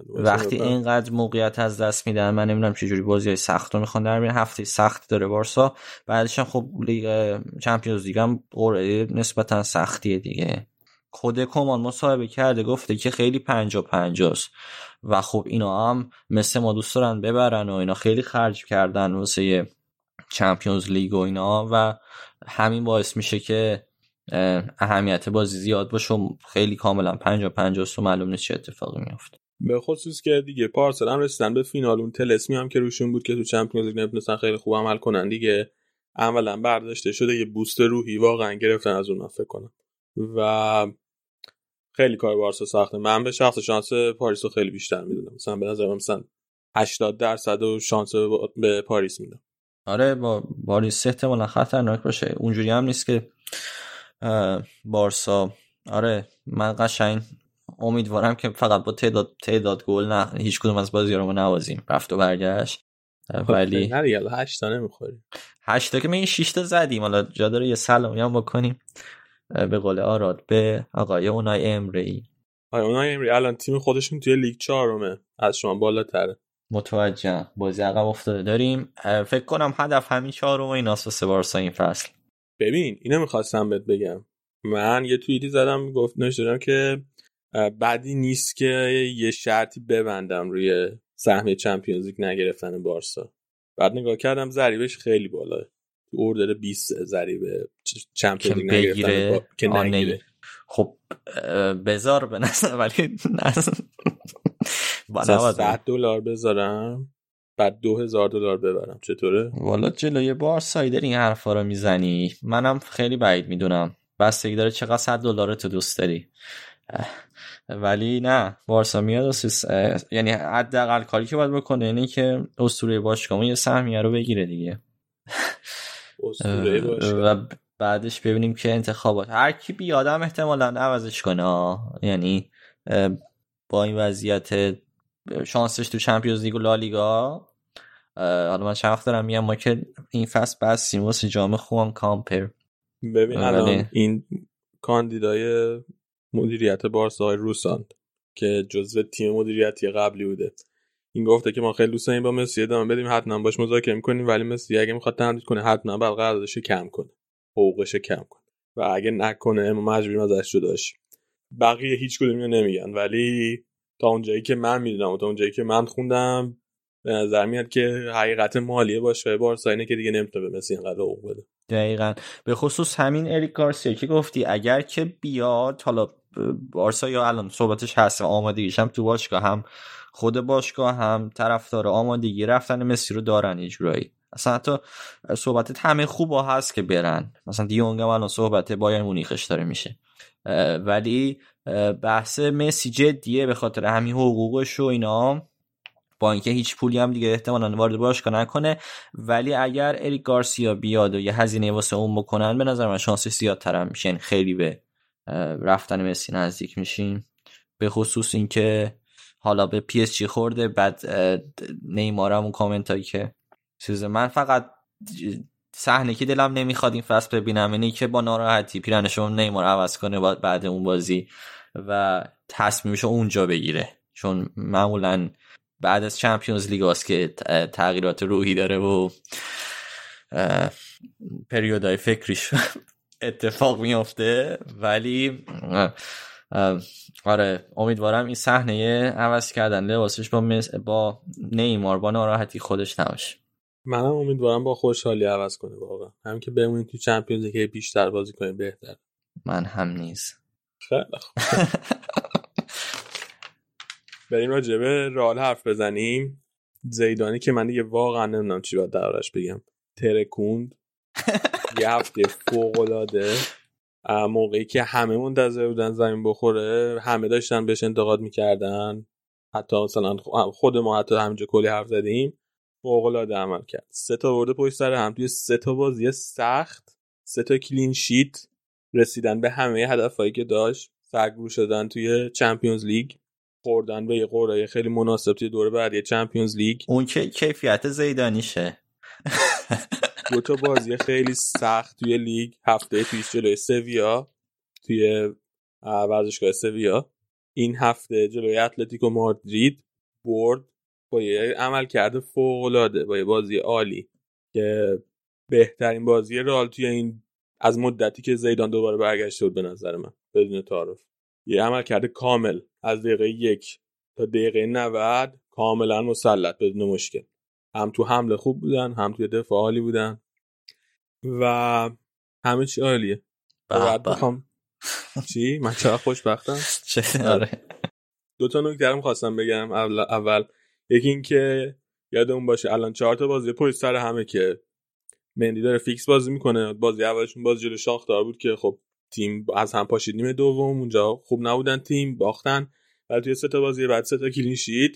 وقتی اینقدر موقعیت از دست میدن من نمی‌دونم چجوری بازی های سخت رو می‌خوان در هفته سخت داره بارسا. بعدش هم خب لیگ چمپیونز لیگ هم قرعه نسبتا سختیه دیگه. خود کمان مصاحبه کرده گفته که خیلی پنجا پنجاست. و خب اینا هم مثل ما دوست دارن ببرن و اینا خیلی خرج کردن واسه چمپیونز لیگ و اینا. و همین باعث میشه که اهمیت بازی زیاد باشه و خیلی کاملا پنجا پنجا و معلوم نیست چه اتفاقی میفته به خصوص که دیگه پارسال هم رسیدن به فینال. اون تلسمی هم که روشون بود که تو چمپیونز لیگ نمی‌تونستن خیلی خوب عمل کنن دیگه عملا برداشته شده یه بوست روحی واقعا گرفتن از اون فکر کنم. و خیلی کار بارسا سخته من به شخص شانس پاریس رو خیلی بیشتر می‌دونم. مثلا به نظر مثلا 80 درصد و شانس به پاریس میدم. آره با پاریس احتمالا خطرناک باشه. اونجوری هم نیست که بارسا. آره من قشنگ امیدوارم که فقط با تعداد تعداد گل نه هیچ کدوم از بازی رو نوازیم رفت و برگشت. خب، ولی نه دیگه 8 تا نمی‌خوریم. 8 تا که می 6 تا زدیم. حالا جا داره یه سلامی هم بکنیم. به قول آراد به آقای اونای امری. آقای اونای امری. الان تیم خودشون توی لیگ چهارمه. از شما بالاتره. متوجه بازی عقب افتاده داریم. فکر کنم هدف همین چهارم ایناست واسه بارسا این فصل. ببین اینو می‌خواستم بهت بگم. من یه توییتی زدم گفت نشدم که بعدی نیست که یه شرطی ببندم روی سهمیه چمپیونز لیگ نگرفتن بارسا. بعد نگاه کردم ضریبش خیلی بالاه. اوردر 20 ضریبه چمپیونز لیگ نگرفتن که نگیره. خب بذار به نظر ولی با 100 دلار بذارم بعد دو هزار دلار ببرم. چطوره؟ والا جلوی بارسایی داری این حرفا رو می‌زنی. منم خیلی بعید می‌دونم. بستگی داره چقدر صد دلار تو دوست داری. ولی نه بارسا میاد یعنی حداقل کاری که باید بکنه اینه که اسطوره باشگاه یه سهمیه رو بگیره دیگه. و بعدش ببینیم که انتخابات هر کی بیادم احتمالا عوضش کنه. یعنی با این وضعیت شانسش تو چمپیونز لیگ و لالیگا حالا من چند دارم میگم ما که این فصل بستیم واسه جام خوان کامپر. ببین الان این کاندیدای مدیریت بارسا های روساند که جزو تیم مدیریتی قبلی بوده. این گفته که ما خیلی دوست با مسی ادامه بدیم حتما باش مذاکره می‌کنیم ولی مسی اگه می‌خواد تمدید کنه حتما باید قراردادش کم کنه حقوقش کم کنه. و اگه نکنه ما مجبوریم ازش جدا بقیه هیچ کدومی نمیگن ولی تا اونجایی که من می‌دونم و تا اونجایی که من خوندم به نظر میاد که حقیقت مالیه باشه. بارسا اینه که دیگه نمی‌تونه به مسی اینقدر حقوق بده. دقیقا. به خصوص همین اریک گارسیا که گفتی اگر که بیاد حالا بارسا یا الان صحبتش هست آمادگیش هم تو باشگاه هم خود باشگاه هم طرفدار آمادگی رفتن مسی رو دارن اجرایی اصلا حتی صحبت همه خوب هست که برن. مثلا دیونگ هم الان صحبت بایر مونیخش داره میشه. ولی بحث مسی جدیه به خاطر همین حقوقش و اینا. با اینکه هیچ پولی هم دیگه احتمالا وارد باشگاه نکنه. ولی اگر اریک گارسیا بیاد و یه هزینه واسه اون بکنن به نظر من شانسش زیادتر هم میشه خیلی به رفتن مسی نزدیک میشیم. به خصوص اینکه حالا به پی اس جی خورده بعد نیمار اون کامنت هایی که چیز من فقط صحنه که دلم نمی‌خواد این فصل ببینم اینه که با ناراحتی پیرهنشو نیمار عوض کنه بعد اون بازی و تصمیمشو اونجا بگیره. چون معمولا بعد از چمپیونز لیگ که تغییرات روحی داره و پریودای فکریش اتفاق میافته. ولی آره امیدوارم این صحنه عوض کردن لباسش با با نیمار با ناراحتی خودش نباشه. منم امیدوارم با خوشحالی عوض کنه واقعا. هم که بمونیم تو چمپیونز لیگ بیشتر بازی کنیم بهتر من هم نیز خیلی بریم راجع به رال حرف بزنیم. زیدانی که من دیگه واقعا نمی‌دونم چی باید درش بگم. ترکوند. یه هفته فوق العاده. موقعی که همه منتظر بودن زمین بخوره همه داشتن بهش انتقاد می‌کردن. حتی مثلا خود ما حتی همینجا کلی حرف زدیم. فوق العاده عمل کرد. سه تا ورده پشت سر هم. توی سه تا بازی سخت سه تا کلین شیت رسیدن به همه هدفهایی که داشت. سرگرو شدن توی چمپیونز لیگ. خوردن به یه قرعه خیلی مناسب توی دوره بعدی چمپیونز لیگ. اون که کیفیت زیدانیشه. دو تا بازی خیلی سخت توی لیگ. هفته پیش جلوی سویا توی ورزشگاه سویا. این هفته جلوی اتلتیکو مادرید برد با یه عمل کرده فوق العاده با یه بازی عالی که بهترین بازی رال توی این از مدتی که زیدان دوباره برگشته بود به نظر من بدون تعارف. یه عمل کرده کامل از دقیقه یک تا دقیقه 90 کاملا مسلط بدون مشکل. هم تو حمله خوب بودن هم توی دفاع عالی بودن و همه چی عالیه. بعد بخوام چی؟ من چرا خوشبختم؟ آره. دو تا نکته رو خواستم بگم. اول, اول یکی این که یادمون باشه الان چهار تا بازی پشت سر همه که مندی داره فیکس بازی می‌کنه. بازی اولشون باز جلو شاختار بود که خب تیم از هم پاشید نیمه دوم. اونجا خوب نبودن تیم باختن. ولی توی سه تا بازی بعد سه تا کلین شیت.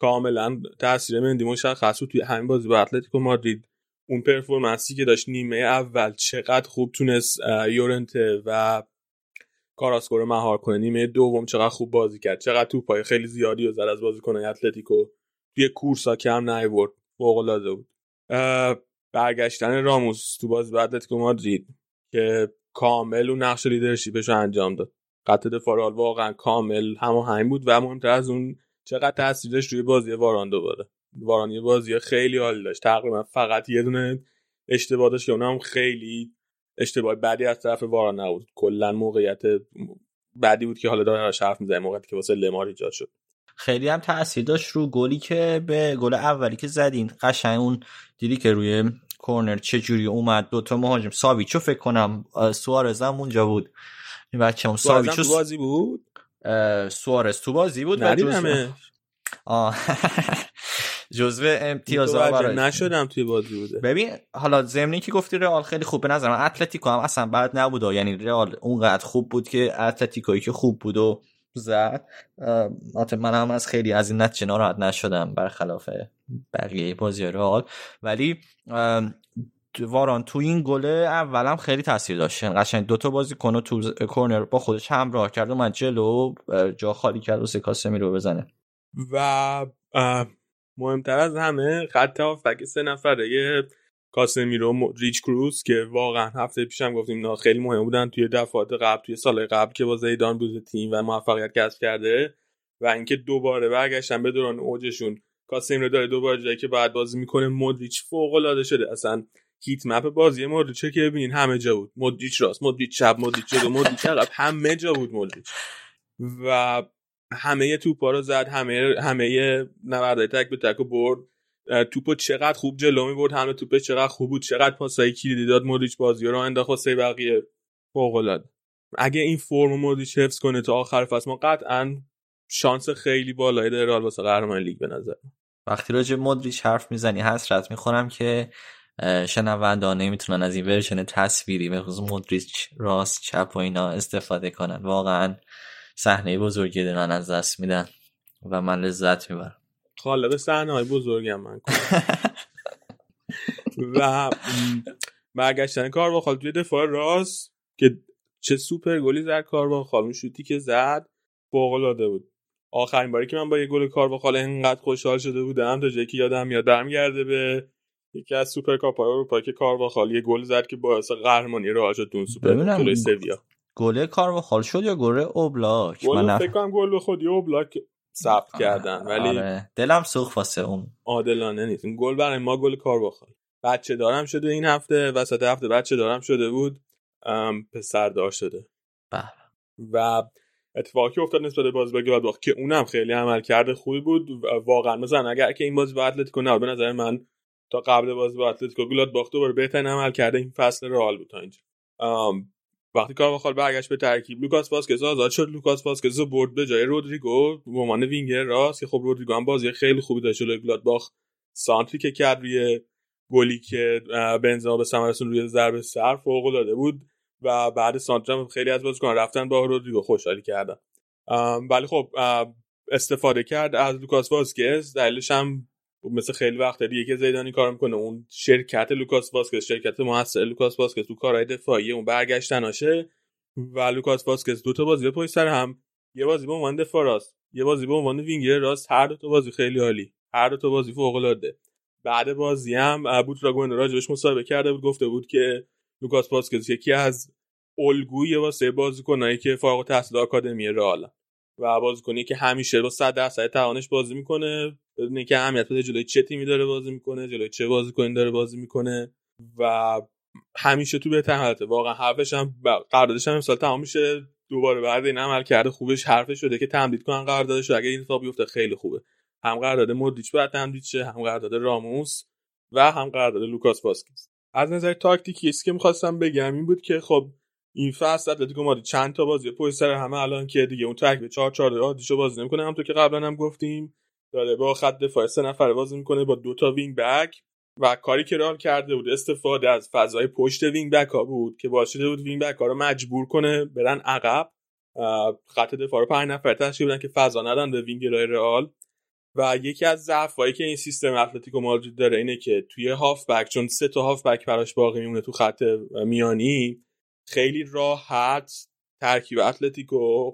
کاملا تاثیر مندی مشخص بود توی همین بازی با اتلتیکو مادرید اون پرفورمنسی که داشت نیمه اول چقدر خوب تونست یورنته و کاراسکو رو مهار کنه. نیمه دوم چقدر خوب بازی کرد. چقدر توپای خیلی زیادی و زد از بازیکنای اتلتیکو. توی کورسا کم نیورد. فوق العاده بود برگشتن راموس تو باز بعد اتلتیکو مادرید که کامل و نقش لیدرشیپش رو انجام داد. قطع دفاع واقعا کامل همین بود و مهمتر از اون چقدر تاثیرش روی بازی واران دوباره واران یه بازی خیلی حال داشت. تقریبا فقط یه دونه اشتباه داشت که اونم خیلی اشتباه بعدی از طرف واران نبود. کلا موقعیت بعدی بود که حالا داره حرف می‌زنه موقعیتی که واسه لمار ایجاد شد. خیلی هم تاثیر داشت رو گلی که به گل اولی که زدین. قشنگ اون دیدی که روی کورنر چه جوری اومد دوتا مهاجم. ساویچو فکر کنم سوارز هم اونجا بود. این بچه ساویچو بازی بود؟ سوارز تو بازی بود ندیدمه جزو امتیاز برای نشدم توی بازی بوده. ببین حالا زمینی که گفتی رئال خیلی خوب به نظر من اتلتیکو هم اصلا بعد نبود. یعنی رئال اونقدر خوب بود که اتلتیکویی که خوب بود و زد. من هم از خیلی از این نتیجه ناراحت نشدم برخلاف بقیه بازی رئال. ولی واران تو این گله اولم خیلی تاثیر داشت. قشنگ دوتا بازی کنه تو کورنر با خودش همراه کرد و من جلو جا خالی کرد و سکاسمی رو بزنه. و مهمتر از همه خط هافبک سه نفره. کاسمیرو ریچ کروز که واقعا هفته پیشم گفتیم اینا خیلی مهم بودن توی دفعات قبل توی سال قبل که با زیدان بود تیم و موفقیت کسب کرده و اینکه دوباره برگشتن به دوران اوجشون. کاسمیرو داره دوباره جایی که بعد بازی می‌کنه مودریچ فوق العاده شده. اصلا هیت مپ بازی مودریچ که ببینین همه جا بود. مودریچ راست مودریچ چپ مودریچ جلو مودریچ عقب همه جا بود مودریچ. و همه توپا رو زد همه همه نبردهای تک به تک و برد. توپو چقدر خوب جلو می برد همه توپه چقدر خوب بود چقدر پاسای کلیدی داد مودریچ بازی رو. انداخت واسه بقیه. فوق العاده اگه این فرم مودریچ حفظ کنه تا آخر فصل ما قطعا شانس خیلی بالایی داره رئال واسه قهرمانی لیگ به نظر وقتی راجع مودریچ حرف می‌زنی حسرت می‌خورم که شنونده نمی‌تونن از این ورژن تصویری به خصوص مودریچ راست چپ و اینا استفاده کنن. واقعا صحنه بزرگی دارن از دست میدن و من لذت می‌برم. خالق صحنه های بزرگم من و برگشتن کاروا توی دفاع راست که چه سوپر گلی زد کار با اون شوتی که زد فوق العاده بود. آخرین باری که من با یه گل کاروا اینقدر خوشحال شده بودم تا جایی که یادم میاد برمیگرده به یکی از سوپر کاپ اروپا که کارواخال یه گل زد که باعث قهرمانی رو شد اون سوپر سویا. گل کارواخال شد یا گل اوبلاک؟ گل من فکر کنم گل خودی اوبلاک ثبت کردن ولی آره. دلم سوخت واسه اون. عادلانه نیست. این گل برای ما گل کارواخاله بچه دارم شده این هفته وسط هفته بچه دارم شده بود. پسر دار شده. بله. و اتفاقی افتاد نسبت به بازی با گلادباخ که اونم خیلی عملکرد خوبی بود واقعا مثلا اگر که این بازی با اتلتیکو نه به نظر من تا قبل بازی با اتلتیکو گلادباخ دوباره بهترین عملکرد این فصل رئال بود تا اینجا. وقتی کارواخال برگشت به ترکیب لوکاس واسکز آزاد شد. لوکاس واسکز برد به جای رودریگو. به عنوان وینگر راست که خب رودریگو هم بازی خیلی خوبی داشت جلوی گلادباخ سانتری که کرد روی گلی که بنزما به ثمر روی ضربه سر فوق العاده بود و بعد سانتر هم خیلی از بازیکن رفتن با رودریگو خوشحالی کردن. ولی خب استفاده کرد از لوکاس واسکز. دلیلش هم مثل خیلی وقت دیگه که زیدان این کار می‌کنه اون شرکت لوکاس واسکس شرکت موثر لوکاس واسکس تو کارهای دفاعی اون برگشتناشه و لوکاس واسکس دو تا بازی پشت سر هم. یه بازی به عنوان دفاع راست یه بازی به عنوان وینگر راست هر دو تا بازی خیلی عالی هر دو تا بازی فوق العاده بعد بازی هم بود راگون راجبش مصاحبه کرده بود گفته بود که لوکاس واسکس یکی از الگوی واسه بازیکنایی که فارغ التحصیل آکادمی رئال و بازیکنی که همیشه با 100 درصد توانش بازی می‌کنه بدون اینکه اهمیت بده جلوی چه تیمی داره بازی می‌کنه جلوی چه بازیکنی داره بازی می‌کنه و همیشه تو بهتر حالته. واقعا حرفش هم قراردادش هم امسال تمام میشه. دوباره بعد این عمل کرده خوبش حرفش شده که تمدید کنن قراردادش اگه این اتفاق بیفته خیلی خوبه. هم قرارداد مودریچ باید تمدید شه هم قرارداد راموس و هم قرارداد لوکاس واسکز از نظر تاکتیکی که می‌خواستم بگم این بود که خب این فصل اتلتیکو مادرید چند تا بازی پشت سر همه الان که دیگه اون ترکیب 4 4 عادیشو بازی نمی‌کنه. همونطور که قبلا هم گفتیم داره. با خط دفاع سه نفره بازی می‌کنه با دو تا wing back و کاری که رئال کرده بود استفاده از فضای پشت wing back ها بود که باعث شده بود wing back ها رو مجبور کنه برن عقب. خط دفاع رو پنج نفر تشکیل بدن که فضا ندن به وینگرهای رئال. و یکی از ضعفایی که این سیستم اتلتیکو مادرید داره اینه که توی هاف بک چون سه تا هاف بک براش باقی میمونه تو خط میانی خیلی راحت ترکیب اتلتیکو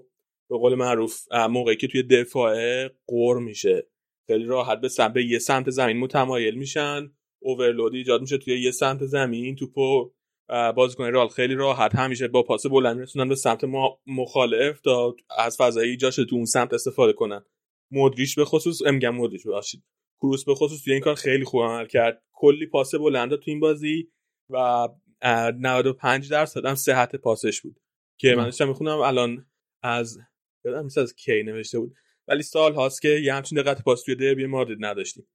به قول معروف موقعی که توی دفاع قور میشه. خیلی راحت به سمت یه سمت زمین متمایل میشن. اوورلود ایجاد میشه توی یه سمت زمین توپو بازیکن رال. خیلی راحت. همیشه با پاس بلند میرسونن به سمت مخالف تا از فضای ایجاد تو اون سمت استفاده کنن. مودریچ به خصوص امگم مودریچ باشید کروس به خصوص توی این کار خیلی خوب عمل کرد. کلی پاس بلند تو این بازی و 95 درصد هم صحت پاسش بود. که من داشتم می‌خونم الان از یادم نیست از کی نوشته بود. ولی سال هاست که یه همچین دقت پاس توی دربی مادرید نداشتیم.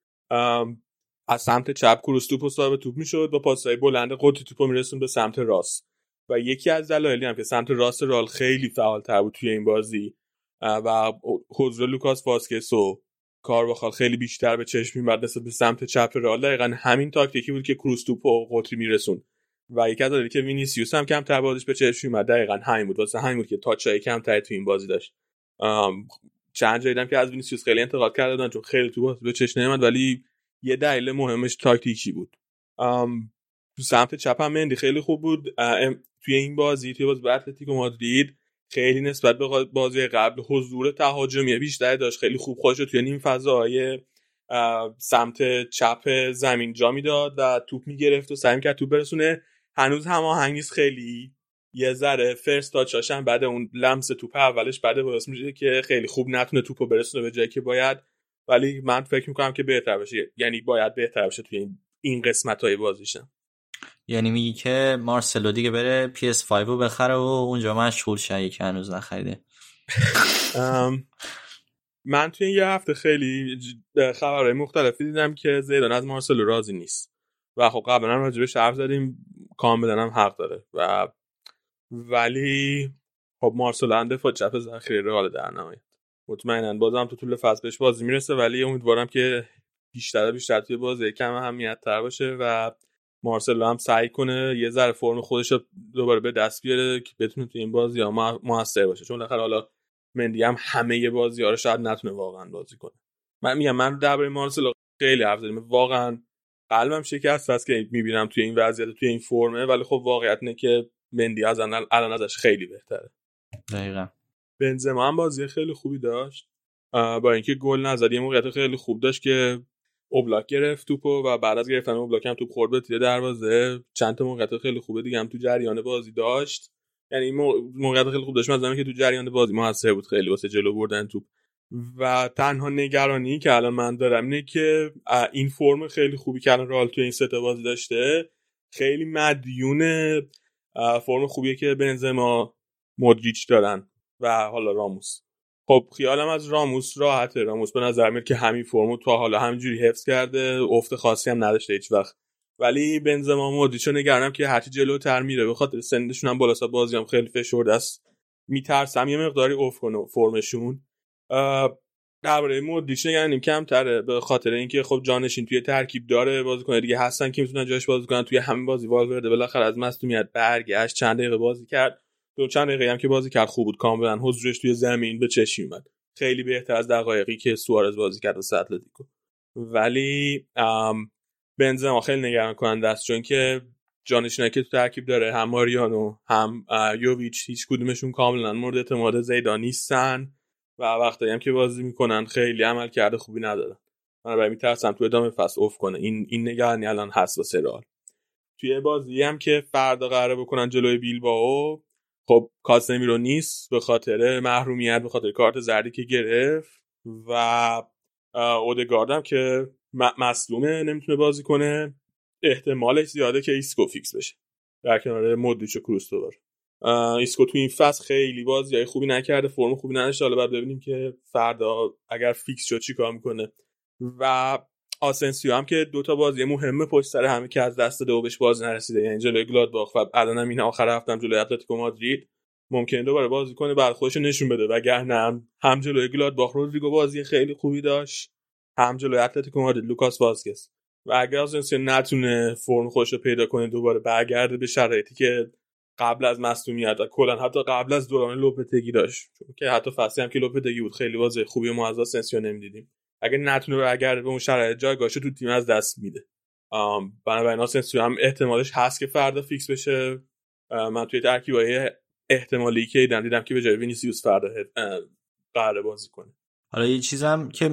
از سمت چپ کروس توپ صاحب توپ می‌شد با پاسهای بلند قطری توپو میرسون به سمت راست. و یکی از دلایلی هم که سمت راست رئال خیلی فعال بود توی این بازی و حضور لوکاس واسکس و کارواخال خیلی بیشتر به چشم میمد نسبت به سمت چپ رئال. دقیقا همین تاکتیکی بود که کروس توپو قطری میرسون و یکی از که وینیسیوس هم کم بازیش به چشم اومد دقیقا همین بود. واسه همین بود که touch ای کمتر تو این بازی داشت. چند جایی که از وینیسیوس خیلی انتقاد کردن چون خیلی تو بازی به چشم نمیاد ولی یه دلیل مهمش تاکتیکی بود. تو سمت چپ هم مندی خیلی خوب بود. توی این بازی توی بازی اتلتیکو مادرید خیلی نسبت به بازی قبل حضور تهاجمی بیشتری داشت. خیلی خوب خودش توی نیم فضاهای سمت چپ زمین جا می‌داد و توپ می‌گرفت و سعی کرد توپ برسونه. هنوز هماهنگیش خیلی یه ذره فرست تاچاشن بعد اون لمس توپ اولش بعد باعث میشه که خیلی خوب نتونه توپو برسونه به جایی که باید. ولی من فکر می‌کنم که بهتر بشه یعنی باید بهتر بشه توی این, این قسمت های بازیشن یعنی میگی که مارسلو دیگه بره PS5 رو بخره و اونجا مشغول شه که هنوز نخریده. من توی این یه هفته خیلی خبرهای مختلفی دیدم که زیدان از مارسلو راضی نیست. و خب قبلا راجبش حرف زدیم کاملا هم حق داره. و ولی خب مارسلو هم دفاع چپ ذخیره رئال در نهایت مطمئنا بازم تو طول فصل بهش بازی می‌رسه ولی امیدوارم که بیشتر بیشتر توی بازی کم اهمیت تر باشه و مارسلو هم سعی کنه یه ذره فرم خودش رو دوباره به دست بیاره که بتونه تو این بازی ها موثر باشه. چون بالاخره حالا مندی هم همه بازی ها رو شاید نتونه واقعا بازی کنه. من میگم من درباره مارسلو خیلی حرف زدم واقعا قلبم شکست هست که می‌بینم توی این وضعیت توی این فرمه. ولی خب واقعیت اینه که مندی از الان ازش خیلی بهتره. دقیقا. بنزما هم بازی خیلی خوبی داشت. با اینکه گل نزد یه موقعیت خیلی خوب داشت که اوبلاک گرفت توپو و بعد از گرفتن اوبلاک هم توپ خورد به تیر دروازه. چند تا موقعیت خیلی خوبه دیگه هم تو جریان بازی داشت. یعنی موقعیت خیلی خوب داشت. مثلا که تو جریان بازی موثر بود خیلی واسه جلو بردن توپ. و تنها نگرانی که الان من دارم اینه که این فرم خیلی خوبی که الان رال تو این سه بازی داشته خیلی مدیون فرم خوبیه که بنزما مودریچ دارن و حالا راموس. خب خیالم از راموس راحته. راموس به نظر میاد که همین فرمو تا حالا همینجوری حفظ کرده افت خاصی هم نداشته هیچ وقت. ولی بنزما مودریچو نگرانم که هرچی جلوتر میره. به خاطر سنشون هم بالا بازی هم خیلی فشرده است. میترسم یه مقداری افت کنه فرمشون. درباره مودریچ نگرانیم کمتره به خاطر اینکه خب جانشین توی ترکیب داره بازیکن دیگه. هستن که می‌تونن جاش بازی کنن توی همین بازی والورده بالاخره از مصونیت برگشت چند دقیقه بازی کرد. دو چند دقیقه هم که بازی کرد خوب بود. کاملا حضورش توی زمین به چشم اومد خیلی بهتر از دقایقی که سوارز بازی کرد واسه اتلتیکو. ولی بنزما خیلی نگران کننده است. چون که جانشینایی که تو ترکیب داره هم ماریانو هم یوویچ هیچ کدومشون کاملا مورد اعتماد زیدان نیستن. و وقتی هم که بازی می‌کنن خیلی عمل کرده خوبی ندارن. من برای میترسم تو ادامه فصل اوف کنه. این این نگرانی الان هست واسه رئال. توی بازی هم که فردا قراره بکنن جلوی بیلبائو خب کاسمیرو نیست به خاطر محرومیت به خاطر کارت زردی که گرفت و اودگاردم که مصدومه نمی‌تونه بازی کنه. احتمالش زیاده که ایسکو فیکس بشه. در کنار مودریچ و کروستوور ایسکو تو این فصل خیلی بازی خوبی نکرده فرم خوبی نداشته. حالا بعد ببینیم که فردا اگر فیکس شد چی کار می‌کنه. و آسنسیو هم که دوتا بازی مهمه پشت سر همه که از دست دو بهش باز نرسیده. یعنی جلوی گلادباخ و الانم این آخر هفتم جلوی اتلتیکو مادرید ممکنه دوباره بازی کنه بعد خودش نشون بده. وگرنه هم هم جلوی گلادباخ رودریگو بازی خیلی خوبی داشت هم جلوی اتلتیکو مادرید لوکاس واسکس و اگر آسنسیو نتونه فرم خودش رو پیدا کنه دوباره برگرده به شرایطی که قبل از مصدومیت کلا حتی قبل از دوران لوپتگی داشت. چون که حتی فصلی هم که لوپتگی بود خیلی بازی خوبی ما از آسنسیو نمی‌دیدیم. اگه نتونه اگر به اون شرایط جایگاهش تو تیم از دست میده. بنابراین آسنسیو هم احتمالش هست که فردا fix بشه. من توی ترکیبای احتمالی که دیدم دیدم که به جای وینیسیوس فردا قراره بازی کنه. حالا یه چیزم که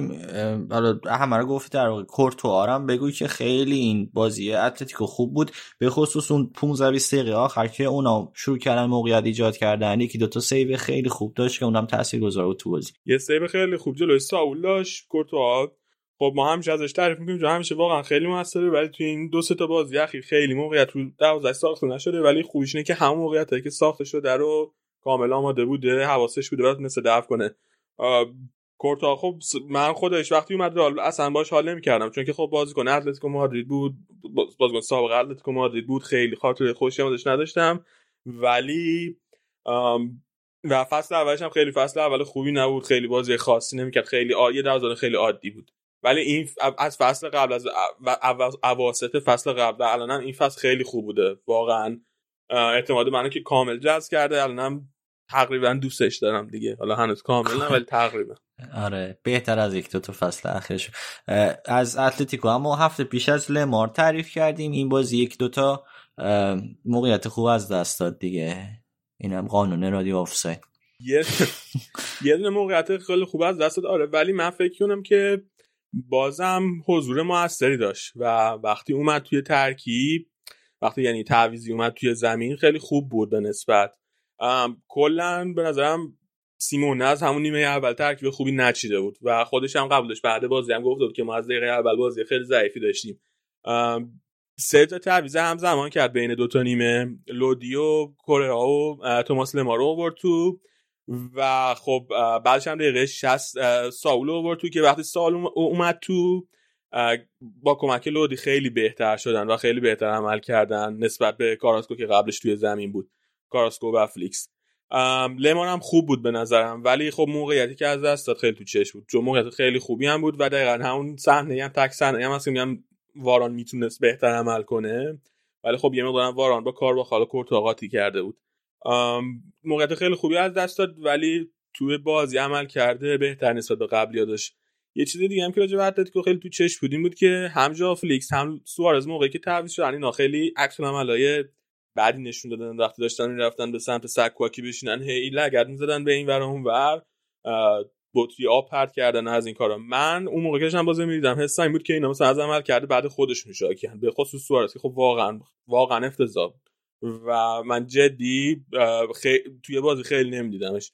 حالا همه رو گفتی در واقع کورتوارم بگوی که خیلی این بازی اتلتیکو خوب بود. به خصوص اون 15 20 دقیقه آخر که اونا شروع کردن موقعیت ایجاد کردن. یکی دو تا save خیلی خوب داشت که اونم تاثیرگذار بود تو بازی. یه save خیلی خوب جلوی ساول داشت کورتوا خب ما همیشه ازش تعریف می‌کنیم همیشه واقعا خیلی موثره ولی توی این دو سه تا بازی اخیر خیلی موقعیت رو 12 ساخته نشده ولی خوبیش اینه که همون موقعیتی که ساخته شده رو کاملا آماده بوده حواسش بوده بعد مثل دفع کنه. کورتا خب من خودش وقتی اومد رئال اصلا باش حال نمی‌کردم چون که خب بازیکن اتلتیکو مادرید بود بازیکن سابق اتلتیکو مادرید بود خیلی خاطر خوشی ازش نداشتم. ولی و فصل اولش هم خیلی فصل اول خوبی نبود خیلی بازی خاصی نمی‌کرد خیلی یه دروازه خیلی عادی بود. ولی این از فصل قبل از اواسط فصل قبل الان این فصل خیلی خوب بوده واقعا. اعتماد منو که کامل جذب کرده الانم تقریبا دوستش دارم دیگه. حالا هنوز کامل نه ولی تقریبا. آره بهتر از یک دو تا فصل اخیرش. از اتلتیکو. اما هفته پیش از لمار تعریف کردیم. این بازی یک دو تا موقعیت خوب از دست داد دیگه. اینم قانون رادیو آفساید. یه یه دونه موقعیت خیلی خوب از دست داد. آره ولی من فکر کنم که بازم حضور موثری داشت و وقتی اومد توی ترکیب وقتی یعنی تعویزی اومد توی زمین خیلی خوب بود به نسبت. کلا به نظرم سیمون از همون نیمه اول ترکیب خوبی نچیده بود و خودش هم قبلش بعد بازی هم گفت بود که ما از دقیقه اول بازی خیلی ضعیفی داشتیم. سه تا تعویض هم زمان کرد بین دو تا نیمه. لودی و کره و توماس لمارو آورد تو و خب بعدش هم دقیقه 60 ساول آورد تو که وقتی سال اومد تو با کمک لودی خیلی بهتر شدن و خیلی بهتر عمل کردن نسبت به کاراسکو که قبلش توی زمین بود. کاراسکو و فلیکس. لمان هم خوب بود به نظرم ولی خب موقعیتی که از دست داد خیلی تو چش بود. چون موقعیت خیلی خوبی هم بود و دقیقا همون صحنه هم تک صحنه هم هست میگم واران می‌تونست بهتر عمل کنه. ولی خب یه مقدارم واران با کار با خاله کورتاقاتی کرده بود. موقعیت خیلی خوبی از دست داد ولی توی بازی عمل کرده بهتر نسبت به قبلی داشت. یه چیز دیگه هم که راجع به اتلتیکو خیلی تو چشم بود این بود که هم ژائو فلیکس هم سوارز موقعی که تعویض شدن اینا خیلی عکس‌العملای بدی نشون دادن وقتی داشتن می‌رفتن به سمت سکواکی بشینن هی لگد می‌زدن به این ور اون ور بطری آب پرت کردن از این کارا. من اون موقع که بازی می‌دیدم حس این بود که اینا مثلا از عملکرد بد خودشون شاکیان به خصوص سوارز که خب واقعا واقعا افتضاح و من جدی خی... توی بازی خیلی نمیدیدمش.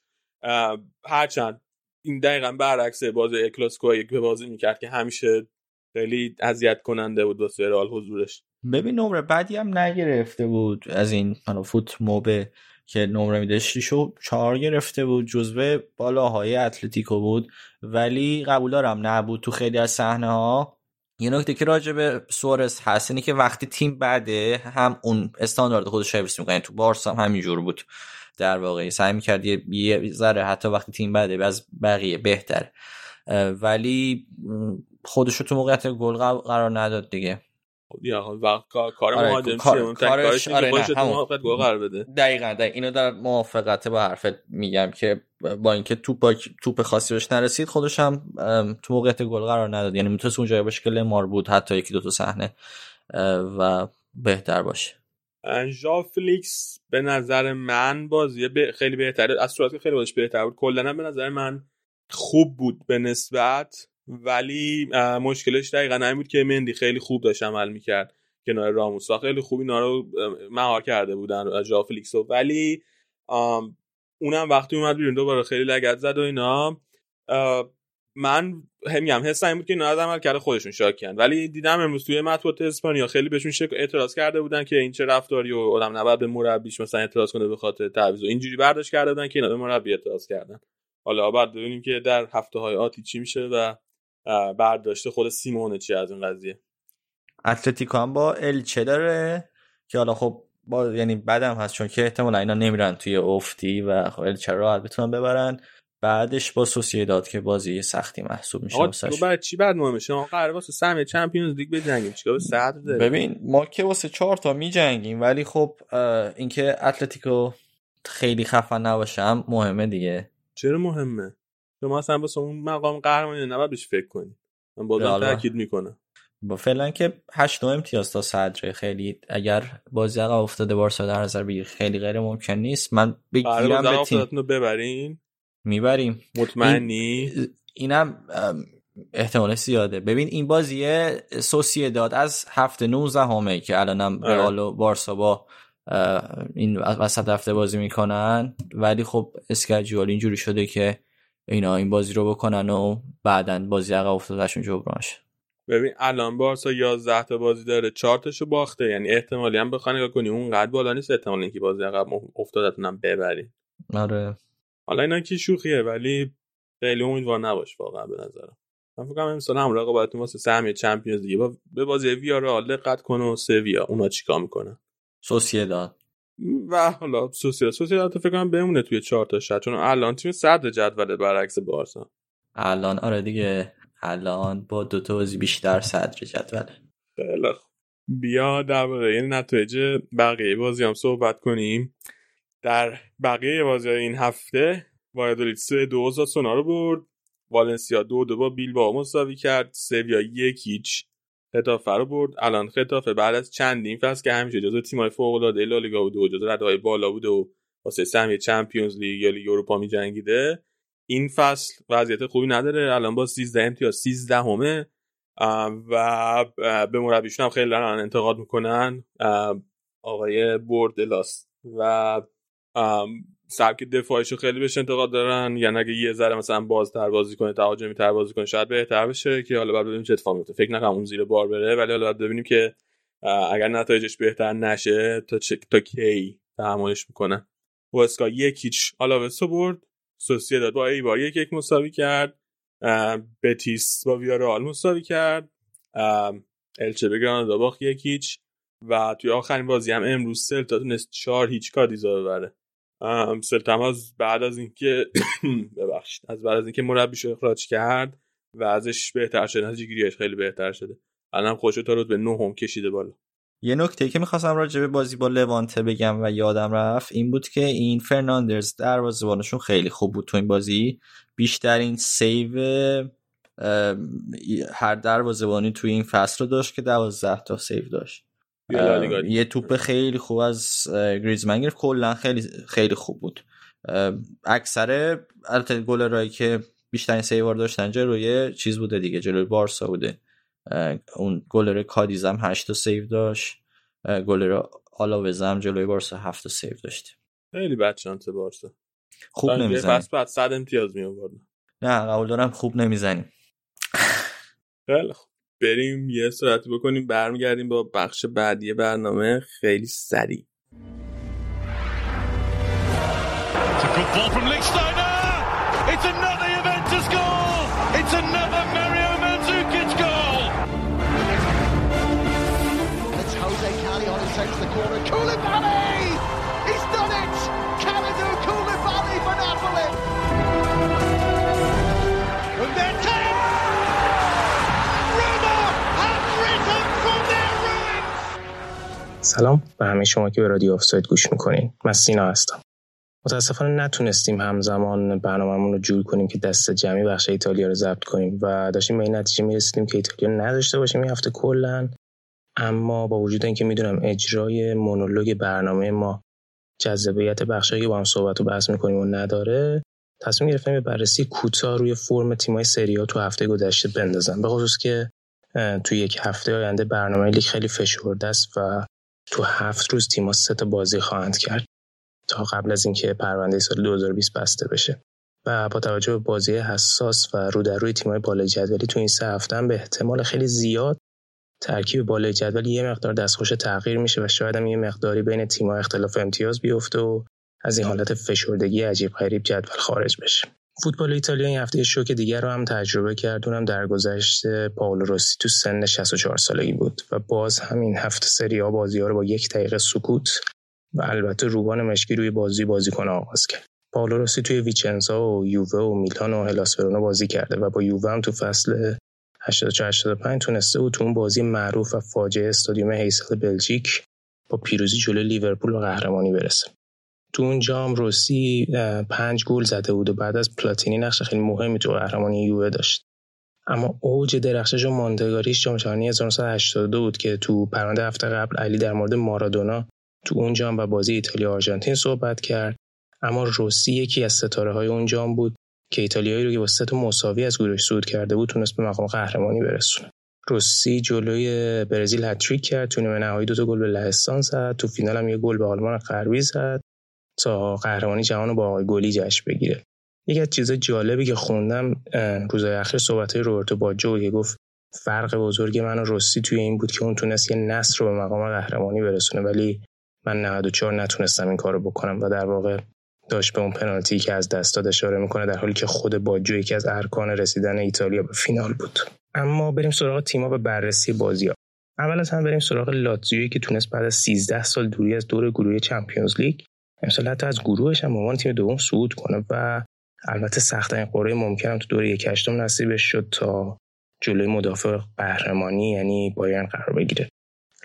هرچند این دقیقا برعکس بازی اکلاسکو که بازی می‌کرد که همیشه خیلی اذیت کننده بود واسه رئال حضورش. ببین نمره بعدی هم نگرفته بود از این فوت موبه که نمره میده 6 و 4 گرفته بود جزوه بالاهای اتلتیکو بود. ولی قبول دارم نبود تو خیلی از صحنه ها. یه نکته که راجع به سوارز هست اینه که وقتی تیم بعده هم اون استاندارد خودش حفظ می‌کنه تو بارسا هم همینجور بود. در واقع سعی می‌کرد یه ذره حتی وقتی تیم بعده از بقیه بهتر. ولی خودش تو موقعیت گل قرار نداد دیگه. خب وقت کار آره، مهاجم کار... کارش آره نه گل قرار بده. دقیقاً دقیقا. اینو در موافقت با حرفت میگم که با اینکه توپ. توپ خاصی بهش نرسید خودش هم تو موقعیت گل قرار نداد. یعنی می‌تونست اونجا باشه که لمار بود حتی یکی دو تا صحنه و بهتر باشه. ژا فلیکس به نظر من بازی ب... خیلی بهتره. از صورت خیلی بازیش بهتر بود. کلا به نظر من خوب بود به نسبت. ولی مشکلش دقیقا این بود که مندی خیلی خوب داشت عمل می‌کرد کنار راموسا خیلی خوب اینا رو مهار کرده بودن جا فلیکسو ولی اونم وقتی اومد بیرون دوباره خیلی لگت زد و اینا من همیم حس این بود که اینا عمل کرده خودشون شاکیان ولی دیدم امروز توی مطبوعات اسپانیا خیلی بهشون شک اعتراض کرده بودن که این چه رفتاری و آدم نباید به مربیش مثلا اعتراض کنه به خاطر تعویض و اینجوری برداشت کرده بودن که اینا به مربی اعتراض کردن. حالا بعد ببینیم که در هفته های آتی چی میشه و برداشته خود سیمونه چی از این قضیه؟ اتلتیکو هم با الچه داره که حالا خب با یعنی بدم هست چون که احتمالا اینا نمیرن توی افتی و خب الچه راحت بتونن ببرن. بعدش با داد که بازی سختی محسوب میشه واسه بعد چی بعد مهمه شما قرار واسه سهم چمپیونز لیگ بجنگیم. چیکار صدر داره؟ ببین ما که واسه 4 تا میجنگیم ولی خب اینکه اتلتیکو خیلی خفن نباشم مهمه دیگه. چرا مهمه؟ شما اصلا واسه اون مقام قهرمانی نباید بهش فکر کنید من بازم تاکید می‌کنم. با فعلا که 8 امتیاز تا صدره خیلی اگر بازی عقب افتاده بارسا در نظر بگیر خیلی غیر ممکن نیست. من بگیرم به تیم. ببرین. می‌بریم. مطمئنی؟ اینم احتمال زیاده. ببین این بازی سوسیه داد از هفته 19 همه که الانم آره. رئال و بارسا با این وسط هفته بازی می‌کنن. ولی خب اسکجول اینجوری شده که اینا این بازی رو بکنن و بعدا بازی عقب افتادهشون جبران ببین الان بارسا 11 تا بازی داره 4 تاشو باخته. یعنی احتمالی هم بخوای نگاه کنی اون قد بالا نیست احتمال اینکه بازی عقب افتادتونم ببری آره. حالا اینا کی شوخیه ولی خیلی امیدوار نباش واقعا به نظرم. من فکر کنم امسال هم رقابتتون واسه سهمیه چمپیونز دیگه. با به بازی ویارال دقت کن و سویا اونا چیکار می‌کنن؟ سوسییداد و حالا سوسیال سوسیال فکر کنم بمونه توی چهار تا شد چون الان تیم صدر جدول برعکس بارسا. الان آره دیگه. الان با دو تا بازی بیشتر صدر جدول. خیلی بیا در این نتایج بقیه بازی هم صحبت کنیم. در بقیه بازی این هفته وایدولیت سه دو سونا رو برد. والنسیا دو دو با با مساوی کرد. سویا یک هیچ. خطافه رو برد. الان خطافه بعد از چندین فصل که همیشه جزو تیمای فوق العاده لالیگا بوده و جزو ردهای بالا بوده و واسه سهمیه چمپیونز لیگ یا لیگ اروپا میجنگیده این فصل وضعیت خوبی نداره. الان با 13 امتیاز 13 همه و به مربیشون هم خیلی دارن انتقاد می‌کنن آقای بردلاس و سبک دفاعیش خیلی بهش انتقاد دارن. یعنی اگه یه ذره مثلا بازتر بازی کنه تهاجمی تر بازی کنه شاید بهتر بشه که حالا بعد ببینیم چه اتفاقی میفته. فکر نکنم اون زیر بار بره ولی حالا بعد ببینیم که اگر نتایجش بهتر نشه تا چه تا کی تحملش می‌کنه. واسکا یک هیچ آلاوسو برد داد با ایبار یک یک مساوی کرد بتیس با ویارال مساوی کرد الچه به گرانادا باخت یک هیچ و توی آخرین بازی هم امروز سلتا تونست چهار هیچ کادیزا ببره. سلتا از بعد از اینکه ببخشید از بعد از اینکه مربیش اخراج کرد وضعش بهتر شده نتیجه گیریش خیلی بهتر شده. الان خودشو تا رتبه نهم کشیده بالا. یه نکته که می‌خواستم راجع به بازی با لوانته بگم و یادم رفت این بود که این فرناندز دروازه‌بانشون خیلی خوب بود تو این بازی. بیشترین save هر دروازه‌بانی توی این فصل رو داشت که 12 تا save داشت. یه توپ خیلی خوب از گریزمن گرفت. کلا خیلی خیلی خوب بود. اکثر البته گلرایی که بیشترین save ا رو داشتن جلوی چیز بوده دیگه جلوی بارسا بوده. اون گلر کادیزم 8 تا save داشت. گلر آلاوزم جلوی بارسا 7 تا save داشته خیلی بد شانس بارسا. خوب نمی‌زنی. پس بعد 100 امتیاز می نه قبول دارم خوب نمی‌زنی. خیلی خوب. بریم یه صورتی بکنیم برمیگردیم با بخش بعدی برنامه خیلی سریع It's another Juventus goal! It's another سلام به همه شما که به رادیو آفساید گوش می‌کنین. من سینا هستم. متاسفانه نتونستیم همزمان برنامهمون رو جور کنیم که دست جمعی بخش ایتالیا رو ضبط کنیم و داشتیم به این نتیجه می‌رسیدیم که ایتالیا نداشته باشیم این هفته کلا. اما با وجود اینکه می‌دونم اجرای مونولوگ برنامه ما جذابیت بخشایی که با هم صحبت و بحث می‌کنیم و نداره تصمیم گرفتم به بررسی کوتاه روی فرم تیمای سری تو هفته گذشته بندازم به خصوص که تو یک هفته آینده برنامه لیگ خیلی فشرده است و تو هفت روز تیم‌ها سه تا بازی خواهند کرد تا قبل از اینکه پرونده سال 2020 بسته بشه. و با توجه به بازی حساس و رو در روی تیم‌های بالای جدولی تو این سه هفته به احتمال خیلی زیاد ترکیب بالای جدول یه مقدار دستخوش تغییر میشه و شاید هم یه مقداری بین تیم‌ها اختلاف امتیاز بیفته و از این حالت فشردگی عجیب غریب جدول خارج بشه. فوتبال ایتالیا این هفته شوک دیگر رو هم تجربه کرد. اونم در گذشت پاولو روسی تو سن 64 سالگی بود و باز همین هفته سری ها بازی ها رو با یک دقیقه سکوت و البته روبان مشکی روی بازی بازیکن آغاز کرد. پاولو روسی توی ویچنزا و یووه و میلان و هلاس بازی کرده و با یووه هم تو فصل 84 85 تونسته بود تو اون بازی معروف و فاجعه استادیوم هیسل بلژیک با پیروزی جلوی لیورپول و قهرمانی برسه. تو اون جام روسی پنج گل زده بود و بعد از پلاتینی نقش خیلی مهمی تو قهرمانی یووه داشت. اما اوج درخشش و ماندگاریش جام جهانی 1982 بود که تو پرونده هفته قبل علی در مورد مارادونا تو اون جام و بازی ایتالیا آرژانتین صحبت کرد. اما روسی یکی از ستاره های اون جام بود که ایتالیایی رو که با سه مساوی از گروهش صعود کرده بود تونست به مقام قهرمانی برسونه. روسی جلوی برزیل هتریک کرد تو نیمه نهایی دو تا گل به لهستان زد تو فینال هم یه گل به آلمان غربی زد. تا قهرمانی جهان با آقای گلی جشن بگیره. یکی از چیزای جالبی که خوندم روزهای اخیر صحبت روبرتو باجو که گفت فرق بزرگ من و روسی توی این بود که اون تونست یه نصر رو به مقام قهرمانی برسونه ولی من 94 نتونستم این کارو بکنم. و در واقع داشت به اون پنالتی که از دست داد اشاره می‌کنه در حالی که خود باجو یکی از ارکان رسیدن ایتالیا به فینال بود. اما بریم سراغ تیما به بررسی بازی ها. اول از هم بریم سراغ لاتزیویی که تونست بعد از 13 سال دوری از دور گروه چمپیونز لیگ امسال حتی از گروهش هم عنوان تیم دوم صعود کنه و البته سختترین قرعه ممکنم تو دوره یک هشتم نصیبش شد تا جلوی مدافع قهرمانی یعنی بایرن قرار بگیره.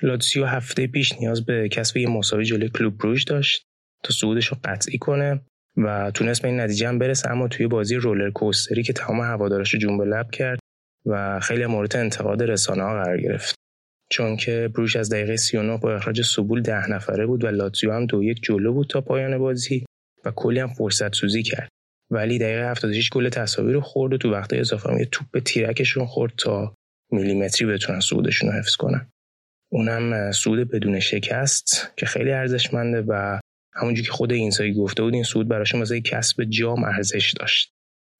لاتسیو هفته پیش نیاز به کسب یه مساوی جلوی کلوب بروژ داشت تا صعودش رو قطعی کنه و تونست به این نتیجه هم برسه اما توی بازی رولر کوستری که تمام هوادارش رو جنب لب کرد و خیلی مورد انتقاد رسانه ها قرار گرفت. چون که بروش از دقیقه 39 با اخراج سوبول ده نفره بود و لاتزیو هم دو یک جلو بود تا پایان بازی و کلی هم فرصت سوزی کرد. ولی دقیقه 76 گل تساوی رو خورد و تو وقت اضافه هم یه توپ به تیرکشون خورد تا میلیمتری بتونن صعودشون رو حفظ کنن. اونم سود بدون شکست که خیلی ارزشمنده و همونجور که خود اینسایی گفته بود این سود براشون مثل کسب جام ارزش داشت.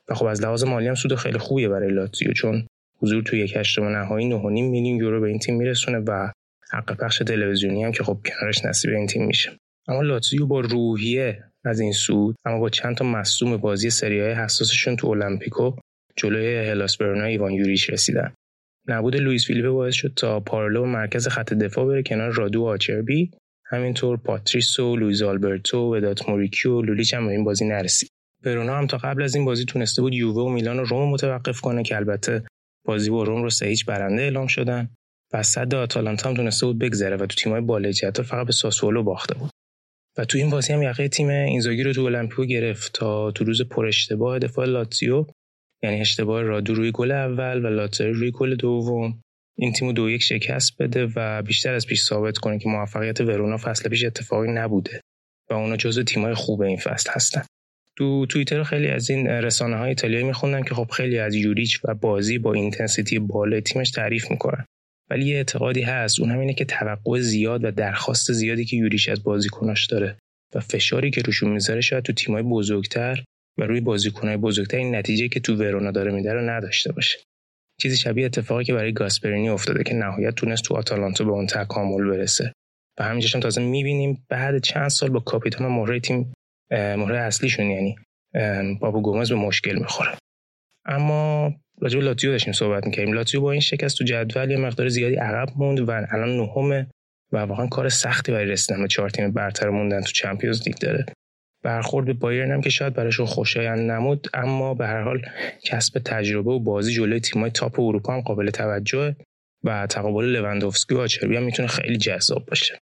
و خب از لحاظ مالی هم سود خیلی خوبیه برای لاتزیو چون حضور توی یک هشتم نهایی 9.5 میلیون یورو به این تیم میرسونه و حق پخش تلویزیونی هم که خب کنارش نصیب این تیم میشه. اما لاتزیو با روحیه از این صعود اما با چند تا مصدوم بازی سری آی حساسشون تو المپیکو جلوی هلاس ورونا ایوان یوریچ رسیدن. نبود لوئیس فیلیپه باعث شد تا پارلو مرکز خط دفاع بره کنار رادو آچربی. همینطور پاتریسو لویز آلبرتو ودات موریکیو لولیچ هم به این بازی نرسید. ورونا هم تا قبل از این بازی تونسته بود یووه و میلان و روم متوقف کنه که البته بازی با روم رو سه برنده اعلام شدن و سد آتالانتا هم تونسته بود بگذره و تو تیمای بالای جدول فقط به ساسولو باخته بود. و تو این بازی هم یقه تیم اینزاگی رو تو المپیکو گرفت تا تو روز پر اشتباه دفاع لاتزیو یعنی اشتباه رادو روی گل اول و لاتزاری روی گل دوم این تیمو دو یک شکست بده و بیشتر از پیش ثابت کنه که موفقیت ورونا فصل پیش اتفاقی نبوده و اونا جزو تیمای خوب این فصل هستن. تو توییتر خیلی از این رسانه های ایتالیایی میخوندن که خب خیلی از یوریچ و بازی با intensity بالای تیمش تعریف می‌کنن. ولی یه اعتقادی هست اون هم اینه که توقع زیاد و درخواست زیادی که یوریچ از بازیکناش داره و فشاری که روشون می‌ذاره شاید تو تیمای بزرگتر و روی بازیکنهای بزرگتر این نتیجه که تو ورونا داره میده رو نداشته باشه. چیزی شبیه اتفاقی که برای گاسپرینی افتاده که نهایت تونست تو آتالانتا به اون تکامل برسه. و همینجاش هم تازه می‌بینیم بعد چند سال با کاپیتان مهره تیم مهره اصلیشون یعنی بابو گومز به مشکل می‌خوره. اما راجع به لاتزیو داشتیم صحبت می‌کردیم. لاتزیو با این شکست تو جدول یه مقدار زیادی عقب موند و الان نهمه و واقعا کار سختی برای رسیدن به چهار تیم برتر موندن تو Champions League داره. برخورد به بایرن هم که شاید براشون خوشایند نبود اما به هر حال کسب تجربه و بازی جلوی تیمای top اروپا هم قابل توجه و تقابل لوندوفسکی و آچربی هم می‌تونه خیلی جذاب باشه.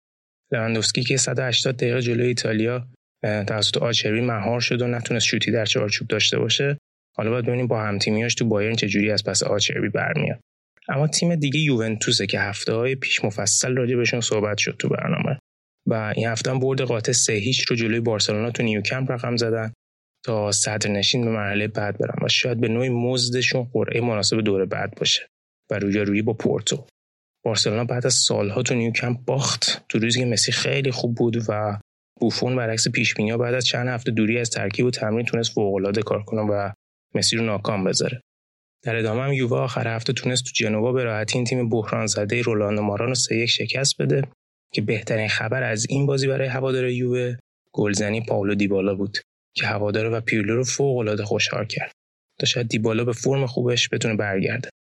لوندوفسکی که 180 دقیقه جلوی ایتالیا توسط آچربی مهار شد و نتونست شوتی در چارچوب داشته باشه. حالا باید ببینیم با هم تیمیاش تو بایرن چجوری از پس آچربی برمیاد. اما تیم دیگه یوونتوسه که هفته های پیش مفصل راجع بهشون صحبت شد تو برنامه. و این هفته هم برد قاطع سه هیچ رو جلوی بارسلونا تو نیوکمپ رقم زدن تا نشین به مرحله بعد برن و شاید به نوعی مزدشون قرعه مناسب دور بعد باشه و روی با پورتو. بارسلونا بعد از سالها تو نیوکمپ باخت. تو روزی که مسی خیلی خوب بود و بوفون برعکس پیش بعد از چند هفته دوری از ترکیب و تمرین تونست فوق کار کنه و مسی رو ناکام بذاره. در ادامه هم یووه آخر هفته تونست تو جنوا به راحتی این تیم بحران زده رولاندو ماران رو سه یک شکست بده که بهترین خبر از این بازی برای هوادار یووه گلزنی پاولو دیبالا بود که هوادار و پیرلو رو فوق العاده خوشحال کرد. تا شاید دیبالا به فرم خوبش بتونه برگرده.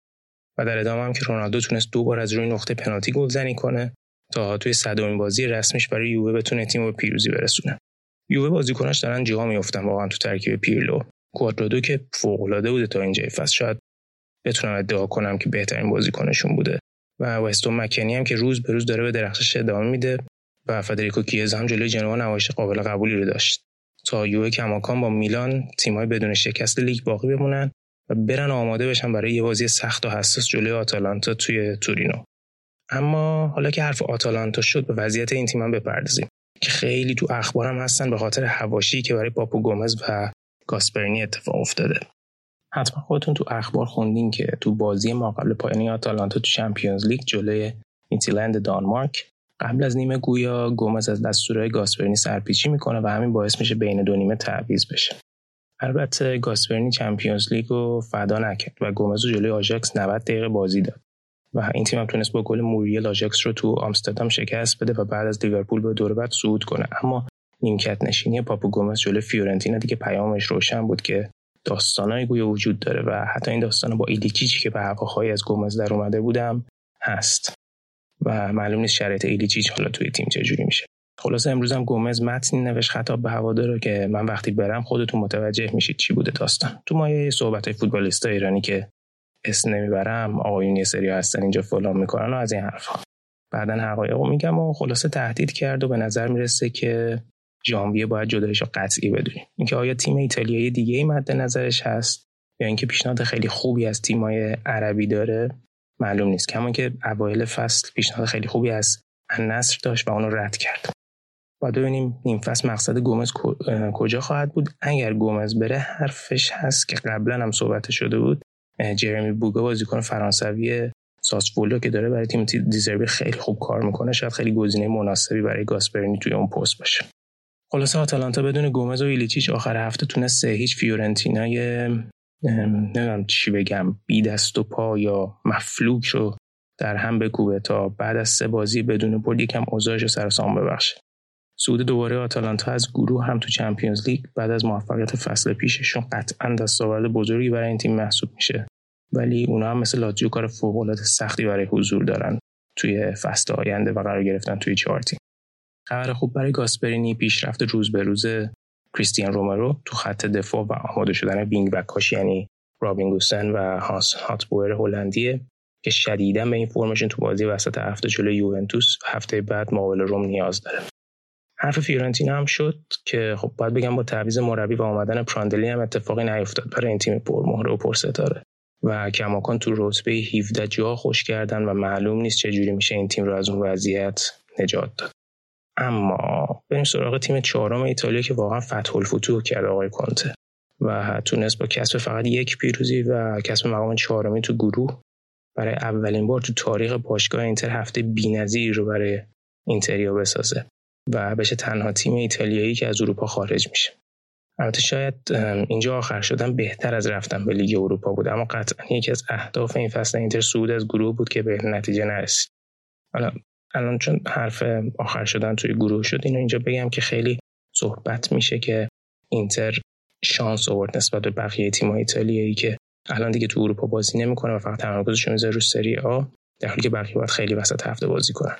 و در ادامه هم که رونالدو تونست دو بار از روی نقطه پنالتی گلزنی کنه تا توی صدومین بازی رسمیش برای یووه بتونه تیم به پیروزی برسونه. یووه بازیکناش دارن جا میافتن واقعا تو ترکیب پیرلو. کوادرادو که فوق العاده بوده تا اینجای فصل. شاید بتونم ادعا کنم که بهترین بازیکنشون بوده. و وستون مکنی هم که روز به روز داره به درخشش ادامه میده و فدریکو کیز هم جلوی جنوا نمایش قابل قبولی رو داشت. تا یوه کماکان با میلان تیمای بدون شکست لیگ باقی بمونن و برن آماده بشن برای یه بازی سخت و حساس جلوی آتالانتا توی تورینو. اما حالا که حرف آتالانتا شد به وضعیت این تیم بپردازیم. که خیلی تو اخبارم هستن به خاطر حواشی که برای پاپو گومز و گاسپرینی اتفاق افتاده. حتما خودتون تو اخبار خوندین که تو بازی ما قبل پایانی آتالانتا تو Champions League جلوی میتیلند دانمارک قبل از نیمه گویا گومز از دستورهای گاسپرینی سرپیچی می‌کنه و همین باعث میشه بین دو نیمه تعویض بشه. البته گاسپرینی Champions League رو فدا نکرد و گومز رو جلوی آژاکس 90 دقیقه بازی داد. و این تیم هم تونست با گل موریل آژاکس رو تو آمستردام شکست بده و بعد از لیورپول به دور بعد صعود کنه. اما نیمکت نشینی پاپو گومز جلوی فیورنتینا دیگه پیامش روشن بود که داستانایی گویا وجود داره و حتی این داستان با ایلیچیچ که به هواخواهی از گومز در اومده بود هم هست. و معلوم نیست شرایط ایلیچیچ حالا توی تیم چجوری میشه. خلاصه امروز هم گومز متنی نوشت خطاب به هوادارا که من وقتی برم خودتون متوجه میشید چی بوده داستان. تو مایه صحبت های فوتبالیست ایرانی که اسم نمی‌برم آقایون یه سری هستن اینجا فلان می‌کنن و از این حرفا. بعدا حقایق میگم و خلاصه تهدید کرد و به نظر می‌رسه که ژانویه باید جدایش قطعی بدونیم. اینکه آیا تیم ایتالیایی دیگه ای مد نظرش هست یا اینکه پیشنهاد خیلی خوبی از تیمای عربی داره معلوم نیست. کما که اوایل فصل پیشنهاد خیلی خوبی از النصر داشت و اونو رد کرد. باید ببینیم نیم فصل مقصد گومز کجا خواهد بود. اگر گومز بره حرفش هست که قبلا هم صحبت شده بود. جرمی بوگا بازیکن فرانسوی ساسفولو که داره برای تیم دزربی خیلی خوب کار می‌کنه. شاید خیلی گزینه مناسبی برای گاسپرینی توی اون پست باشه. خلاصه آتالانتا بدون گومز و ایلیچیچ آخر هفته تونست سه هیچ فیورنتینای نمی‌دونم چی بگم بی دست و پا یا مفلوک رو در هم بکوبه تا بعد از سه بازی بدون برد یکم اوضاعش رو سر سام ببخشه. صعود دوباره آتالانتا از گروه هم تو Champions League بعد از موفقیت فصل پیششون قطعا دستاورد بزرگی برای این تیم محسوب میشه. ولی اونا هم مثل لاتزیو کار فوق سختی برای حضور دارن توی فصل آینده و قرار گرفتن توی چهار تیم. خبر خوب برای گاسپرینی پیشرفت روز به روز کریستیان رومرو تو خط دفاع و آماده شدن wing back اش یعنی رابین گوسن و هانس هاته‌بور هلندیه که شدیدا به این فرمشون تو بازی وسط هفته جلوی یوونتوس هفته بعد مقابل رم نیاز داره. حرف فیورنتینا هم شد که خب باید بگم با تعویض مربی و آمدن پراندلی هم اتفاقی نیفتاد برای این تیم پرمهره و پرستاره. و کماکان تو رتبه 17 جا خوش کردن و معلوم نیست چجوری میشه این تیم رو از اون وضعیت نجات داد. اما بریم سراغ تیم چهارم ایتالیا که واقعا فتح الفتوح کرد آقای کنته و تونست با کسب فقط یک پیروزی و کسب مقام چهارمی تو گروه برای اولین بار تو تاریخ باشگاه اینتر هفته بی‌نظیری رو برای اینتریا بسازه. و بشه تنها تیم ایتالیایی که از اروپا خارج میشه. البته شاید اینجا آخر شدن بهتر از رفتن به لیگ اروپا بود اما قطعا یکی از اهداف این فصل اینتر صعود از گروه بود که به نتیجه نرسید. حالا الان چون حرف آخر شدن توی گروه شد اینو اینجا بگم که خیلی صحبت میشه که اینتر شانس آورد نسبت به بقیه تیم ایتالیایی که الان دیگه تو اروپا بازی نمی‌کنه و فقط تمرکزش می‌ذاره رو سری آ در حالی که بقیه باید خیلی وسط هفته بازی کنن.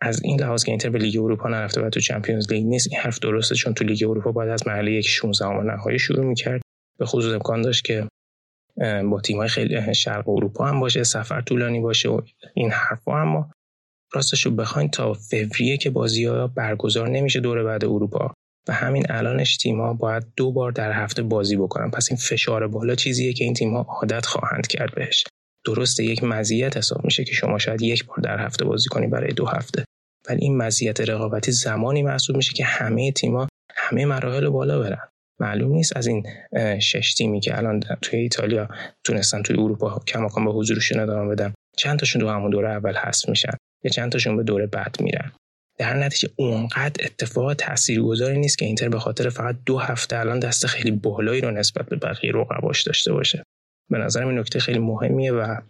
از این لحاظ که اینتر به لیگ اروپا نرفته و تو Champions League نیست این حرف درسته چون تو لیگ اروپا باید از مرحله یک 16 نهایی شروع می‌کرد. به خصوص امکان داشت که با تیم‌های خیلی شرق اروپا هم باشه سفر طولانی باشه و این حرفا اما راستش رو بخواین تا فوریه که بازی ها برگزار نمیشه دور بعد اروپا. و همین الانش تیم ها باید دو بار در هفته بازی بکنن. پس این فشار بالا چیزیه که این تیم ها عادت خواهند کرد بهش. درسته یک مزیت حساب میشه که شما شاید یک بار در هفته بازی کنی برای دو هفته. ولی این مزیت رقابتی زمانی محسوب میشه که همه تیم‌ها همه مراحل بالا برن. معلوم نیست از این شش تیمی که الان توی ایتالیا تونستن توی اروپا کماکان به حضورشون ادامه بدن چند تاشون تو همون دوره اول هست میشن یا چند تاشون به دوره بعد میرن. در نتیجه اونقدر اتفاق تاثیرگذاری نیست که اینتر به خاطر فقط دو هفته الان دست خیلی بالایی رو نسبت به بقیه رقباش داشته باشه. به نظرم این نکته خیلی مهمیه و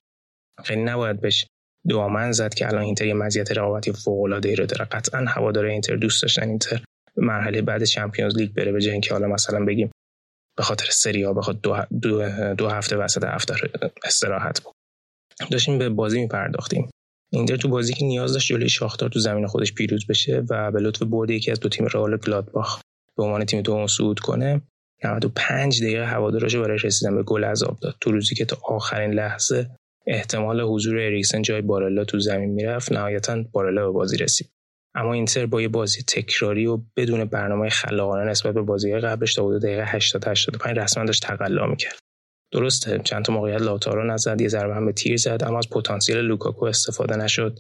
خیلی نباید بهش دامن زد که الان اینتر یه مزیت رقابتی فوق العاده ای رو داره. قطعا هواداره اینتر دوست داشتن اینتر مرحله بعد چمپیونز لیگ بره به اینکه حالا مثلا بگیم به خاطر سری ها بخواد دو, دو, دو هفته وسط هفته استراحت بود. داشتیم به بازی میپرداختیم. اینتر تو بازی که نیاز داشت جلوی شاختار تو زمین خودش پیروز بشه و به لطف برد یکی از دو تیم رئال گلادباخ به عنوان تیم دوم صعود کنه 95 دقیقه هواداراشو برای رسیدن به گل عذاب داد. تو روزی که تا آخرین لحظه احتمال حضور اریکسن جای بارلا تو زمین می‌رفت نهایتا بارلا به بازی رسید. اما اینتر با یه بازی تکراری و بدون برنامه خلاقانه نسبت به بازی قبلش تا حدود دقیقه 80 85 رسما داشت تقلا می‌کرد. درسته چند تا موقعیت لائوتارو نزد یه ضربه هم به تیر زد اما از پتانسیل لوکاکو استفاده نشد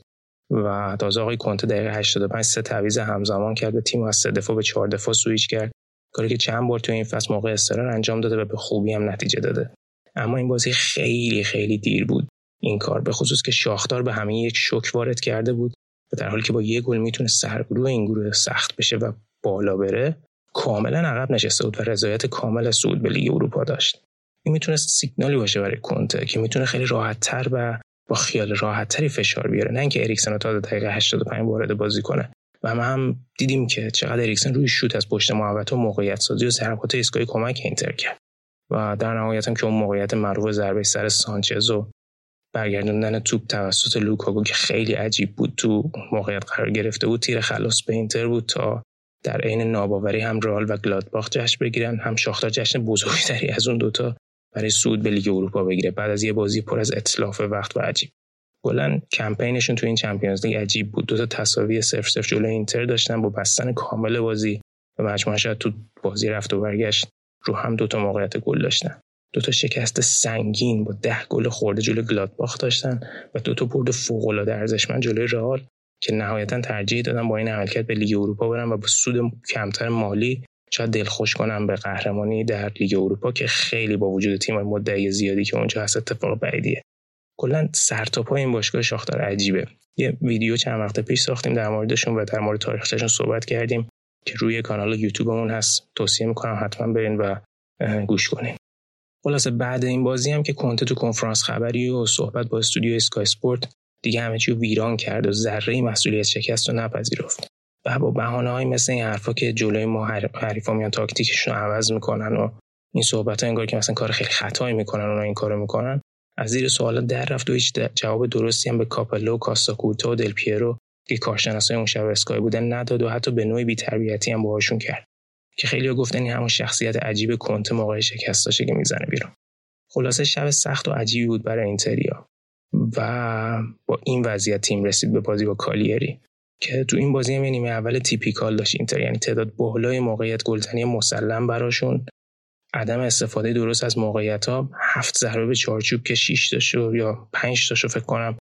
و تازه آقای کنته دقیقه 85 سه تعویض همزمان کرد و تیم از سه دفاع به چهار دفاع سویچ کرد. کاری که چند بار تو این فصل موقع اضطرار انجام داده و به خوبی هم نتیجه داده. اما این بازی خیلی خیلی دیر بود. این کار به خصوص که شاختار به همه یک شوک وارد کرده بود و در حالی که با یه گل می‌تونه سرگروه این گروه سخت بشه و بالا بره کاملا عقب نشسته بود و رضایت کامل صعود به لیگ اروپا داشت. این می‌تونه سیگنالی باشه برای کنته که می‌تونه خیلی راحتتر و با خیال راحتتری فشار بیاره نه اینکه اریکسن تا دقیقه 85 وارد بازی کنه. و ما هم دیدیم که چقدر اریکسن روی شوت از پشت محوطه و موقعیت سازی و ضربات ایستگاهی کمک اینتر کرد. و در نهایت هم که اون موقعیت معروف ضربه سر سانچز و برگردوندن توپ توسط لوکاکو که خیلی عجیب بود تو موقعیت قرار گرفته بود تیر خلاص به اینتر بود تا در عین ناباوری هم رئال و گلادباخ جشن بگیرن هم شاختار جشن بزرگتری از اون دوتا برای صعود به لیگ اروپا بگیره. بعد از یه بازی پر از اتلاف وقت و عجیب. کلا کمپینشون تو این Champions League عجیب بود. دو تا تساوی 0 0 جلوی اینتر داشتن با بستن کامل بازی و مجموعه شاید تو بازی رفت و برگشت رو هم دوتا موقعیت گل داشتن. دوتا شکست سنگین با ده گل خورده جلوی گلادباخ داشتن و دوتا برد فوق العاده ارزشمند جلوی رئال که نهایتا ترجیح دادن با این عملکرد به لیگ اروپا برن و با سود کمتر مالی شاید دلخوش کنم به قهرمانی در لیگ اروپا که خیلی با وجود تیم مدعی زیادی که اونجا هست اتفاق بعیدیه کلا سرتاپای این باشگاه شاختار عجیبه. یه ویدیو چند وقت پیش ساختیم در موردشون و در مورد تاریخچه‌شون صحبت کردیم که روی کانال یوتیوبمون هست. توصیه می‌کنم حتما برین و گوش کنین. خلاصه بعد این بازی هم که کنته تو کنفرانس خبری و صحبت با استودیو Sky Sport دیگه همه چی ویران کرد و ذره مسئولیت شکست رو نپذیرفت. و با بهانه های مثل این حرفا که جلوی ما حریفا میان تاکتیکشون عوض می‌کنن و این صحبت ها انگار که مثلا کار خیلی خطایی می‌کنن اونا این کارو می‌کنن از زیر سوالات در رفت و هیچ جواب درستی هم به کاپلو و کاستاکورتا و دل پیرو که کارشناسای اون شب اسکای بودن نداد و حتی به نوعی بی‌تربیتی هم باهاشون کرد. که خیلی گفتن این همون شخصیت عجیب کنته موقع شکستاشه که می‌زنه بیرون. خلاصه شب سخت و عجیبی بود برای اینتریا. و با این وضعیت تیم رسید به بازی با کالیری که تو این بازی هم نیمه اول تیپیکال داشت اینتر. یعنی تعداد بالای موقعیت گلزنی مسلم براشون. عدم استفاده درست از موقعیت ها هفت ضربه به چارچوب که 6 تاشو یا 5 تاشو فکر کنم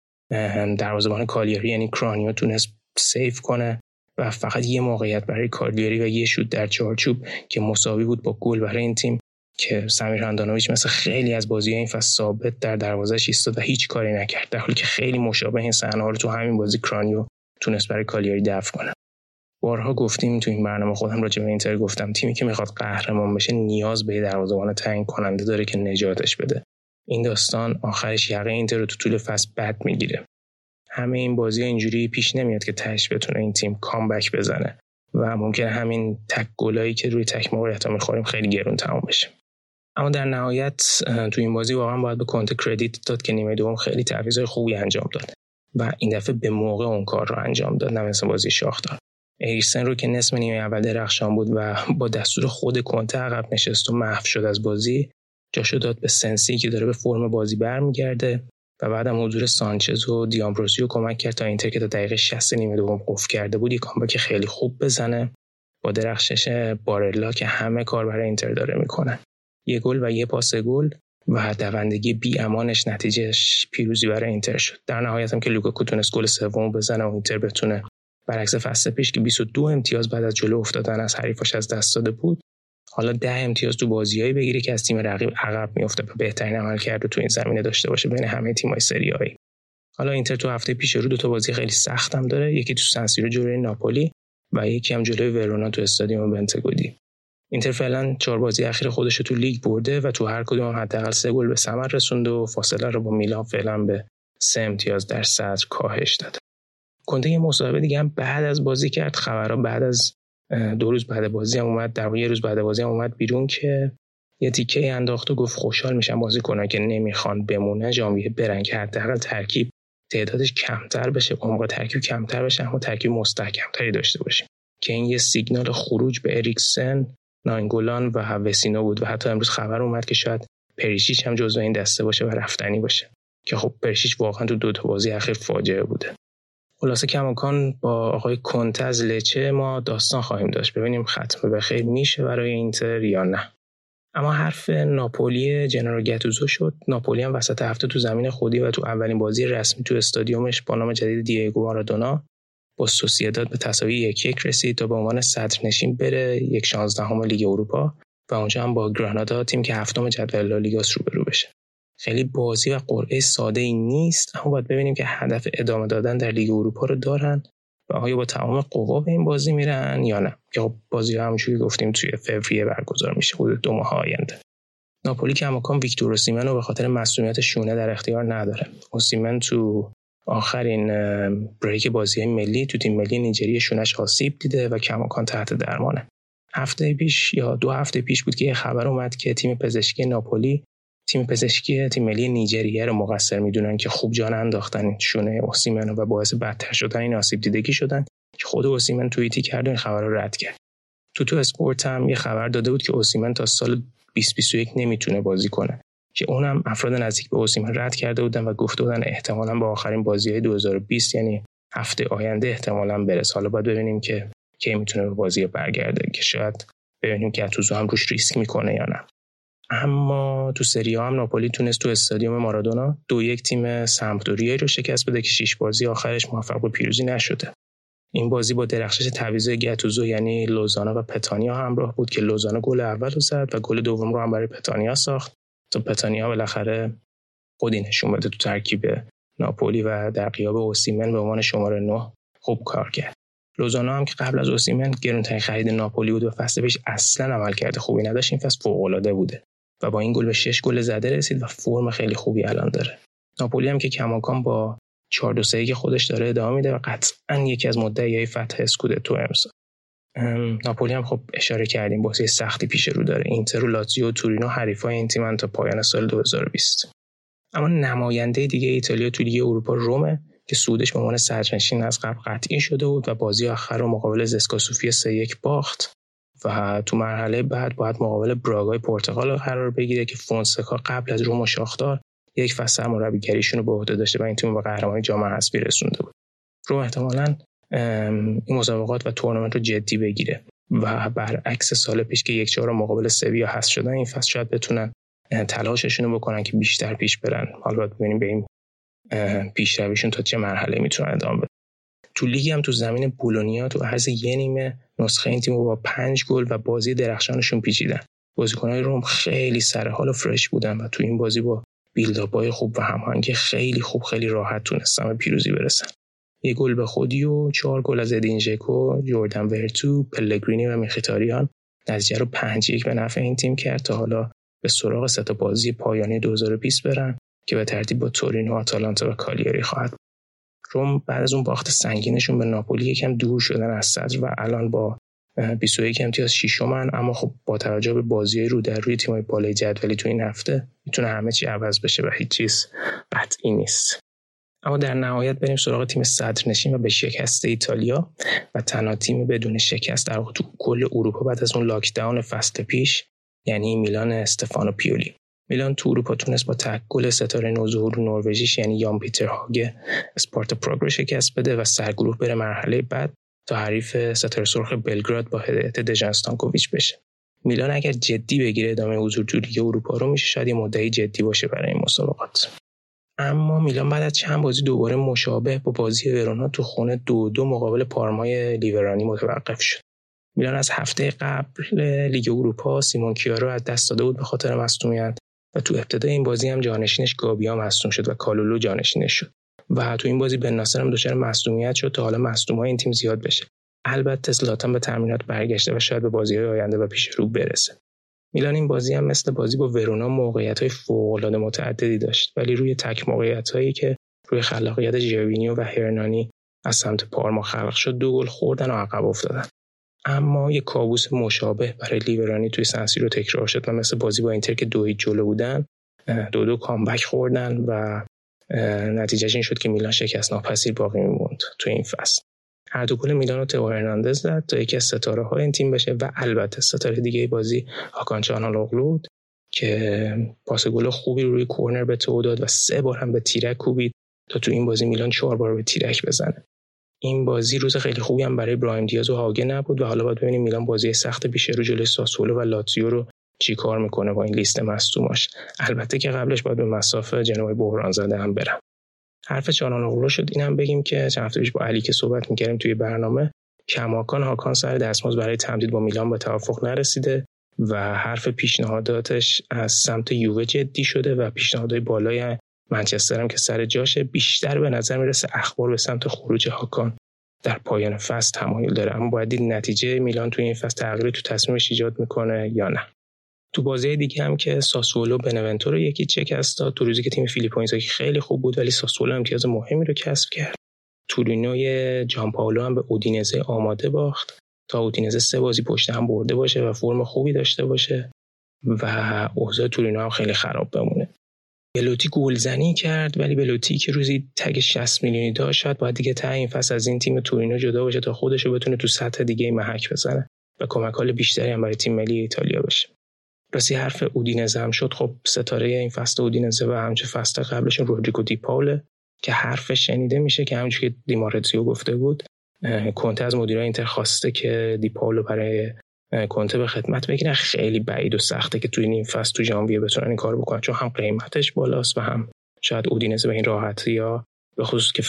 دروازه‌بان کالیری یعنی کرانیو تونست سیف کنه و فقط یه موقعیت برای کالیری و یه شوت در چارچوب که مساوی بود با گل برای این تیم که سمیر هندانویچ مثل خیلی از بازی این فصل ثابت در دروازهش ایستاد و هیچ کاری نکرد در حالی که خیلی مشابه این صحنه رو تو همین بازی کرانیو تونست برای کالیاری دفع کنه. بارها گفتیم تو این برنامه خودم راجع به اینتر گفتم تیمی که می‌خواد قهرمان بشه نیاز به دروازه‌بان تعیین کننده داره که نجاتش بده. این داستان آخرش یقه اینتر رو تو طول فصل بد می‌گیره. همه این بازی اینجوری پیش نمیاد که تش بتونه این تیم کامبک بزنه و ممکنه همین تک گلایی که روی تک موقعیت می‌خوریم خیلی گرون تمام بشه. اما در نهایت تو این بازی واقعا باید به کنت کردیت داد که نیمه دوم خیلی تعویضای خوبی انجام داد و این دفعه به موقع اون کار رو انجام داد نه مثل بازی شاختار ایرسن رو که نصف نیمه اول درخشان بود و با دستور خود کنته عقب نشست و محو شد از بازی جاشو داد به سنسی که داره به فرم بازی برمیگرده و بعدم حضور سانچز و دیامبروزیو کمک کرد تا اینتر که تا دقیقه 60 نیمه دوم قفل کرده بود یک comeback خیلی خوب بزنه با درخشش بارلا که همه کار برای اینتر داره می‌کنه. یه گل و یه پاس گل و دوندگی بی امانش نتیجهش پیروزی برای اینتر شد. در نهایت هم که لوکاکو تونست گل سوم بزنه و اینتر بتونه برعکس فصل پیش که 22 امتیاز بعد از جلو افتادن از حریفاش از دست داده بود حالا ده امتیاز تو بازیایی بگیره که از تیم رقیب عقب میفته و بهترین عملکرد رو تو این زمینه داشته باشه بین همه تیم‌های سری آی حالا اینتر تو هفته پیش رو دو تا بازی خیلی سخت هم داره یکی تو سن سیرو جلوی ناپولی و یکی هم جلوی ورونا تو استادیوم بنتگودی. اینتر فعلا چهار بازی اخیر خودش تو لیگ برده و تو هر کدوم حداقل سه گل به ثمر رسونده و فاصله رو با میلان فعلا به سه امتیاز در صدر کاهش داده. کنته یه مصاحبه دیگه هم بعد از بازی کرد. خبرها بعد از دو روز بعد بازی هم اومد. در یه روز بعد بازی هم اومد بیرون که یه تیکه انداخت و گفت خوشحال میشم بازی کنن که نمی‌خوان بمونه. ژانویه برن که حداقل ترکیب تعدادش کمتر بشه. عمق ترکیب کمتر بشه اما ترکیب مستحکمتری داشته باشیم. که این یه سیگنال خروج به اریکسن ناینگولان و هوسینو بود و حتی امروز خبر اومد که شاید پریشیچ هم جزو این دسته باشه و رفتنی باشه. که خب پریشیچ واقعا تو دو تا بازی اخیر فاجعه بوده. خلاصه کماکان با آقای کنته از لچه ما داستان خواهیم داشت. ببینیم ختمه به خیر میشه برای اینتر یا نه. اما حرف ناپولی جنرال گتوزو شد. ناپولی هم وسط هفته تو زمین خودی و تو اولین بازی رسمی تو استادیومش با نام جدید دیگو مارادونا با سوسیداد به تساوی یک یک رسید تا به عنوان صدرنشین بره یک شانزدهم لیگ اروپا و اونجا هم با گرانادا تیم که هفتم جدول لالیگاس روبرو بشه. خیلی بازی و قرعه ساده ای نیست اما باید ببینیم که هدف ادامه دادن در لیگ اروپا رو دارن و آیا با تمام قوا به این بازی میرن یا نه. که خب بازی ها همونجوری گفتیم توی فوریه برگزار میشه حدود دو ماه آینده. ناپولی که کماکان ویکتور اوسیمن رو به خاطر مسئولیت شونه در اختیار نداره. اوسیمن تو آخرین بریک بازی ملی تو تیم ملی نیجریه شونش آسیب دیده و کماکان تحت درمانه. هفته پیش یا دو هفته پیش بود که یه خبر اومد که تیم پزشکی ناپولی تیم پزشکی تیم ملی نیجریه رو مقصر می‌دونن که خوب جان انداختن شونه اوسیمن و باعث بدتر شدن این آسیب دیدگی شدن که خود اوسیمن توییتی کرد و این خبر رو رد کرد. تو تو اسپورت هم یه خبر داده بود که اوسیمن تا سال 2021 نمی‌تونه بازی کنه. که اونم افراد نزدیک به اوسیمن رد کرده بودن و گفته بودن احتمالا با آخرین بازی های 2020 یعنی هفته آینده احتمالا برس حالا باید ببینیم که که می‌تونه به بازی برگرده که شاید ببینیم که اتوزو هم روش ریسک می‌کنه یا نه. اما تو سری هم ناپولی تونست تو استادیوم مارادونا دو یک تیم سمپدوریایی رو شکست بده که شیش بازی آخرش موفق به پیروزی نشده. این بازی با درخشش تعویض گتوزو یعنی لوزانا و پتانیا همراه بود که لوزانا گل اول رو زد و گل دوم رو هم برای پتانیا ساخت. تا پتانیا بالاخره خودی نشون بده تو ترکیب ناپولی و در قیاب اوسیمن به عنوان شماره 9 خوب کار کرد. لوزانا هم که قبل از اوسیمن گرونترین خرید ناپولی بود و فصل پیش اصلا عمل کرده خوبی نداشت این فصل فوق بوده. و با این گل به 6 گل زده رسید و فرم خیلی خوبی الان داره. ناپولی هم که کماکان با 4 2 که خودش داره ادامه میده و قطعا یکی از مدعیای فتح اسکودتو امسال. ناپولی هم خب اشاره کردیم بازی سختی پیش رو داره. اینتر و لاتزیو و تورینو حریفای این تیمن تا پایان سال 2020 اما نماینده دیگه ایتالیا تو لیگ اروپا رومه که سودش به عنوان صدرنشین از قبل قطعی شده بود و بازی آخر رو مقابل زسکا سوفیا 3 1 باخت. و تو مرحله بعد باید مقابل براگای پرتغال قرار بگیره که فونسکا قبل از روم و شاختار یک فصل مربیگریشون رو به عهده داشته و این تیم به قهرمانی جام حذفی رسونده بود. رو احتمالا این مسابقات و تورنمنت رو جدی بگیره و برعکس سال پیش که یک چهار مقابل سویا هست شدن این فصل شاید بتونن تلاششون رو بکنن که بیشتر پیش برن. حالا باید ببینیم به این پیشرویشون تا چه مرحله می‌تونن ادامه بدن تو لیگ هم تو زمین بولونیا تو عرض یه نیمه نسخه این تیم با پنج گل و بازی درخشانشون پیچیدن. بازیکنهای روم خیلی سر حال و فرش بودن و تو این بازی با بیلداپای خوب و هماهنگی خیلی خوب خیلی راحت تونستن به پیروزی برسن. یه گل به خودی و چهار گل از ادین ژکو، جردن ورتو، پلگرینی و میخیتاریان نتیجه رو پنج یک به نفع این تیم کرد تا حالا به سراغ ستا بازی پایانی 2020 برن که به ترتیب با تورینو، آتالانتا و کالیاری خواهد روم بعد از اون باخت سنگینشون به ناپولی یکم دور شدن از صدر و الان با 21 امتیاز ششمن اما خب با توجه به بازی رو در روی تیمای بالای جدولی تو این هفته می‌تونه همه چی عوض بشه و هیچ چیز قطعی نیست. اما در نهایت بریم سراغ تیم صدرنشین و به شکست ایتالیا و تنها تیم بدون شکست در تو کل اروپا بعد از اون لاکداون فصل پیش یعنی میلان استفانو پیولی. میلان تو اروپا تونست با گل ستاره نوظهور نروژیش یعنی یان پیتر هاگه اسپارت پراگ رو شکست بده و سرگروه بره مرحله بعد تا حریف ستاره سرخ بلگراد با هدایت دژانستانکوویچ بشه. میلان اگر جدی بگیره ادامه حضور تو لیگ اروپا رو میشه شاید یه مدعی جدی باشه برای این مسابقات. اما میلان بعد از چند بازی دوباره مشابه با بازی ورونا تو خونه دو دو مقابل پارمای لیورانی متوقف شد. میلان از هفته قبل لیگ اروپا سیمون کیارو از دست داده بود به خاطر مصدومیت و تو ابتدای این بازی هم جانشینش گابیا مصدوم شد و کالولو جانشینش شد. و تو این بازی بن ناصر هم دچار مصدومیت شد تا حالا مصدومای این تیم زیاد بشه. البته زلاتان به تمرینات برگشته و شاید به بازی های آینده و پیش رو برسه. میلان این بازی هم مثل بازی با ورونا موقعیت های فوق متعددی داشت ولی روی تک موقعیت هایی که روی خلاقیت جروینیو و هرنانی از سمت پارما خلق شد دو گل خوردن و عقب افتادن. اما یک کابوس مشابه برای لیورانی توی سنسی رو تکرار شد و مثل بازی با اینتر که دو جلو بودن دو دو کامبک خوردن و نتیجهش این شد که میلان شکست ناپذیر باقی میموند تو این فصل. هر دو گل میلان رو تو هرناندز زد تا یکی از ستاره های این تیم بشه و البته ستاره دیگه بازی هاکان چانالوغلو که پاس گل خوبی روی کورنر به تو داد و سه بار هم به تیرک کوبید تا تو این بازی میلان چهار بار به تیرک بزنه. این بازی روز خیلی خوبی هم برای برایم دیاز و هاگه نبود و حالا باید ببینیم میلان بازی سخت پیش رو جلوی ساسولو و لاتزیو رو چی کار می‌کنه با این لیست مصدوماش. البته که قبلش باید به مسافه جنوب بحران زده هم برم. حرف چانان شد اینم بگیم که چند هفته با علی که صحبت می‌کردیم توی برنامه کماکان هاکان سر دستمزد برای تمدید با میلان به توافق نرسیده و حرف پیشنهاداتش از سمت یووه جدی شده و پیشنهادهای بالای منچستر هم که سر جاشه بیشتر به نظر می‌رسه اخبار به سمت خروج هاکان. در پایان فصل تمایل داره اما باید دید نتیجه میلان توی این فصل تغییری تو تصمیمش ایجاد می‌کنه یا نه. تو بازی دیگه هم که ساسولو بنونتو رو یکی چک داد تو روزی که تیم فیلیپو که خیلی خوب بود ولی ساسولو امتیاز مهمی رو کسب کرد. تورینوی جان پاولو هم به اودینزه آماده باخت. تا اودینزه سه بازی پشت هم برده باشه و فرم خوبی داشته باشه و اوضاع تورینو هم خیلی خراب بمونه. بلوتی گلزنی کرد ولی بلوتی که روزی تگ 60 میلیونی داشت شاید باید دیگه تا این فصل از این تیم تورینو جدا باشه تا خودش رو بتونه تو سطح دیگه محک بزنه و کمک بیشتری هم برای تیم ملی ایتالیا بشه. راستی حرف اودینزه هم شد. خب ستاره این فصل اودینزه و همچه فصل قبلشون رودریگو دی پاوله که حرف شنیده میشه که همونجوری که دیمارتزیو گفته بود کنته از مدیرای اینتر خواسته که دیپاولو برای کنته به خدمت بگیرن. خیلی بعید و سخته که توی نیم فصل تو ژانویه بتونن این کار بکنن. چون هم قیمتش بالاست و هم شاید اودینزه به این راحتی یا به خصوص که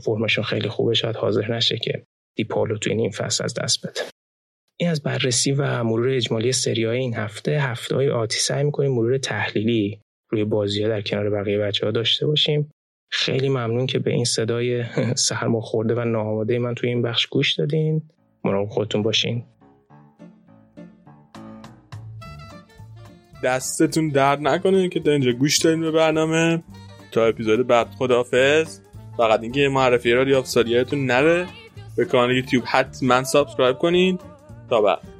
فرمشون خیلی خوبه شاید حاضر نشه که دیپاولو توی نیم فصل از دست بده. این از بررسی و مرور اجمالی سری های این هفته. هفته های آتی سعی می‌کنیم مرور تحلیلی روی بازی ها در کنار بقیه بچه ها داشته باشیم. خیلی ممنون که به این صدای سرما خورده و ناآماده من توی این بخش گوش دادین. مراقب خودتون باشین. دستتون درد نکنه که تا اینجا گوش دارین به برنامه. تا اپیزود بعد خداحافظ. فقط اینکه معرفی رادیو افسالیتون نره. به کانال یوتیوب حتما سابسکرایب کنین. تا بعد.